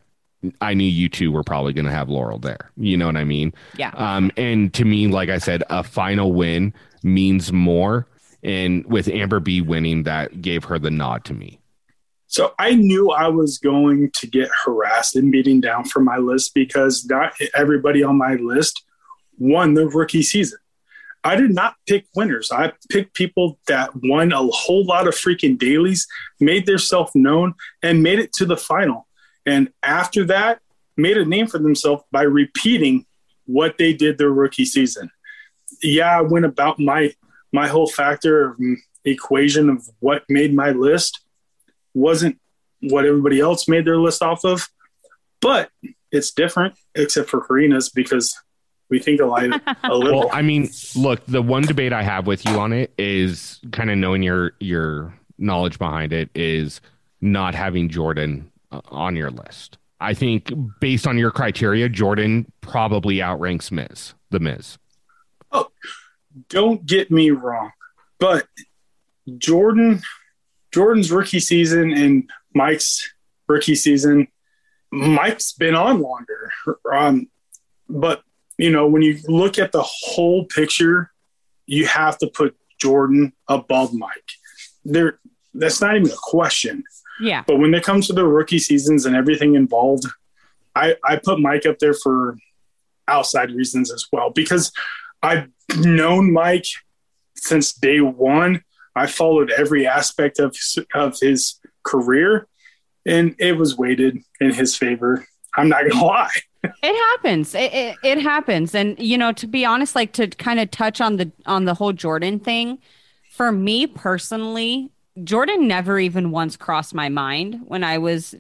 I knew you two were probably going to have Laurel there. You know what I mean? yeah. Um, and to me, like I said, a final win means more. And with Amber B winning, that gave her the nod to me. So I knew I was going to get harassed and beaten down for my list because not everybody on my list won the rookie season. I did not pick winners. I picked people that won a whole lot of freaking dailies, made themselves known, and made it to the final. And after that, made a name for themselves by repeating what they did their rookie season. Yeah, I went about my my whole factor of equation of what made my list wasn't what everybody else made their list off of, but it's different except for Corrina's because we think alike a little. Well, I mean, look, the one debate I have with you on it is kind of knowing your your knowledge behind it is not having Jordan uh, on your list. I think based on your criteria, Jordan probably outranks Miz, the Miz. Oh, don't get me wrong, but Jordan, Jordan's rookie season and Mike's rookie season, Mike's been on longer. Um, but you know, when you look at the whole picture, you have to put Jordan above Mike. There, that's not even a question. Yeah. But when it comes to the rookie seasons and everything involved, I, I put Mike up there for outside reasons as well because I've known Mike since day one. I followed every aspect of of his career, and it was weighted in his favor. I'm not gonna lie. It happens. It, it, it happens. And you know, to be honest, like to kind of touch on the on the whole Jordan thing, for me personally, Jordan never even once crossed my mind when I was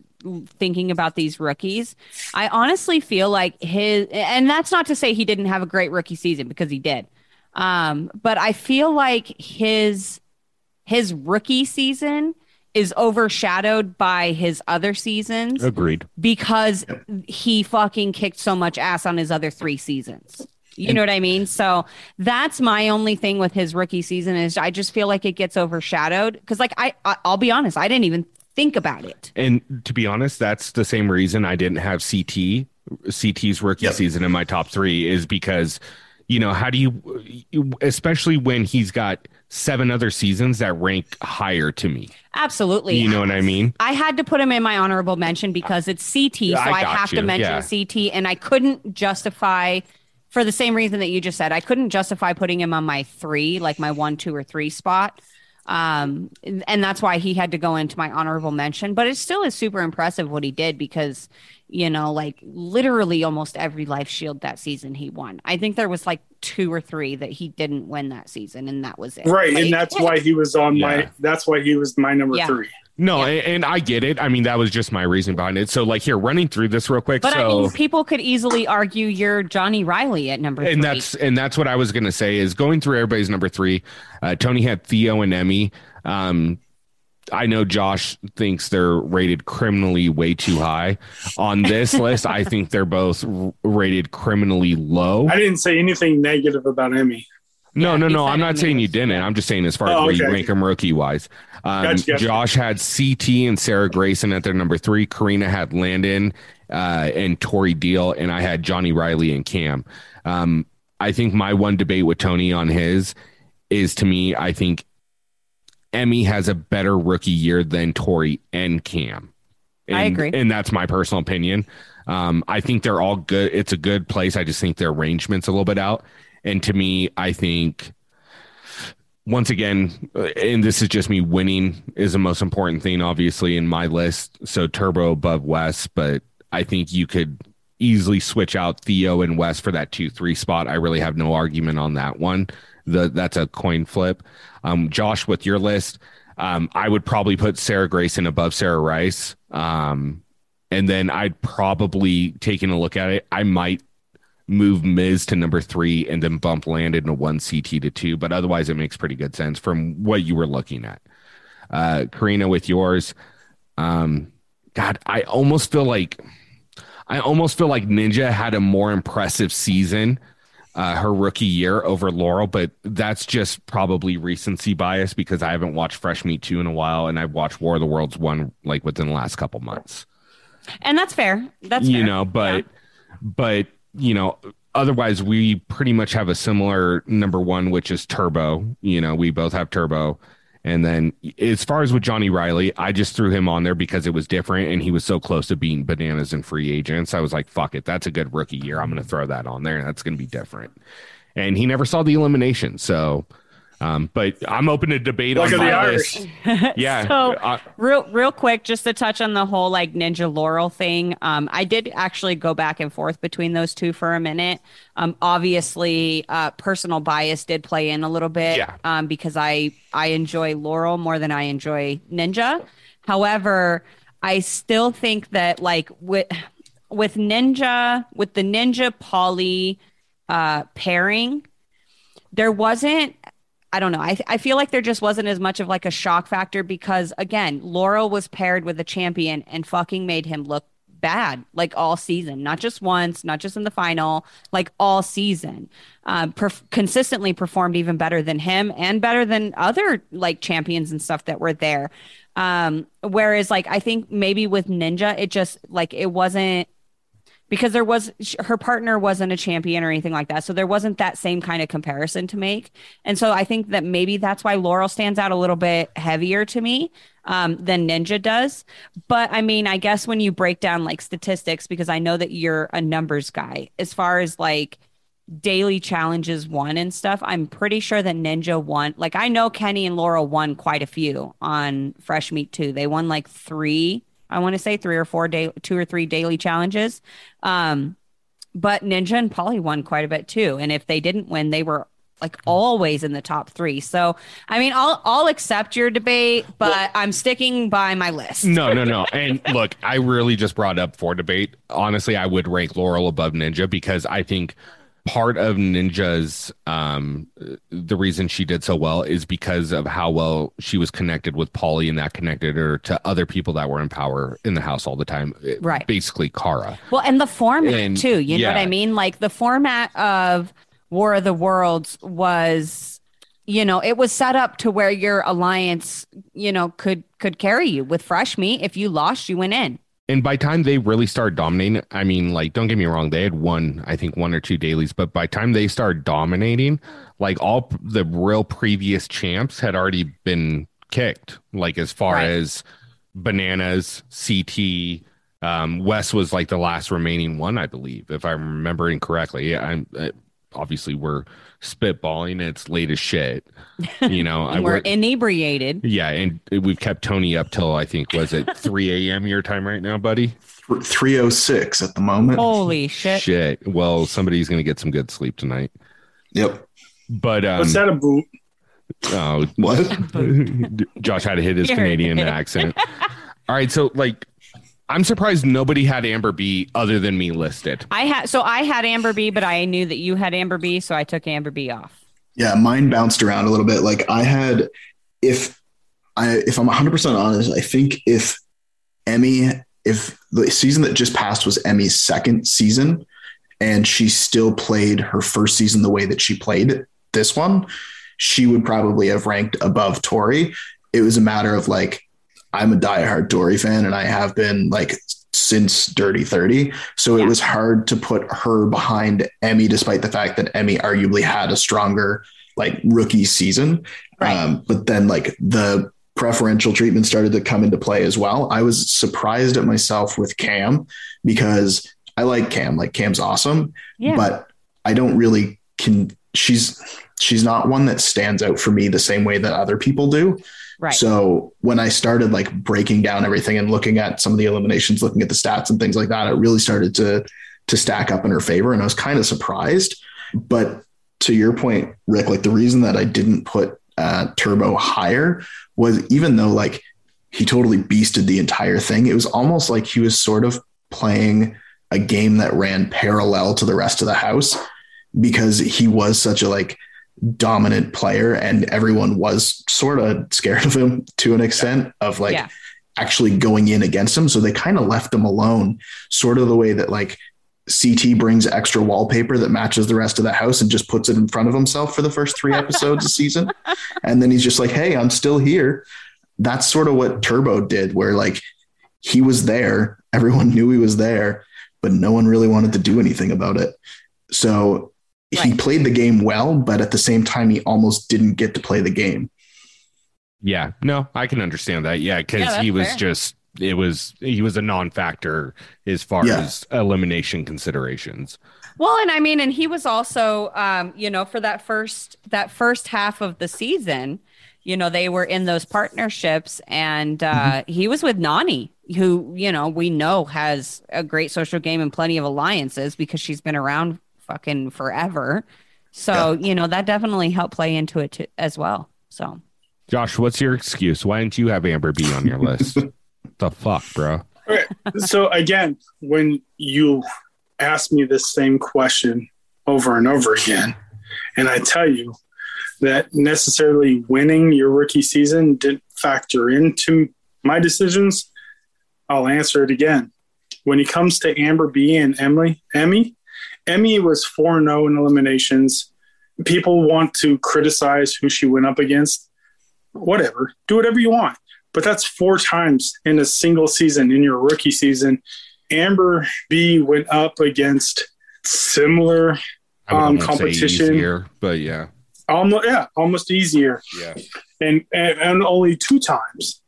thinking about these rookies. I honestly feel like his and that's not to say he didn't have a great rookie season because he did. Um, but I feel like his his rookie season is overshadowed by his other seasons Agreed. because he fucking kicked so much ass on his other three seasons. You know what I mean? So that's my only thing with his rookie season is I just feel like it gets overshadowed because, like, I, I I'll be honest, I didn't even think about it. And to be honest, that's the same reason I didn't have CT CT's rookie Yep. season in my top three is because you know how do you especially when he's got seven other seasons that rank higher to me Absolutely. you know what i mean I had to put him in my honorable mention because it's CT, so I I, have you, to mention yeah. CT, and I couldn't justify for the same reason that you just said. I couldn't justify putting him on my three, like my one, two, or three spot. Um, and and that's why he had to go into my honorable mention. But it still is super impressive what he did because, you know, like literally almost every life shield that season he won. I think there was like two or three that he didn't win that season, and that was it. Right. Like- and that's why he was on Yeah. my that's why he was my number Yeah. three. No Yeah. and, and i get it i mean that was just my reason behind it so like here running through this real quick But so I mean, people could easily argue you're Johnny Reilly at number three. and that's and that's what I was gonna say is going through everybody's number three. Uh, Tony had Theo and Emy. Um, I know Josh thinks they're rated criminally way too high. On this list, I think they're both r- rated criminally low. I didn't say anything negative about Emy. No, Yeah, no, no. I'm not saying you didn't. yeah. I'm just saying as far as Oh, where you rank them rookie wise. Um, Gotcha, gotcha. Josh had CT and Sarah Greyson at their number three. Karina had Landon uh, and Tori Deal, and I had Johnny Reilly and Kam. Um, I think my one debate with Tony on his is to me, I think Emy has a better rookie year than Tori and Cam. And, I agree. And that's my personal opinion. Um, I think they're all good. It's a good place. I just think their arrangement's a little bit out. And to me, I think once again, and this is just me winning is the most important thing, obviously, in my list. So Turbo above Wes, but I think you could easily switch out Theo and Wes for that two three spot. I really have no argument on that one. The that's a coin flip. Um, Josh, with your list, um, I would probably put Sarah Greyson above Sarah Rice. Um, and then I'd probably taking a look at it. I might move Miz to number three and then bump Landon to one CT to two. But otherwise, it makes pretty good sense from what you were looking at. Uh, Corrina, with yours, um, God, I almost feel like I almost feel like Ninja had a more impressive season uh, her rookie year over Laurel, but that's just probably recency bias because I haven't watched Fresh Meat 2 in a while and I've watched War of the Worlds 1 like within the last couple months and that's fair. That's you fair. know but Yeah. but you know otherwise we pretty much have a similar number one which is turbo. You know we both have turbo. And then as far as with johnny reilly i just threw him on there because it was different and he was so close to being bananas and free agents. I was like fuck it. That's a good rookie year. I'm going to throw that on there. That's going to be different. And he never saw the elimination. So Um, but I'm open to debate Look on at the Irish. list. Yeah. So- uh, real real quick just to touch on the whole like ninja laurel thing um i did actually go back and forth between those two for a minute um obviously uh personal bias did play in a little bit Yeah. um because i i enjoy laurel more than i enjoy ninja however i still think that like with with ninja with the ninja Paulie uh pairing there wasn't I don't know. I, I feel like there just wasn't as much of like a shock factor because again, Laurel was paired with a champion and fucking made him look bad like all season, not just once, not just in the final, like all season. Um, perf- consistently performed even better than him and better than other like champions and stuff that were there. Um, whereas like I think maybe with Ninja, it just like it wasn't because there was her partner wasn't a champion or anything like that. So there wasn't that same kind of comparison to make. And so I think that maybe that's why Laurel stands out a little bit heavier to me um, than Ninja does. But I mean, I guess when you break down like statistics, because I know that you're a numbers guy, as far as like daily challenges won and stuff, I'm pretty sure that Ninja won. Like I know Kenny and Laurel won quite a few on Fresh Meat too. They won like three I want to say three or four day, two or three daily challenges. Um, but Ninja and Paulie won quite a bit too. And if they didn't win, they were like always in the top three. So I mean, I'll I'll accept your debate, but I'm sticking by my list. no, no, no. And look, I really just brought up for debate. Honestly, I would rank Laurel above Ninja because I think part of Ninja's um the reason she did so well is because of how well she was connected with Paulie and that connected her to other people that were in power in the house all the time. Right. Basically Cara. Well, and the format And- too. You know what. I mean? Like the format of War of the Worlds was, you know, it was set up to where your alliance, you know, could could carry you with fresh meat. If you lost, you went in. And by time they really started dominating, I mean, like, don't get me wrong, they had one, I think, one or two dailies, but by time they started dominating, like all the real previous champs had already been kicked. Like as far Right. as bananas, CT, um, Wes was like the last remaining one, I believe, if I'm remembering correctly. Yeah, I'm uh, obviously we're spitballing. It's late as shit, you know. I And we're inebriated. yeah, and we've kept Tony up till I think was it 3 a.m. your time right now, buddy. 306 at the moment. Holy shit. Shit. Well, somebody's gonna get some good sleep tonight. Yep. But um, What's that a boot? oh, What? Josh had to hit his Canadian accent. All right, so like, I'm surprised nobody had Amber B other than me listed. I had so I had Amber B, but I knew that you had Amber B, so I took Amber B off. Yeah, mine bounced around a little bit. Like I had, if I if I'm 100 percent honest, I think if Emy, if the season that just passed was Emy's second season, and she still played her first season the way that she played this one, she would probably have ranked above Tori. It was a matter of like, I'm a diehard Tori fan, and I have been like since Dirty 30. So it was hard to put her behind Emy, despite the fact that Emy arguably had a stronger like rookie season. Right. Um, but then like the preferential treatment started to come into play as well. I was surprised at myself with Kam because I like Kam, like Kam's awesome, Yeah. but I don't really can she's she's not one that stands out for me the same way that other people do. Right. So when I started like breaking down everything and looking at some of the eliminations, looking at the stats and things like that, it really started to to stack up in her favor. And I was kind of surprised. But to your point, Rick, like the reason that I didn't put uh, Turbo higher was even though like he totally beasted the entire thing, it was almost like he was sort of playing a game that ran parallel to the rest of the house because he was such a like dominant player and everyone was sort of scared of him to an extent of like Yeah. actually going in against him. So they kind of left him alone sort of the way that like CT brings extra wallpaper that matches the rest of the house and just puts it in front of himself for the first 3 episodes a season. And then he's just like hey I'm still here. That's sort of what Turbo did where like he was there everyone knew he was there but no one really wanted to do anything about it. So he played the game well, but at the same time, he almost didn't get to play the game. Yeah, no, I can understand that. Yeah, because Yeah, he was fair. just it was he was a non-factor as far Yeah. as elimination considerations. Well, and I mean, and he was also, um, you know, for that first that first half of the season, you know, they were in those partnerships, and uh, he was with Nany, who you know we know has a great social game and plenty of alliances because she's been around fucking forever. So you know that definitely helped play into it too, as well. So Josh, what's your excuse? Why didn't you have Amber B on your list? the fuck, bro? Okay. so again, when you ask me this same question over and over again, and I tell you that necessarily winning your rookie season didn't factor into my decisions, I'll answer it again. When it comes to Amber B and Emily, Emy, Emy was 4 0 in eliminations. People want to criticize who she went up against. Whatever. Do whatever you want. But that's four times in a single season in your rookie season. Amber B went up against similar, Um, almost say competition. easier, but yeah, almost yeah, almost easier, yeah. and, and and only two times,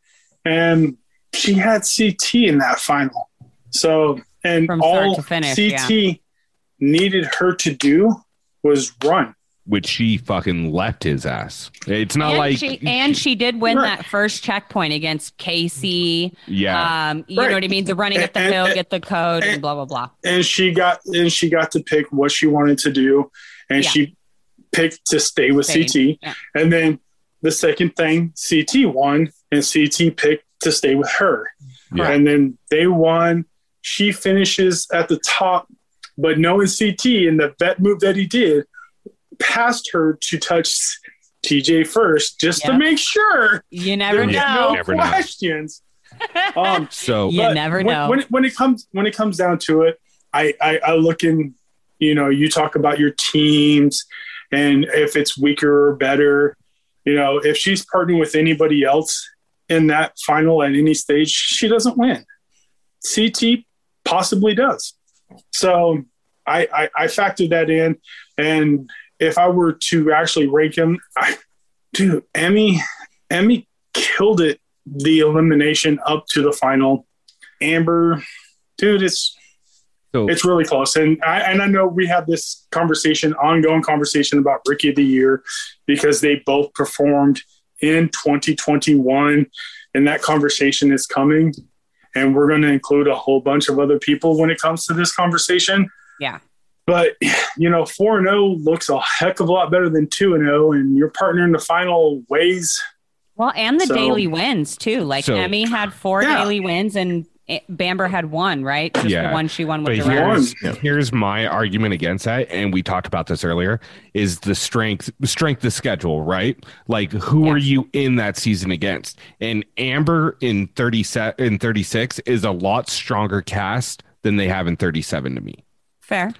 and she had CT in that final. So and From all to finish, CT needed her to do was run. Which she fucking left his ass. It's not and like she and she did win Right. that first checkpoint against Kaycee. yeah. Um, you Right. know what I mean? The running up the And- hill, and- get the code, and and- blah blah blah. and she got and she got to pick what she wanted to do and Yeah. she picked to stay with Stayed, CT yeah. and then the second thing CT won and CT picked to stay with her Yeah. and then they won she finishes at the top but knowing CT and the vet move that he did passed her to touch TJ first just to make sure You never there was Yeah. know. no Never know. questions um so You never when, know. when it, when it comes when it comes down to it I, I i look in you know you talk about your teams and if it's weaker or better you know if she's partnering with anybody else in that final at any stage she doesn't win ct possibly does so i i, I factored that in and if i were to actually rank him I, dude emy emy killed it the elimination up to the final. Amber, dude, it's so it's really close. And I and I know we have this conversation, ongoing conversation about Rookie of the Year because they both performed in 2021, and that conversation is coming. And we're going to include a whole bunch of other people when it comes to this conversation. Yeah. But you know, four and zero looks a heck of a lot better than two and zero, and your partner in the final weighs Well, and the So- daily wins too. Like So- Emy had four Yeah. daily wins, and Bamber had one. Right? Just Yeah. the one she won with but the Durant. here's, here's my argument against that and we talked about this earlier is the strength strength of schedule right like who Yeah. are you in that season against and amber in 30 se- in 36 is a lot stronger cast than they have in 37 to me Fair.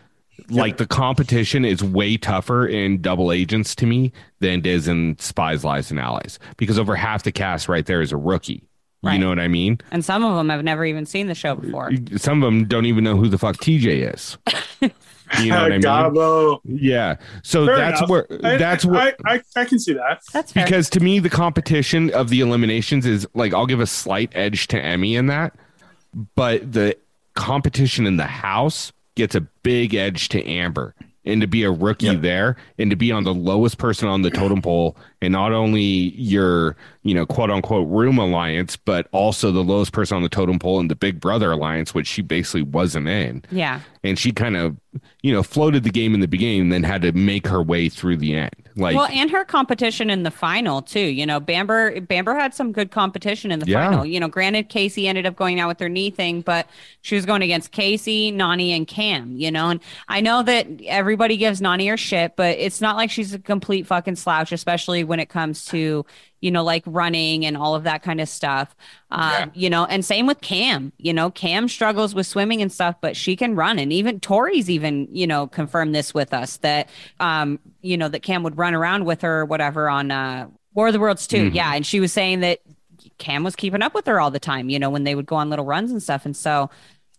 like the competition is way tougher in double agents to me than it is in spies lies and allies because over half the cast right there is a rookie you know what i mean And some of them have never even seen the show before. some of them don't even know who the fuck tj is you know what i mean Gabo. yeah. So Fair that's enough. where I- that's where I, I, I can see that. That's fair. because to me the competition of the eliminations is like I'll give a slight edge to Emy in that, but the competition in the house gets a big edge to Amber. And to be a rookie Yep. there and to be on the lowest person on the totem pole and not only your, you know, quote unquote room alliance, but also the lowest person on the totem pole in the Big Brother alliance, which she basically wasn't in yeah. and she kind of you know floated the game in the beginning and then had to make her way through the end like well, and her competition in the final too. You know, Bamber Bamber had some good competition in the Yeah. final. You know, granted, Kaycee ended up going out with her knee thing, but she was going against Kaycee, Nany, and Kam. You know, and I know that everybody gives Nany her shit, but it's not like she's a complete fucking slouch, especially when it comes to you know like running and all of that kind of stuff. Um, Yeah. You know, and same with Kam. You know, Kam struggles with swimming and stuff, but she can run, and even Tori's even you know confirmed this with us that um you know that Kam would run around with her or whatever on uh War of the Worlds too. Mhm. Yeah, and she was saying that Kam was keeping up with her all the time. You know, when they would go on little runs and stuff, and so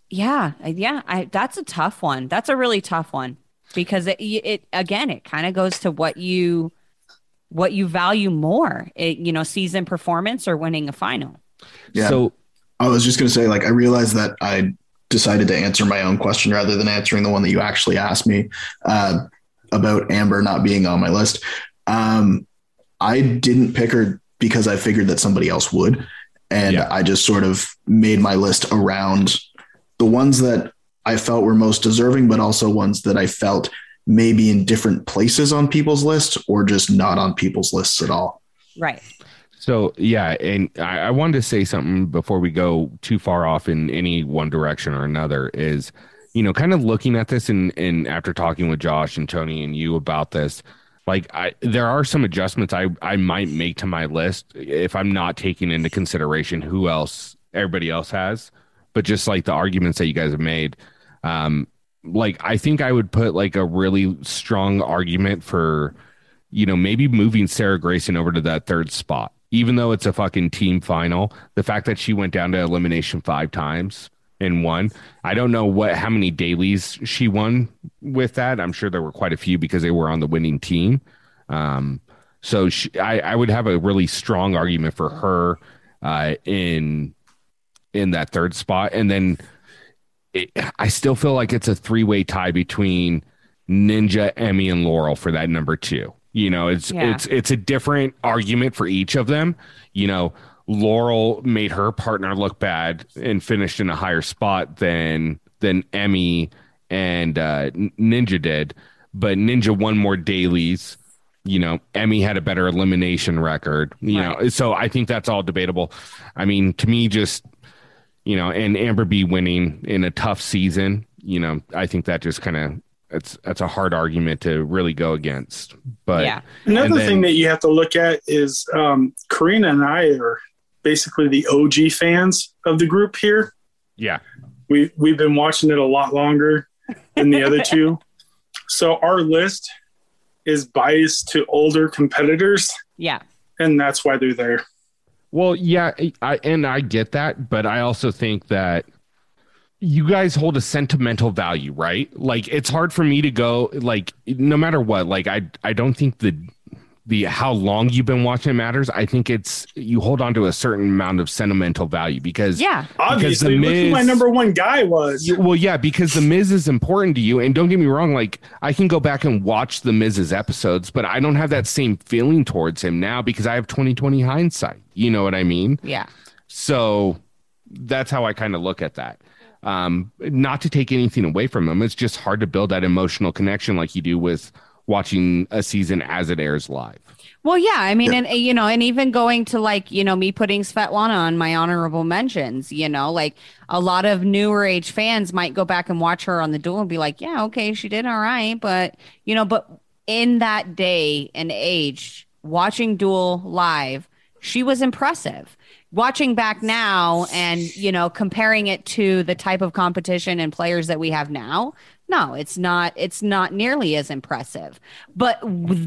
yeah, yeah, I, that's a tough one. That's a really tough one because it, it again, it kind of goes to what you what you value more, it, you know, season performance or winning a final. Yeah. so I was just going to say, like, I realized that I decided to answer my own question rather than answering the one that you actually asked me uh, about Amber not being on my list. Um, I didn't pick her because I figured that somebody else would. And Yeah. I just sort of made my list around the ones that I felt were most deserving, but also ones that I felt maybe in different places on people's lists or just not on people's lists at all. Right. So yeah, and I, I wanted to say something before we go too far off in any one direction or another. Is you know, kind of looking at this and and after talking with Josh and Tony and you about this, like I there are some adjustments I I might make to my list if I'm not taking into consideration who else everybody else has, but just like the arguments that you guys have made. Um, like I think I would put like a really strong argument for you know, maybe moving Sarah Greyson over to that third spot, even though it's a fucking team final. The fact that she went down to elimination five times and won. I don't know what how many dailies she won with that. I'm sure there were quite a few because they were on the winning team. Um, so she, I, I would have a really strong argument for her uh, in in that third spot, and then it, I still feel like it's a three way tie between Ninja, Emy, and Laurel for that number two. You know, it's Yeah. it's it's a different argument for each of them. You know, Laurel made her partner look bad and finished in a higher spot than than Emy and uh, Ninja did, but Ninja won more dailies. You know, Emy had a better elimination record. You know, so I think that's all debatable. I mean, to me, just you know, and Amber B winning in a tough season, you know, I think that just kind of that's that's a hard argument to really go against. But yeah. Another then- thing that you have to look at is um, Corrina and I are basically the OG fans of the group here. yeah, We we've been watching it a lot longer than the other two, so our list is biased to older competitors, Yeah. and that's why they're there. Well, yeah, I and I get that, but I also think that you guys hold a sentimental value, right? Like it's hard for me to go like no matter what, like I I don't think the the how long you've been watching it matters. I think it's you hold on to a certain amount of sentimental value because Yeah. Obviously, The look who my number one guy was. Well, yeah, because the Miz is important to you, and don't get me wrong. Like I can go back and watch the Miz's episodes, but I don't have that same feeling towards him now because I have 2020 hindsight. You know what I mean? Yeah. So that's how I kind of look at that. Um, not to take anything away from him, it's just hard to build that emotional connection like you do with watching a season as it airs live. Well, yeah, I mean, Yeah. and you know, and even going to like, you know, me putting Svetlana on my honorable mentions, you know, like a lot of newer age fans might go back and watch her on the duel and be like, yeah, okay, she did all right, but you know, but in that day and age, watching duel live, she was impressive. Watching back now and, you know, comparing it to the type of competition and players that we have now, no, it's not it's not nearly as impressive. But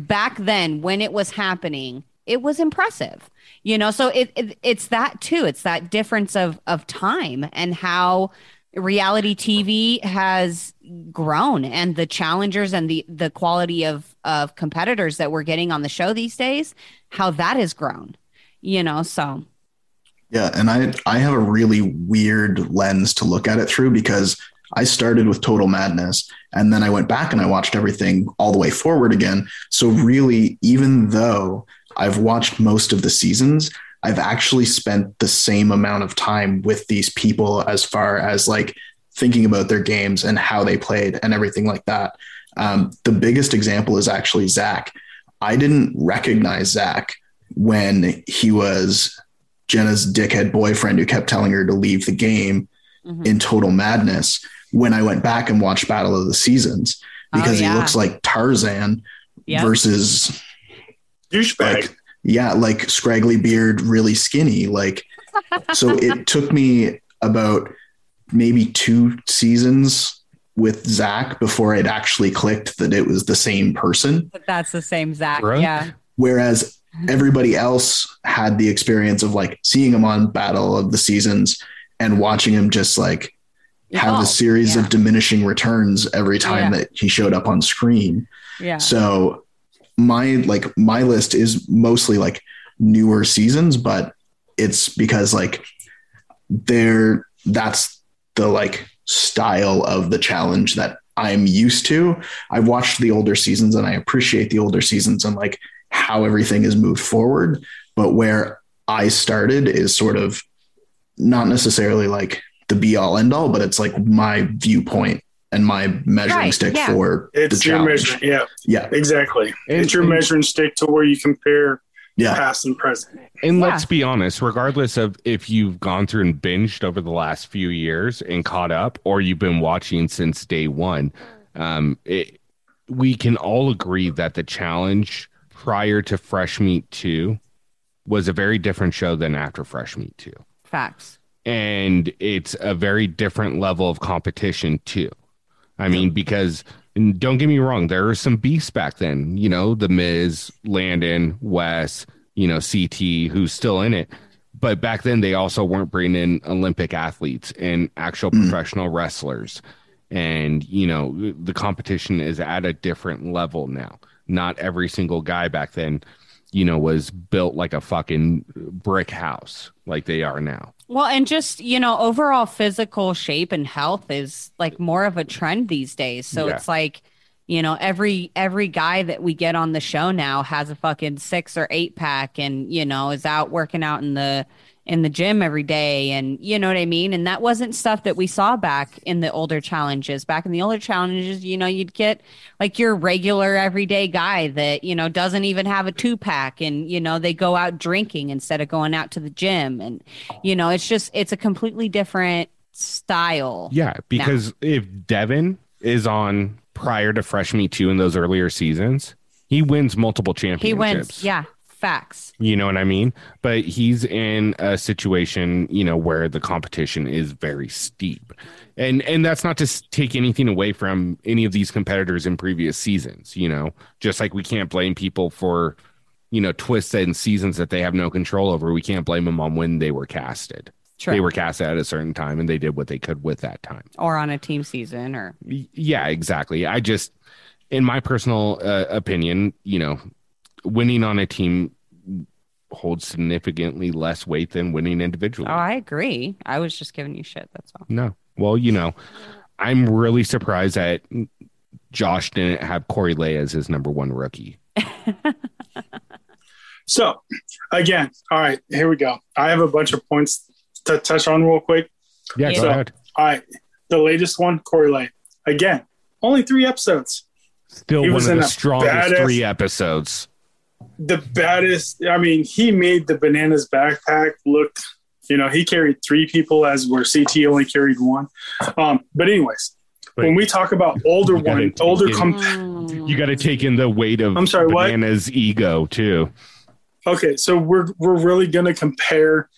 back then when it was happening, it was impressive. You know, so it, it it's that too. It's that difference of of time and how reality TV has grown and the challengers and the the quality of of competitors that we're getting on the show these days, how that has grown. You know, so Yeah, and I I have a really weird lens to look at it through because I started with Total Madness and then I went back and I watched everything all the way forward again. So really even though I've watched most of the seasons, I've actually spent the same amount of time with these people as far as like thinking about their games and how they played and everything like that. Um, the biggest example is actually Zach. I didn't recognize Zach when he was Jenna's dickhead boyfriend who kept telling her to leave the game mhm. in total madness when I went back and watched Battle of the Seasons Oh, because yeah. he looks like Tarzan Yep. versus Douchebag. like yeah, like scraggly beard, really skinny. Like so it took me about maybe two seasons with Zach before it actually clicked that it was the same person. But that's the same Zach. Right? Yeah. Whereas everybody else had the experience of like seeing him on Battle of the Seasons and watching him just like have a oh, series Yeah. of diminishing returns every time Yeah. that he showed up on screen. Yeah. So my like my list is mostly like newer seasons, but it's because like there that's the like style of the challenge that I'm used to. I've watched the older seasons and I appreciate the older seasons and like how everything has moved forward. But where I started is sort of not necessarily like the be all end all, but it's like my viewpoint and my measuring Right, stick yeah. for It's the your challenge. measuring. Yeah, Yeah. exactly. And- it's your and- measuring stick to where you compare Yeah. past and present. And Yeah. let's be honest, regardless of if you've gone through and binged over the last few years and caught up, or you've been watching since day one, um, it, we can all agree that the challenge prior to Fresh Meat 2 was a very different show than after Fresh Meat 2. Facts. And it's a very different level of competition, too. I mean, because and don't get me wrong, there were some beasts back then. You know, the Miz, Landon, Wes, you know, CT, who's still in it. But back then, they also weren't bringing in Olympic athletes and actual Mm. professional wrestlers. And you know, the competition is at a different level now. Not every single guy back then, you know, was built like a fucking brick house like they are now. Well, and just, you know, overall physical shape and health is like more of a trend these days. So Yeah. it's like, you know, every every guy that we get on the show now has a fucking 6 or 8 pack and, you know, is out working out in the in the gym every day and you know what I mean? And that wasn't stuff that we saw back in the older challenges. Back in the older challenges, you know, you'd get like your regular everyday guy that, you know, doesn't even have a two pack and, you know, they go out drinking instead of going out to the gym. And, you know, it's just, it's a completely different style. Yeah, because if Devin is on prior to Fresh meat 2 in those earlier seasons, he wins multiple championships. He wins. Yeah. Facts. You know what I mean? But he's in a situation, you know, where the competition is very steep. And and that's not to take anything away from any of these competitors in previous seasons, you know. Just like we can't blame people for, you know, twists and seasons that they have no control over. We can't blame them on when they were casted. True. They were casted at a certain time and they did what they could with that time. or on a team season or Yeah, exactly. I just, in my personal uh, opinion, you know, winning on a team holds significantly less weight than winning individually. Oh, I agree. I was just giving you shit. That's all. no. Well, you know, I'm really surprised that Josh didn't have Corey Lay as his number one rookie. So, again, all right, here we go. I have a bunch of points to touch on real quick. Yeah, Yeah. go ahead. All right, the latest one, Corey Lay. Again, only three episodes. Still He one was of in the strongest badass- three episodes. The baddest. I mean, he made the bananas backpack look. You know, he carried three people as where CT only carried one. Um, but anyways, when we talk about older one, take older in- com- You got to take in the weight of I'm sorry, what? Banana's ego too. Okay, so we're we're really gonna compare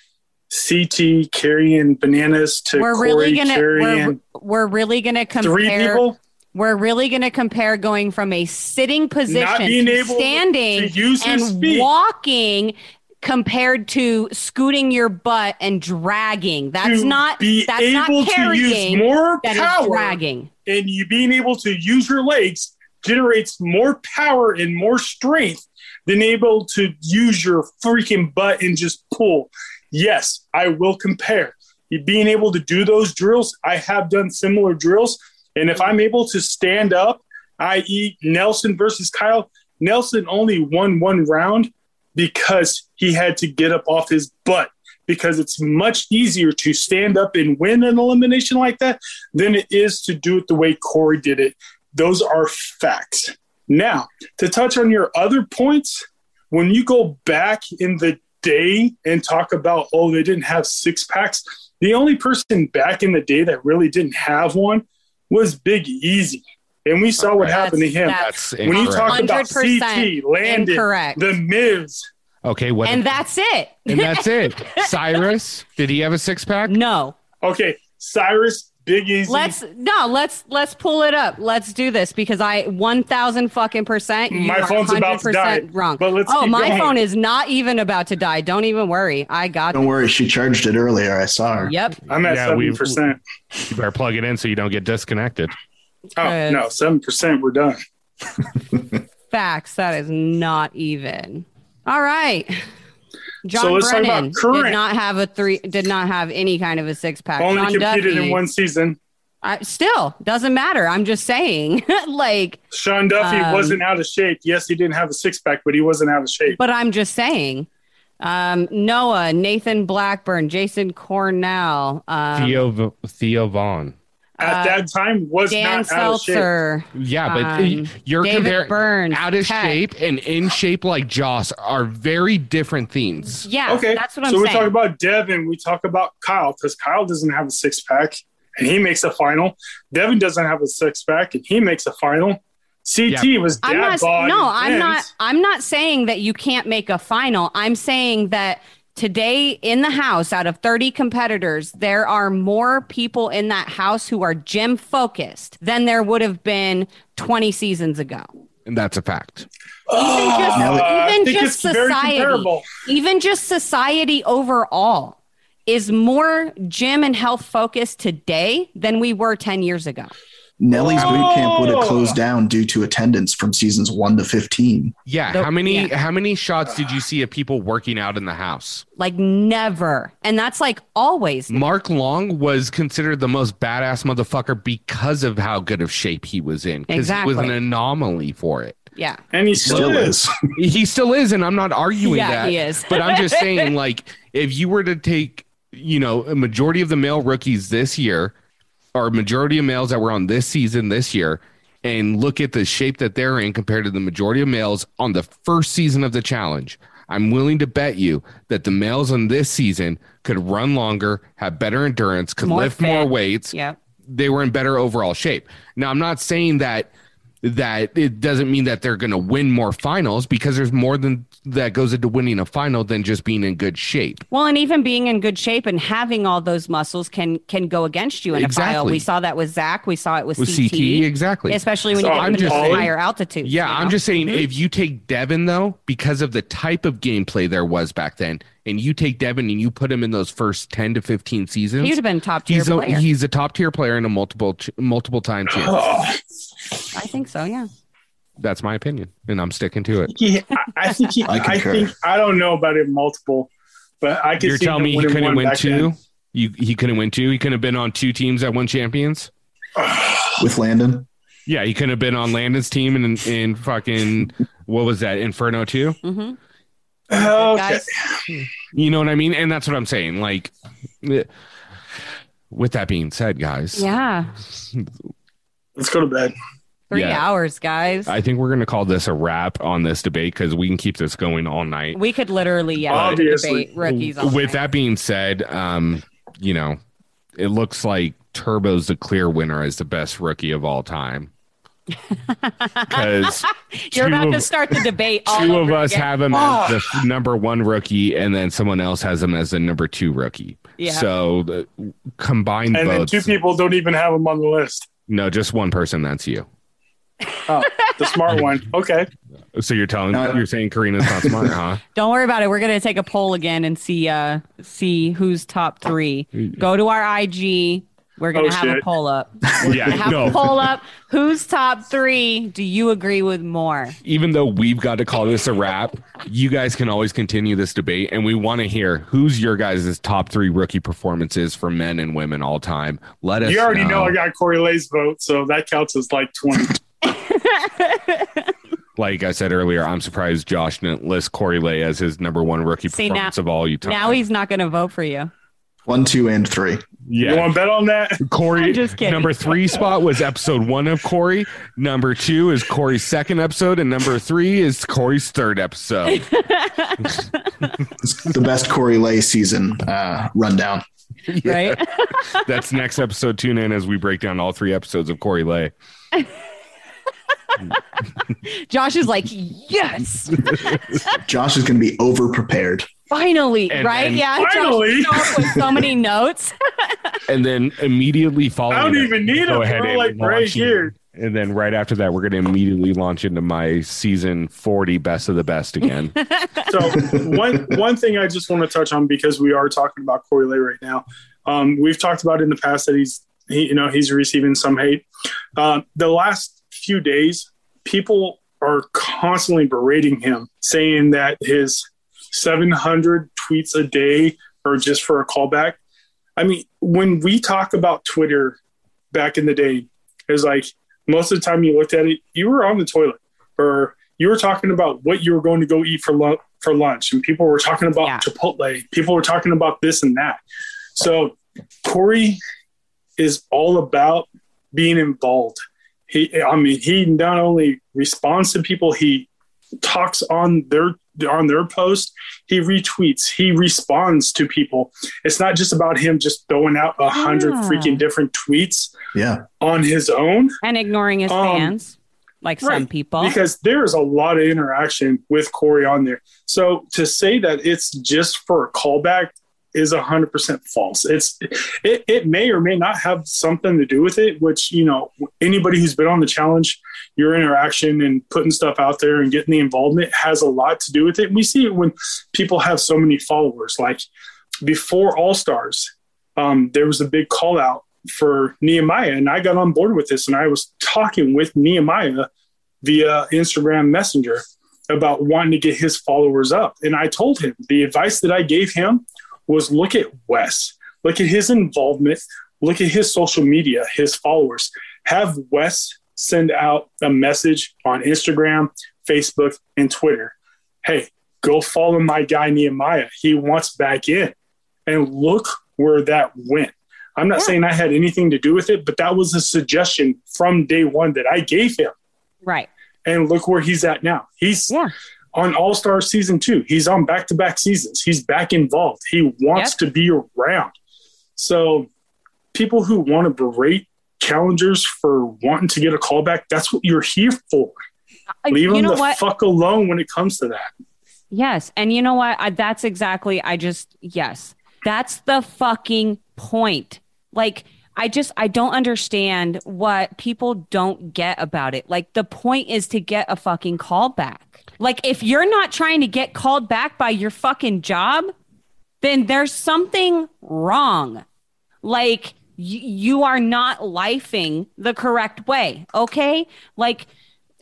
CT carrying bananas to we're Corey really gonna carrying we're, we're really gonna compare three people. We're really gonna compare going from a sitting position to standing to use and walking compared to scooting your butt and dragging that's to not be that's able not to carrying use more power dragging and you being able to use your legs generates more power and more strength than able to use your freaking butt and just pull. Yes, I will compare. You being able to do those drills, I have done similar drills. And if I'm able to stand up, i.e., Nelson versus Kyle, Nelson only won one round because he had to get up off his butt. Because it's much easier to stand up and win an elimination like that than it is to do it the way Corey did it. Those are facts. Now, to touch on your other points, when you go back in the day and talk about, oh, they didn't have six packs, the only person back in the day that really didn't have one was Big Easy. And we saw what That's- happened to him. that's That's When you talk about 100% CT, Landon, incorrect. The Miz, okay, what? and that's it and that's it. Cyrus, did he have a six pack? no okay, Cyrus, Big Easy. let's no let's let's pull it up let's do this because i 1000 fucking percent you My are phone's about to die, wrong but let's oh keep my going. phone is not even about to die don't even worry i got Don't worry, she charged it earlier. I saw her. yep I'm at Yeah, we- 7%. You better plug it in so you don't get disconnected. Oh, no, 7%. We're done. facts that is not even all right John So let's talk about Brennan current. did not have a three. Did not have any kind of a six pack. Only John competed Duffy, in one season. I, still doesn't matter. I'm just saying, like, Sean Duffy Um, wasn't out of shape. Yes, he didn't have a six pack, but he wasn't out of shape. but I'm just saying. Um, Noah, Nathan Blackburn, Jason Cornell, um, Theo Theo Vaughn. At uh, that time, was Dan not out of shape. Yeah, but Um, you're David comparing Burns, out of Peck. shape and in shape like Joss are very different things. Yeah, Okay, that's what I'm saying. so we talk about Devin. We talk about Kyle because Kyle doesn't have a six pack and he makes a final. Devin doesn't have a six pack and he makes a final. CT was dad I'm not. No, I'm not. I'm not saying that you can't make a final. I'm saying that today in the house, out of 30 competitors, there are more people in that house who are gym focused than there would have been 20 seasons ago. And that's a fact. Even just, Uh, even just society, even just society overall is more gym and health focused today than we were 10 years ago. Nelly's boot camp would have Oh. closed down due to attendance from seasons one to 15. Yeah. The- how many yeah. how many shots did you see of people working out in the house? Like never. And that's like always. Mark Long was considered the most badass motherfucker because of how good of shape he was in. Because he was an anomaly for it. Yeah. And he still, Still is. is. He still is, and I'm not arguing Yeah, that. he is. but I'm just saying, like, if you were to take, you know, a majority of the male rookies this year, or majority of males that were on this season this year, and look at the shape that they're in compared to the majority of males on the first season of the challenge, I'm willing to bet you that the males on this season could run longer, have better endurance, could More lift more weights. Yep. They were in better overall shape. Now, I'm not saying that that it doesn't mean that they're going to win more finals because there's more than that goes into winning a final than just being in good shape. Well, and even being in good shape and having all those muscles can can go against you in a final. Exactly. We saw that with Zach. We saw it with, With CT, CT, exactly. Especially when So you get I'm to just saying- higher altitudes. Yeah, you I'm just saying Mhm. if you take Devin though, because of the type of gameplay there was back then, and you take Devin and you put him in those first 10 to 15 seasons, he would have been top tier he's a, he's a top tier player and a multiple multiple time champ. I think so. Yeah. That's my opinion, and I'm sticking to it. He, I, I think he, I I, think I don't know about it multiple, but I can You're see telling me he couldn't win two? then. You he couldn't win two. He couldn't have been on two teams that won champions. With Landon, Yeah, he couldn't have been on Landon's team in in fucking what was that Inferno two? hmm Okay. You know what I mean? And that's what I'm saying. Like, with that being said, guys, yeah. Let's go to bed. Three Yeah. hours, guys. I think we're gonna call this a wrap on this debate because we can keep this going all night. we could literally, yeah, Obviously. debate rookies. All With night. that being said, um, you know, it looks like Turbo's the clear winner as the best rookie of all time. Because you're two about to start the debate. all two of us again. have him Oh. as the number one rookie, and then someone else has him as the number two rookie. Yeah. So the combined And then votes. two people don't even have him on the list. no, just one person. That's you. Oh, the smart one. Okay. So you're telling Uh, you're saying Corrina's not smart, huh? Don't worry about it. We're gonna take a poll again and see uh see who's top three. Go to our IG. We're gonna Oh, have a poll up. We're Yeah, gonna have no. a poll up. Who's top three? Do you agree with more? Even though we've got to call this a wrap, you guys can always continue this debate, and we want to hear who's your guys' top three rookie performances for men and women all time. Let us. You already know I got Corey Lay's vote, so that counts as like 20. like I said earlier, I'm surprised Josh didn't list Corey Lay as his number one rookie See, performance now- of all you time. Now he's not gonna vote for you. one, two, and three. yeah. You want to bet on that? Corey, I'm just kidding. number three spot was episode one of Corey. Number two is Corey's second episode, and number three is Corey's third episode. It's the best Corey Lay season uh, rundown. Right? That's next episode. Tune in as we break down all three episodes of Corey Lay. Josh is like, yes, Josh is going to be over prepared. finally, And- right? and- yeah, Finally. Josh with so many notes. And then immediately following, I don't that, even need go ahead and like right launch in- here. And then right after that, we're going to immediately launch into my season 40 best of the best again. So one one thing I just want to touch on because we are talking about Corey Lay right now. Um, we've talked about in the past that he's he, you know he's receiving some hate. Uh, the last few days, people are constantly berating him, saying that his 700 tweets a day are just for a callback. I mean, when we talk about Twitter back in the day, it was like most of the time you looked at it, you were on the toilet or you were talking about what you were going to go eat for lunch for lunch and people were talking about Yeah. Chipotle. People were talking about this and that. So Corey is all about being involved. He, I mean, he not only responds to people, he talks on their on their post. He retweets. He responds to people. It's not just about him just throwing out a hundred Yeah. freaking different tweets Yeah. on his own and ignoring his Um, fans, like some people. because there is a lot of interaction with Corey on there. So to say that it's just for a callback is hundred percent false. It's it, it may or may not have something to do with it, which you know anybody who's been on the challenge, your interaction and putting stuff out there and getting the involvement has a lot to do with it. We see it when people have so many followers. Like before All Stars, um, there was a big call out for Nehemiah, and I got on board with this, and I was talking with Nehemiah via Instagram Messenger about wanting to get his followers up. And I told him the advice that I gave him was look at Wes, look at his involvement, look at his social media, his followers. Have Wes send out a message on Instagram, Facebook, and Twitter. Hey, go follow my guy Nehemiah. He wants back in. And look where that went. I'm not Yeah. saying I had anything to do with it, but that was a suggestion from day one that I gave him right. and look where he's at now. He's Yeah. On All Star season two. He's on back to back seasons. He's back involved. He wants to be around. So, people who want to berate challengers for wanting to get a callback, that's what you're here for. Leave you them know the what? fuck alone when it comes to that. Yes. And you know what? I, that's exactly, I just, yes, that's the fucking point. Like, I just, I don't understand what people don't get about it. Like, the point is to get a fucking call back. Like, if you're not trying to get called back by your fucking job, then there's something wrong. Like, y- you are not lifing the correct way. Okay. Like,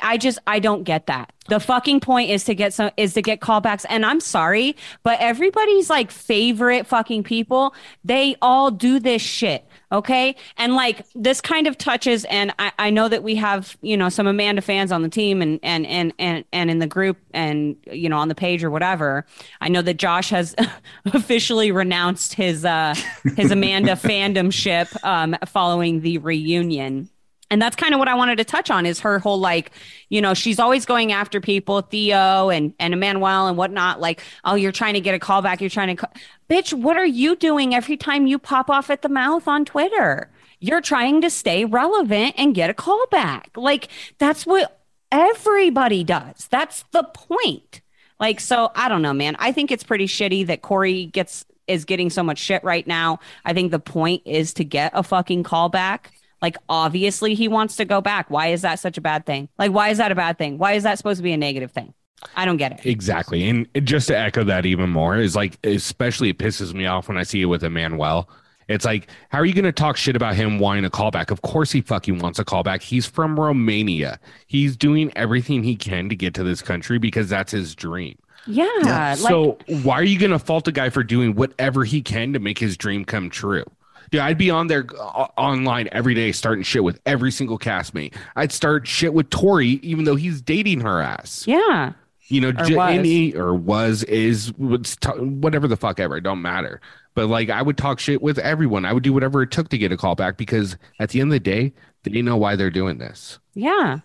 I just I don't get that. The fucking point is to get some is to get callbacks. And I'm sorry, but everybody's like favorite fucking people, they all do this shit. Okay. And like this kind of touches, and I, I know that we have, you know, some Amanda fans on the team and and and and and in the group and you know on the page or whatever. I know that Josh has officially renounced his uh his Amanda fandom ship um following the reunion and that's kind of what I wanted to touch on is her whole like, you know, she's always going after people, Theo and and Emmanuel and whatnot. Like, oh, you're trying to get a call back. You're trying to, ca- bitch. What are you doing every time you pop off at the mouth on Twitter? You're trying to stay relevant and get a call back. Like that's what everybody does. That's the point. Like, so I don't know, man. I think it's pretty shitty that Corey gets is getting so much shit right now. I think the point is to get a fucking call back. Like, obviously, he wants to go back. Why is that such a bad thing? Like, why is that a bad thing? Why is that supposed to be a negative thing? I don't get it. Exactly. And just to echo that even more is like, especially it pisses me off when I see it with Emmanuel. It's like, how are you going to talk shit about him wanting a callback? Of course he fucking wants a callback. He's from Romania. He's doing everything he can to get to this country because that's his dream. Yeah. Yeah. Like, so why are you going to fault a guy for doing whatever he can to make his dream come true? Dude, I'd be on there uh, online every day starting shit with every single castmate. I'd start shit with Tori, even though he's dating her ass. yeah. You know, Or j- was. any or was is t- whatever the fuck ever. It don't matter. But like, I would talk shit with everyone. I would do whatever it took to get a call back because at the end of the day, they know why they're doing this. Yeah.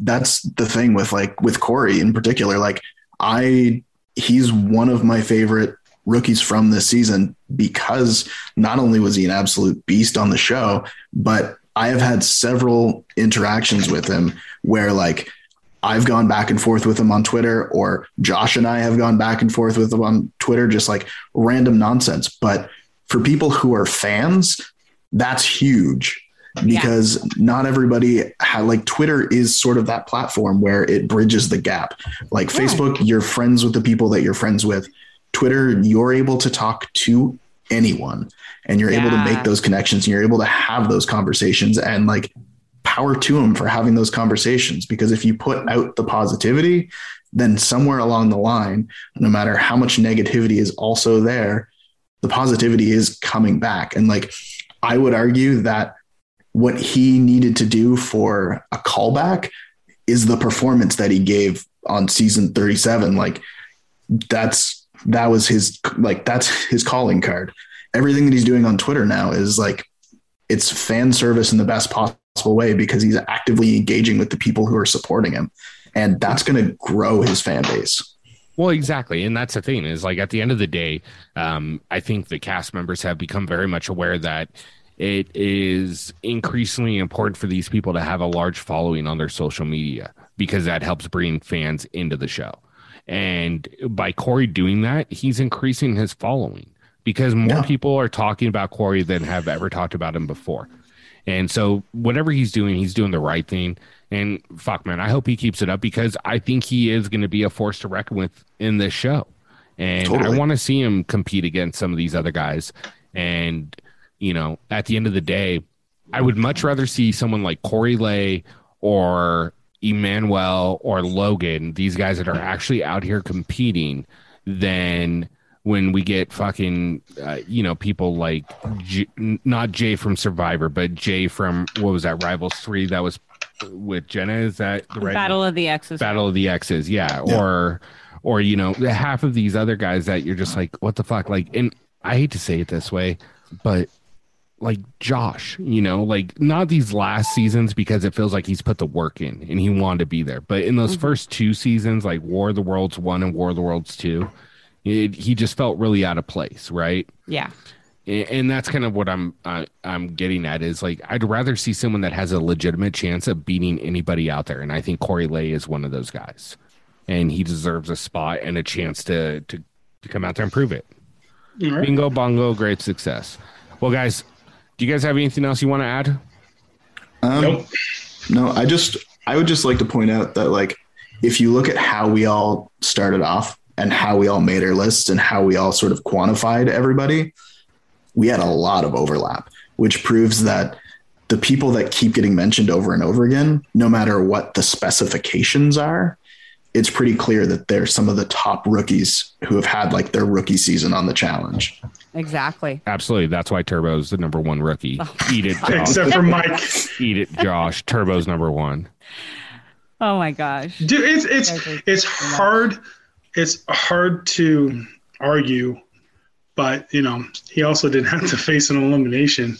that's the thing with like with Corey in particular. Like I, he's one of my favorite rookies from this season because not only was he an absolute beast on the show, but I have had several interactions with him where like I've gone back and forth with him on Twitter, or Josh and I have gone back and forth with him on Twitter, just like random nonsense. But for people who are fans, that's huge because not everybody ha like Twitter is sort of that platform where it bridges the gap. Like Yeah. Facebook, you're friends with the people that you're friends with. Twitter, you're able to talk to anyone and you're able to make those connections and you're able to have those conversations and like power to them for having those conversations because if you put out the positivity then somewhere along the line, no matter how much negativity is also there, the positivity is coming back. And like, I would argue that what he needed to do for a callback is the performance that he gave on season 37. Like, that's that was his like that's his calling card. Everything that he's doing on Twitter now is like it's fan service in the best possible way because he's actively engaging with the people who are supporting him. And that's going to grow his fan base. Well, exactly. And that's the thing is like at the end of the day, um, I think the cast members have become very much aware that it is increasingly important for these people to have a large following on their social media because that helps bring fans into the show. And by Corey doing that, he's increasing his following because more Yeah. people are talking about Corey than have ever talked about him before. And so whatever he's doing, he's doing the right thing. And fuck, man, I hope he keeps it up because I think he is going to be a force to reckon with in this show. And Totally. I want to see him compete against some of these other guys. And, you know, at the end of the day, I would much rather see someone like Corey Lay or Emmanuel or Logan, these guys that are actually out here competing, than when we get fucking, uh, you know, people like J- n- not Jay from Survivor, but Jay from what was that Rivals Three that was with Jenna? Is that the right Battle of the Exes. Battle of the Exes, yeah. Yeah. Or or you know, half of these other guys that you're just like, what the fuck? Like, and I hate to say it this way, but like Josh, you know, like not these last seasons because it feels like he's put the work in and he wanted to be there. But in those mm-hmm. first two seasons, like War of the Worlds one and War of the Worlds two, it, he just felt really out of place, right? Yeah. A- and that's kind of what I'm I, I'm getting at is like I'd rather see someone that has a legitimate chance of beating anybody out there, and I think Corey Lay is one of those guys, and he deserves a spot and a chance to to, to come out there and prove it. All right. Bingo bongo, great success. Well, guys, do you guys have anything else you want to add? Um, Nope. No, I just I would just like to point out that like if you look at how we all started off and how we all made our lists and how we all sort of quantified everybody, we had a lot of overlap, which proves that the people that keep getting mentioned over and over again, no matter what the specifications are, it's pretty clear that they're some of the top rookies who have had like their rookie season on the challenge. Exactly. Absolutely, that's why Turbo's the number one rookie. Oh. Eat it, Josh. Except for Mike. Eat it, Josh. Turbo's number one. Oh my gosh. Dude, it's it's it's hard. It's hard to argue, but you know he also didn't have to face an elimination.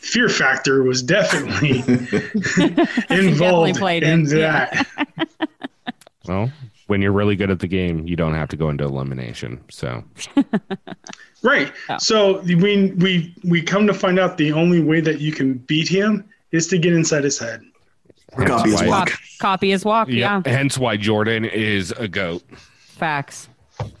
Fear factor was definitely involved played in it, yeah. that. Well, when you're really good at the game, you don't have to go into elimination. So Right. Yeah. So we we we come to find out the only way that you can beat him is to get inside his head. Or copy his walk. Cop- copy his walk. yeah. Yeah. Hence why Jordan is a goat. Facts.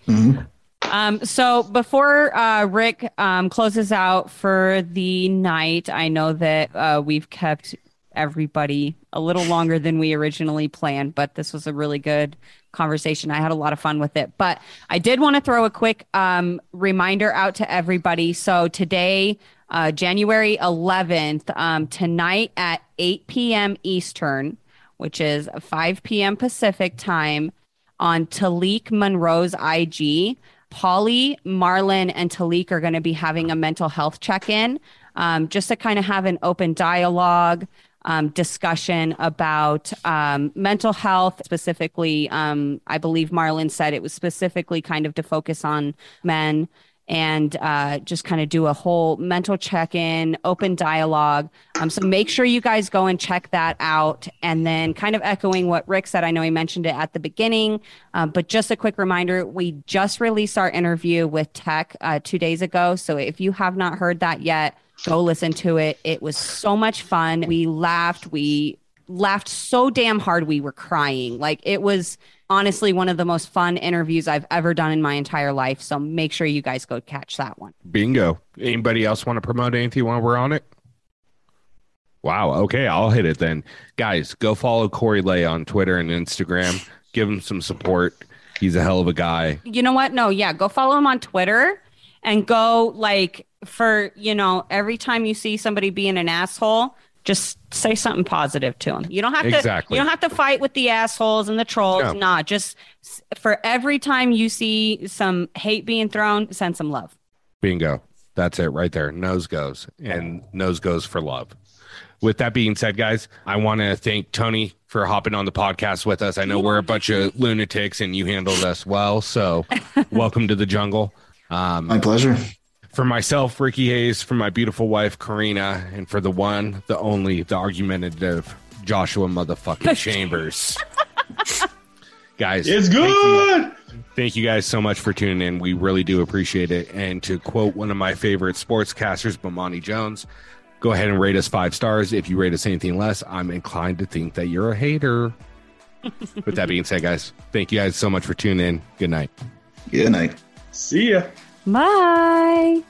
Mhm. Um, so before uh, Rick um, closes out for the night, I know that uh, we've kept everybody a little longer than we originally planned, but this was a really good conversation. I had a lot of fun with it. But I did want to throw a quick um, reminder out to everybody. So today, uh, January 11th, um, tonight at 8 p.m. Eastern, which is 5 p.m. Pacific time, on Talik Monroe's IG. Paulie, Marlon, and Talik are going to be having a mental health check in um, just to kind of have an open dialogue, um, discussion about um, mental health. Specifically, um, I believe Marlon said it was specifically kind of to focus on men and uh, just kind of do a whole mental check in, open dialogue. Um, so make sure you guys go and check that out. And then, kind of echoing what Rick said, I know he mentioned it at the beginning, um, but just a quick reminder we just released our interview with Tech uh, two days ago. So if you have not heard that yet, go listen to it. It was so much fun. We laughed. We laughed so damn hard we were crying. Like it was honestly one of the most fun interviews I've ever done in my entire life. So make sure you guys go catch that one. Bingo. Anybody else want to promote anything while we're on it? Wow. Okay, I'll hit it then. Guys, go follow Corey Lay on Twitter and Instagram. Give him some support. He's a hell of a guy. You know what? No, yeah, go follow him on Twitter and go like for, you know, every time you see somebody being an asshole, just say something positive to them. You don't have to. Exactly. You don't have to fight with the assholes and the trolls. No. Nah, just for every time you see some hate being thrown, send some love. Bingo. That's it right there. Nose goes and nose goes for love. With that being said, guys, I want to thank Tony for hopping on the podcast with us. I know we're a bunch of lunatics and you handled us well. So welcome to the jungle. Um, My pleasure. For myself, Ricky Hayes, for my beautiful wife, Corrina, and for the one, the only, the argumentative Joshua motherfucking Chambers. guys, It's thank you. good. Thank you guys so much for tuning in. We really do appreciate it. And to quote one of my favorite sportscasters, Bomani Jones, go ahead and rate us five stars. If you rate us anything less, I'm inclined to think that you're a hater. With that being said, guys, thank you guys so much for tuning in. Good night. Good night. See ya. Bye.